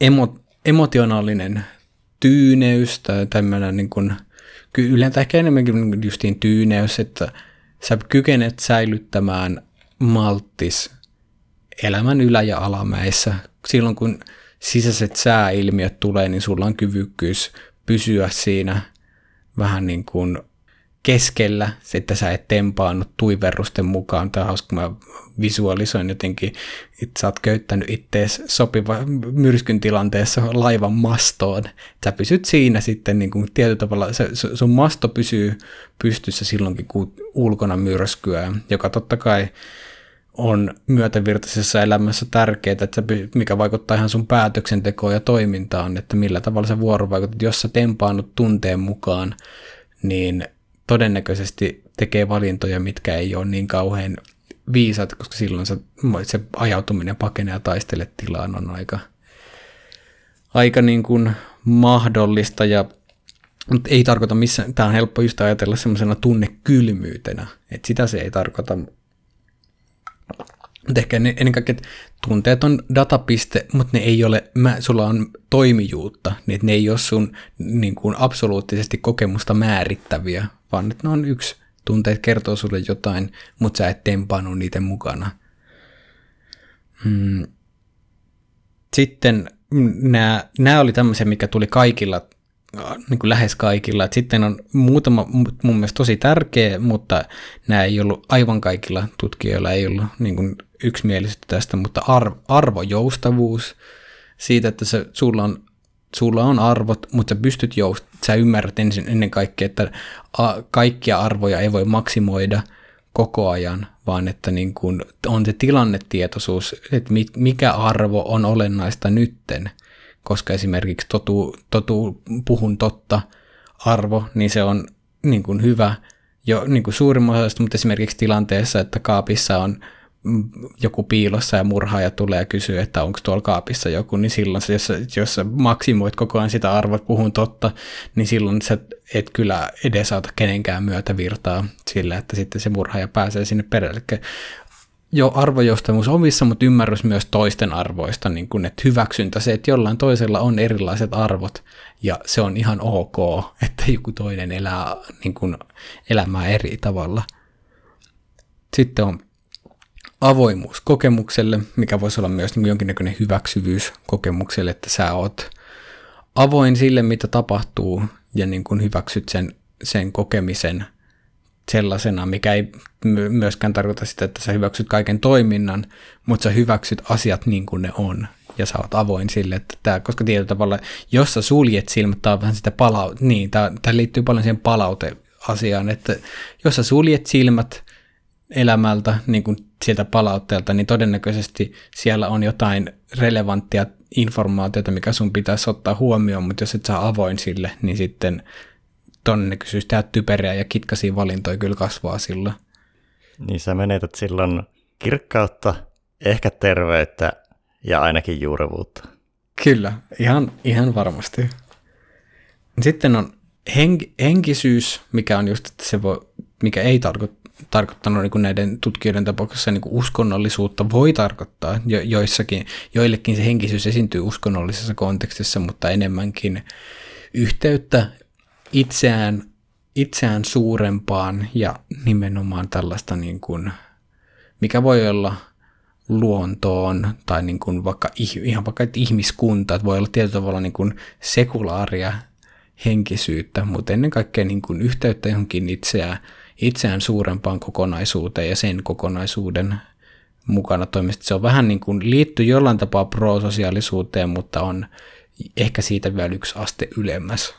emo, emotionaalinen tyyneys tai tämmöinen niin kuin, yleensä ehkä enemmänkin justiin tyyneys, että sä kykenet säilyttämään malttis elämän ylä- ja alamäissä. Silloin kun sisäiset sääilmiöt tulee, niin sulla on kyvykkyys pysyä siinä vähän niin kuin keskellä, että sä et tempaannut tuiverrusten mukaan. Tämä on hauska, mä visualisoin jotenkin, että sä oot köyttänyt ittees sopiva myrskyn tilanteessa laivan mastoon. Sä pysyt siinä sitten niin kuin tietyllä tavalla, se, sun masto pysyy pystyssä silloinkin, kun ulkona myrskyä, joka totta kai on myötävirtaisessa elämässä tärkeää, että mikä vaikuttaa ihan sun päätöksentekoon ja toimintaan, että millä tavalla sä vuorovaikutat. Jos sä tempaannut tunteen mukaan, niin todennäköisesti tekee valintoja, mitkä ei ole niin kauhean viisaat, koska silloin se, se ajautuminen pakene ja taistele tilaan on aika, aika niin kuin mahdollista ja mutta ei tarkoita missään, tämä on helppo just ajatella semmoisena tunnekylmyytenä, että sitä se ei tarkoita. Mutta ehkä ennen kaikkea, tunteet on datapiste, mutta ne ei ole, mä, sulla on toimijuutta, niin ne ei ole sun niin kuin absoluuttisesti kokemusta määrittäviä, vaan että ne on yksi, tunteet kertoo sulle jotain, mutta sä et tempannut niiden mukana. Hmm. Sitten nämä, nämä oli tämmöisiä, mikä tuli kaikilla, niin kuin lähes kaikilla. Et sitten on muutama mun mielestä tosi tärkeä, mutta nämä ei ollut aivan kaikilla tutkijoilla, ei ollut niin kuin yksimielisyyttä tästä, mutta arv, arvojoustavuus siitä, että se, sulla on sulla on arvot, mutta sä pystyt joust, sä ymmärrät ensin, ennen kaikkea, että a, kaikkia arvoja ei voi maksimoida koko ajan, vaan että niin kun on se tilannetietoisuus, että mikä arvo on olennaista nytten, koska esimerkiksi totu, totu puhun totta arvo, niin se on niin kuin hyvä jo niin kuin suurimman mutta esimerkiksi tilanteessa, että kaapissa on joku piilossa ja murhaaja tulee ja kysyy, että onko tuolla kaapissa joku, niin silloin se, jos, jos sä maksimoit koko ajan sitä arvoa, että puhun totta, niin silloin sä et kyllä edesauta kenenkään myötävirtaa sillä, että sitten se murhaaja pääsee sinne perille. Jo arvojoustavuus omissa, mutta ymmärrys myös toisten arvoista, niin kun, että hyväksyntä se, että jollain toisella on erilaiset arvot, ja se on ihan ok, että joku toinen elää niin kun, elämää eri tavalla. Sitten on avoimuus kokemukselle, mikä voisi olla myös niin jonkinnäköinen hyväksyvyys kokemukselle, että sä oot avoin sille, mitä tapahtuu, ja niin kuin hyväksyt sen, sen kokemisen sellaisena, mikä ei myöskään tarkoita sitä, että sä hyväksyt kaiken toiminnan, mutta sä hyväksyt asiat niin kuin ne on, ja sä oot avoin sille, että tämä, koska tietyllä tavalla, jos sä suljet silmät, tämä on vähän sitä palaute, niin, tämä liittyy paljon siihen palauteasiaan, että jos sä suljet silmät elämältä, niin kuin sieltä palautteelta, niin todennäköisesti siellä on jotain relevanttia informaatiota, mikä sun pitäisi ottaa huomioon, mutta jos et saa avoin sille, niin sitten todennäköisyys tehdä typeriä ja kitkaisia valintoja kyllä kasvaa sillä. Niin sä menetät silloin kirkkautta, ehkä terveyttä ja ainakin juurevuutta. Kyllä, ihan, ihan varmasti. Sitten on henk- henkisyys, mikä on just, että se voi, mikä ei tarkoita tarkoittanut niin kuin näiden tutkijoiden tapauksessa niin kuin uskonnollisuutta voi tarkoittaa. Jo, joissakin, joillekin se henkisyys esiintyy uskonnollisessa kontekstissa, mutta enemmänkin yhteyttä itseään, itseään suurempaan ja nimenomaan tällaista, niin kuin, mikä voi olla luontoon tai niin kuin vaikka, ihan vaikka ihmiskunta, että voi olla tietyllä tavalla niin kuin sekulaaria henkisyyttä, mutta ennen kaikkea niin kuin yhteyttä johonkin itseään itseään suurempaan kokonaisuuteen ja sen kokonaisuuden mukana toimista. Se on vähän niin kuin liittyy jollain tapaa prososiaalisuuteen, mutta on ehkä siitä vielä yksi aste ylemmäs.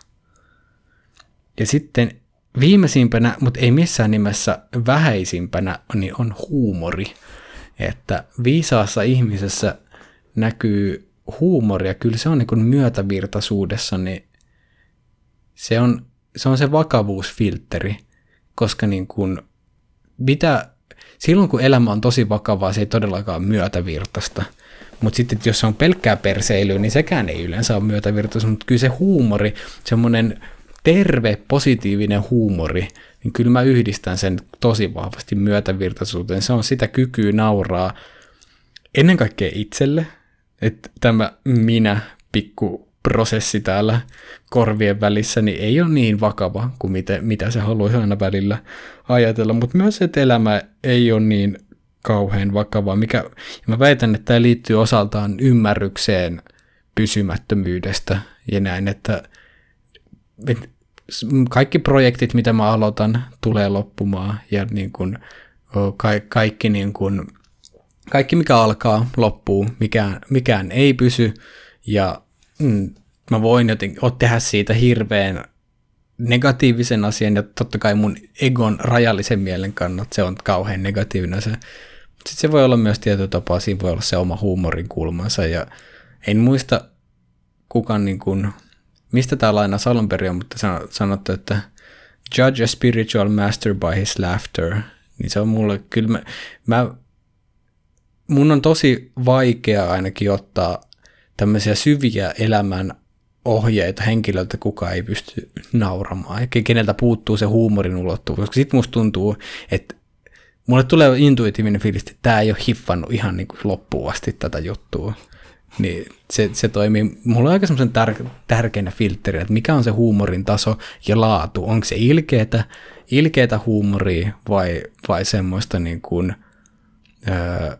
Ja sitten viimeisimpänä, mutta ei missään nimessä vähäisimpänä, niin on huumori. Että viisaassa ihmisessä näkyy huumoria, kyllä se on niin kuin myötävirtaisuudessa, niin se on, se on se vakavuusfiltteri koska niin kuin, mitä, silloin kun elämä on tosi vakavaa, se ei todellakaan myötävirtaista. Mutta sitten jos se on pelkkää perseilyä, niin sekään ei yleensä ole myötävirtaista, mutta kyllä se huumori, semmoinen terve, positiivinen huumori, niin kyllä mä yhdistän sen tosi vahvasti myötävirtaisuuteen. Se on sitä kykyä nauraa ennen kaikkea itselle, että tämä minä, pikku prosessi täällä korvien välissä niin ei ole niin vakava kuin mitä, mitä se haluaisi aina välillä ajatella, mutta myös että elämä ei ole niin kauhean vakavaa, mikä, ja mä väitän, että tämä liittyy osaltaan ymmärrykseen pysymättömyydestä ja näin, että, että kaikki projektit, mitä mä aloitan, tulee loppumaan ja niin kuin, ka- kaikki, niin kuin, kaikki, mikä alkaa, loppuu, mikään, mikään ei pysy ja mm, mä voin jotenkin tehdä siitä hirveän negatiivisen asian ja totta kai mun egon rajallisen mielen kannalta se on kauhean negatiivinen se. Sitten se voi olla myös tietyllä tapaa, siinä voi olla se oma huumorin kulmansa ja en muista kukaan niin kuin, mistä tämä laina alun perin mutta sanottu, että judge a spiritual master by his laughter, niin se on mulle, kyllä mä, mä mun on tosi vaikea ainakin ottaa tämmöisiä syviä elämän ohjeita henkilöltä, kuka ei pysty nauramaan, ja keneltä puuttuu se huumorin ulottuvuus, koska sitten musta tuntuu, että mulle tulee intuitiivinen fiilis, että tämä ei ole hiffannut ihan niin kuin loppuun asti tätä juttua. Niin se, se toimii, mulla on aika semmoisen tär, tärkeänä filtteri, että mikä on se huumorin taso ja laatu. Onko se ilkeetä, ilkeetä huumoria vai, vai semmoista niin kuin, öö,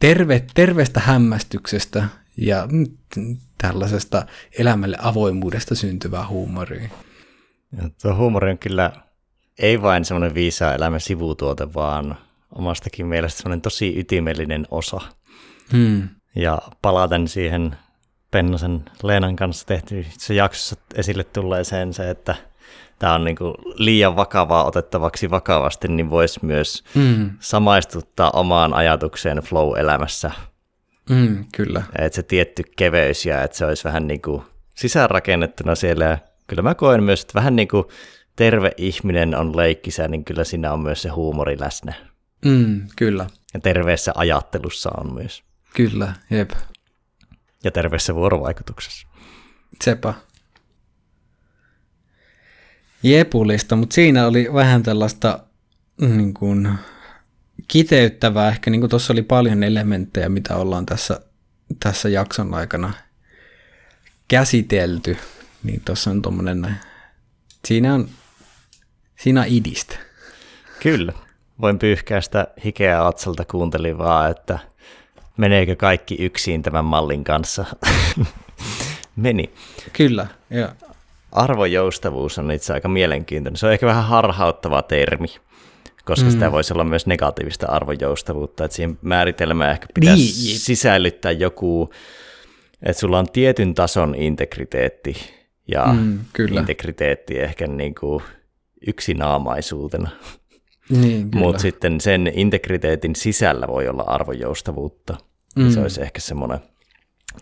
terve, terveestä hämmästyksestä ja tällaisesta elämälle avoimuudesta syntyvää huumoria. Ja tuo huumori on kyllä ei vain semmoinen viisaa elämän sivutuote, vaan omastakin mielestä semmoinen tosi ytimellinen osa. Hmm. Ja palaten siihen Pennosen Leenan kanssa tehty se jaksossa esille tulleeseen se, että tämä on niin liian vakavaa otettavaksi vakavasti, niin voisi myös mm. samaistuttaa omaan ajatukseen flow-elämässä. Mm, kyllä. Että se tietty keveys ja että se olisi vähän niin kuin sisäänrakennettuna siellä. Ja kyllä mä koen myös, että vähän niin kuin terve ihminen on leikkisä, niin kyllä siinä on myös se huumori läsnä. Mm, kyllä. Ja terveessä ajattelussa on myös. Kyllä, jep. Ja terveessä vuorovaikutuksessa. Sepä. Jepulista, mutta siinä oli vähän tällaista niin kuin, kiteyttävää. Ehkä niin kuin tuossa oli paljon elementtejä, mitä ollaan tässä, tässä jakson aikana käsitelty. Niin tuossa on tuommoinen, siinä on, siinä on idistä. Kyllä. Voin pyyhkää sitä hikeä atsalta kuuntelivaa, että meneekö kaikki yksin tämän mallin kanssa. Meni. Kyllä, joo. Arvojoustavuus on itse aika mielenkiintoinen. Se on ehkä vähän harhauttava termi, koska mm. sitä voisi olla myös negatiivista arvojoustavuutta. Että siihen määritelmään ehkä pitäisi niin. sisällyttää joku, että sulla on tietyn tason integriteetti ja mm, kyllä. integriteetti ehkä niin kuin yksinaamaisuutena. Niin, Mutta sitten sen integriteetin sisällä voi olla arvojoustavuutta. Mm. Se olisi ehkä semmoinen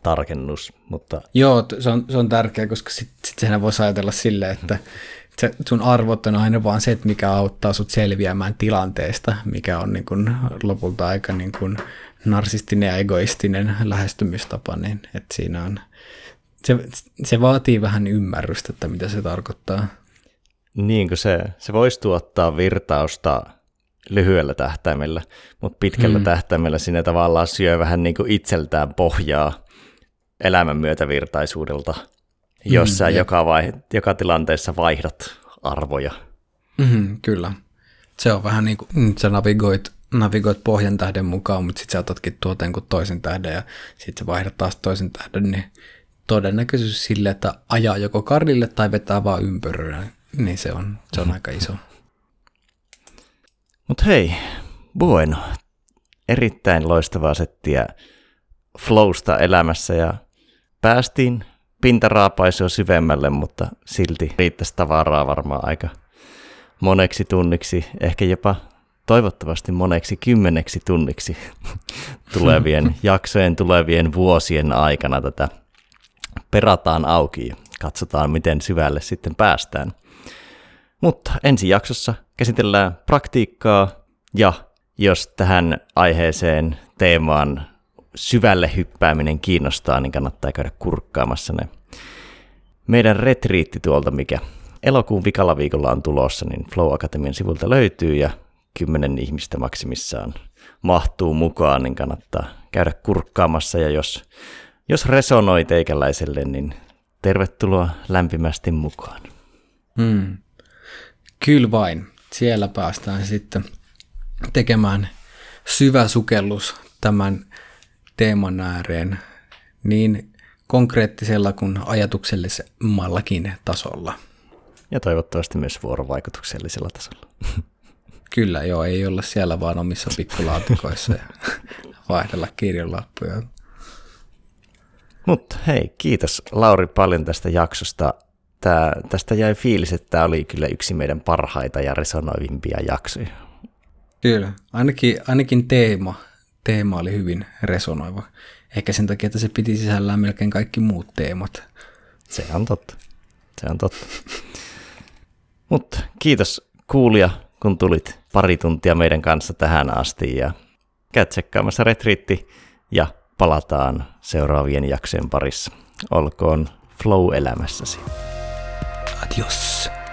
tarkennus. Mutta... Joo, se on, se on tärkeä, koska sitten sit sehän voisi ajatella silleen, että se, sun arvot on aina vaan se, että mikä auttaa sut selviämään tilanteesta, mikä on niin kun lopulta aika niin kun narsistinen ja egoistinen lähestymistapa, niin että siinä on, se, se vaatii vähän ymmärrystä, että mitä se tarkoittaa. Niin kuin se, se voisi tuottaa virtausta lyhyellä tähtäimellä, mutta pitkällä mm. tähtäimellä sinne tavallaan syö vähän niin kuin itseltään pohjaa elämän myötävirtaisuudelta, jos mm, joka, vai, joka tilanteessa vaihdat arvoja. Mm, kyllä. Se on vähän niin kuin, sä navigoit, navigoit pohjan tähden mukaan, mutta sitten sä otatkin tuoteen kuin toisen tähden ja sitten sä vaihdat taas toisen tähden, niin todennäköisyys sille, että ajaa joko karille tai vetää vaan ympyrää, niin se on, se on aika iso. Mutta hei, bueno, erittäin loistavaa settiä flowsta elämässä ja päästiin pintaraapaisua syvemmälle, mutta silti riittäisi tavaraa varmaan aika moneksi tunniksi, ehkä jopa toivottavasti moneksi kymmeneksi tunniksi tulevien jaksojen, tulevien vuosien aikana tätä perataan auki ja katsotaan, miten syvälle sitten päästään. Mutta ensi jaksossa käsitellään praktiikkaa ja jos tähän aiheeseen teemaan syvälle hyppääminen kiinnostaa, niin kannattaa käydä kurkkaamassa ne. Meidän retriitti tuolta, mikä elokuun vikalla viikolla on tulossa, niin Flow Academian sivulta löytyy ja kymmenen ihmistä maksimissaan mahtuu mukaan, niin kannattaa käydä kurkkaamassa ja jos, jos resonoi teikäläiselle, niin tervetuloa lämpimästi mukaan. Hmm. Kyllä vain. Siellä päästään sitten tekemään syvä sukellus tämän teeman ääreen niin konkreettisella kuin ajatuksellisemmallakin tasolla. Ja toivottavasti myös vuorovaikutuksellisella tasolla. Kyllä, joo, ei olla siellä vaan omissa pikkulaatikoissa ja vaihdella kirjanlappuja. Mutta hei, kiitos Lauri paljon tästä jaksosta. Tää, tästä jäi fiilis, että tämä oli kyllä yksi meidän parhaita ja resonoivimpia jaksoja. Kyllä, ainakin, ainakin teema, teema oli hyvin resonoiva. Ehkä sen takia, että se piti sisällään melkein kaikki muut teemat. Se on totta. Se on totta. Mutta kiitos kuulija, kun tulit pari tuntia meidän kanssa tähän asti ja käyt tsekkaamassa retriitti ja palataan seuraavien jaksojen parissa. Olkoon flow elämässäsi. アディオス。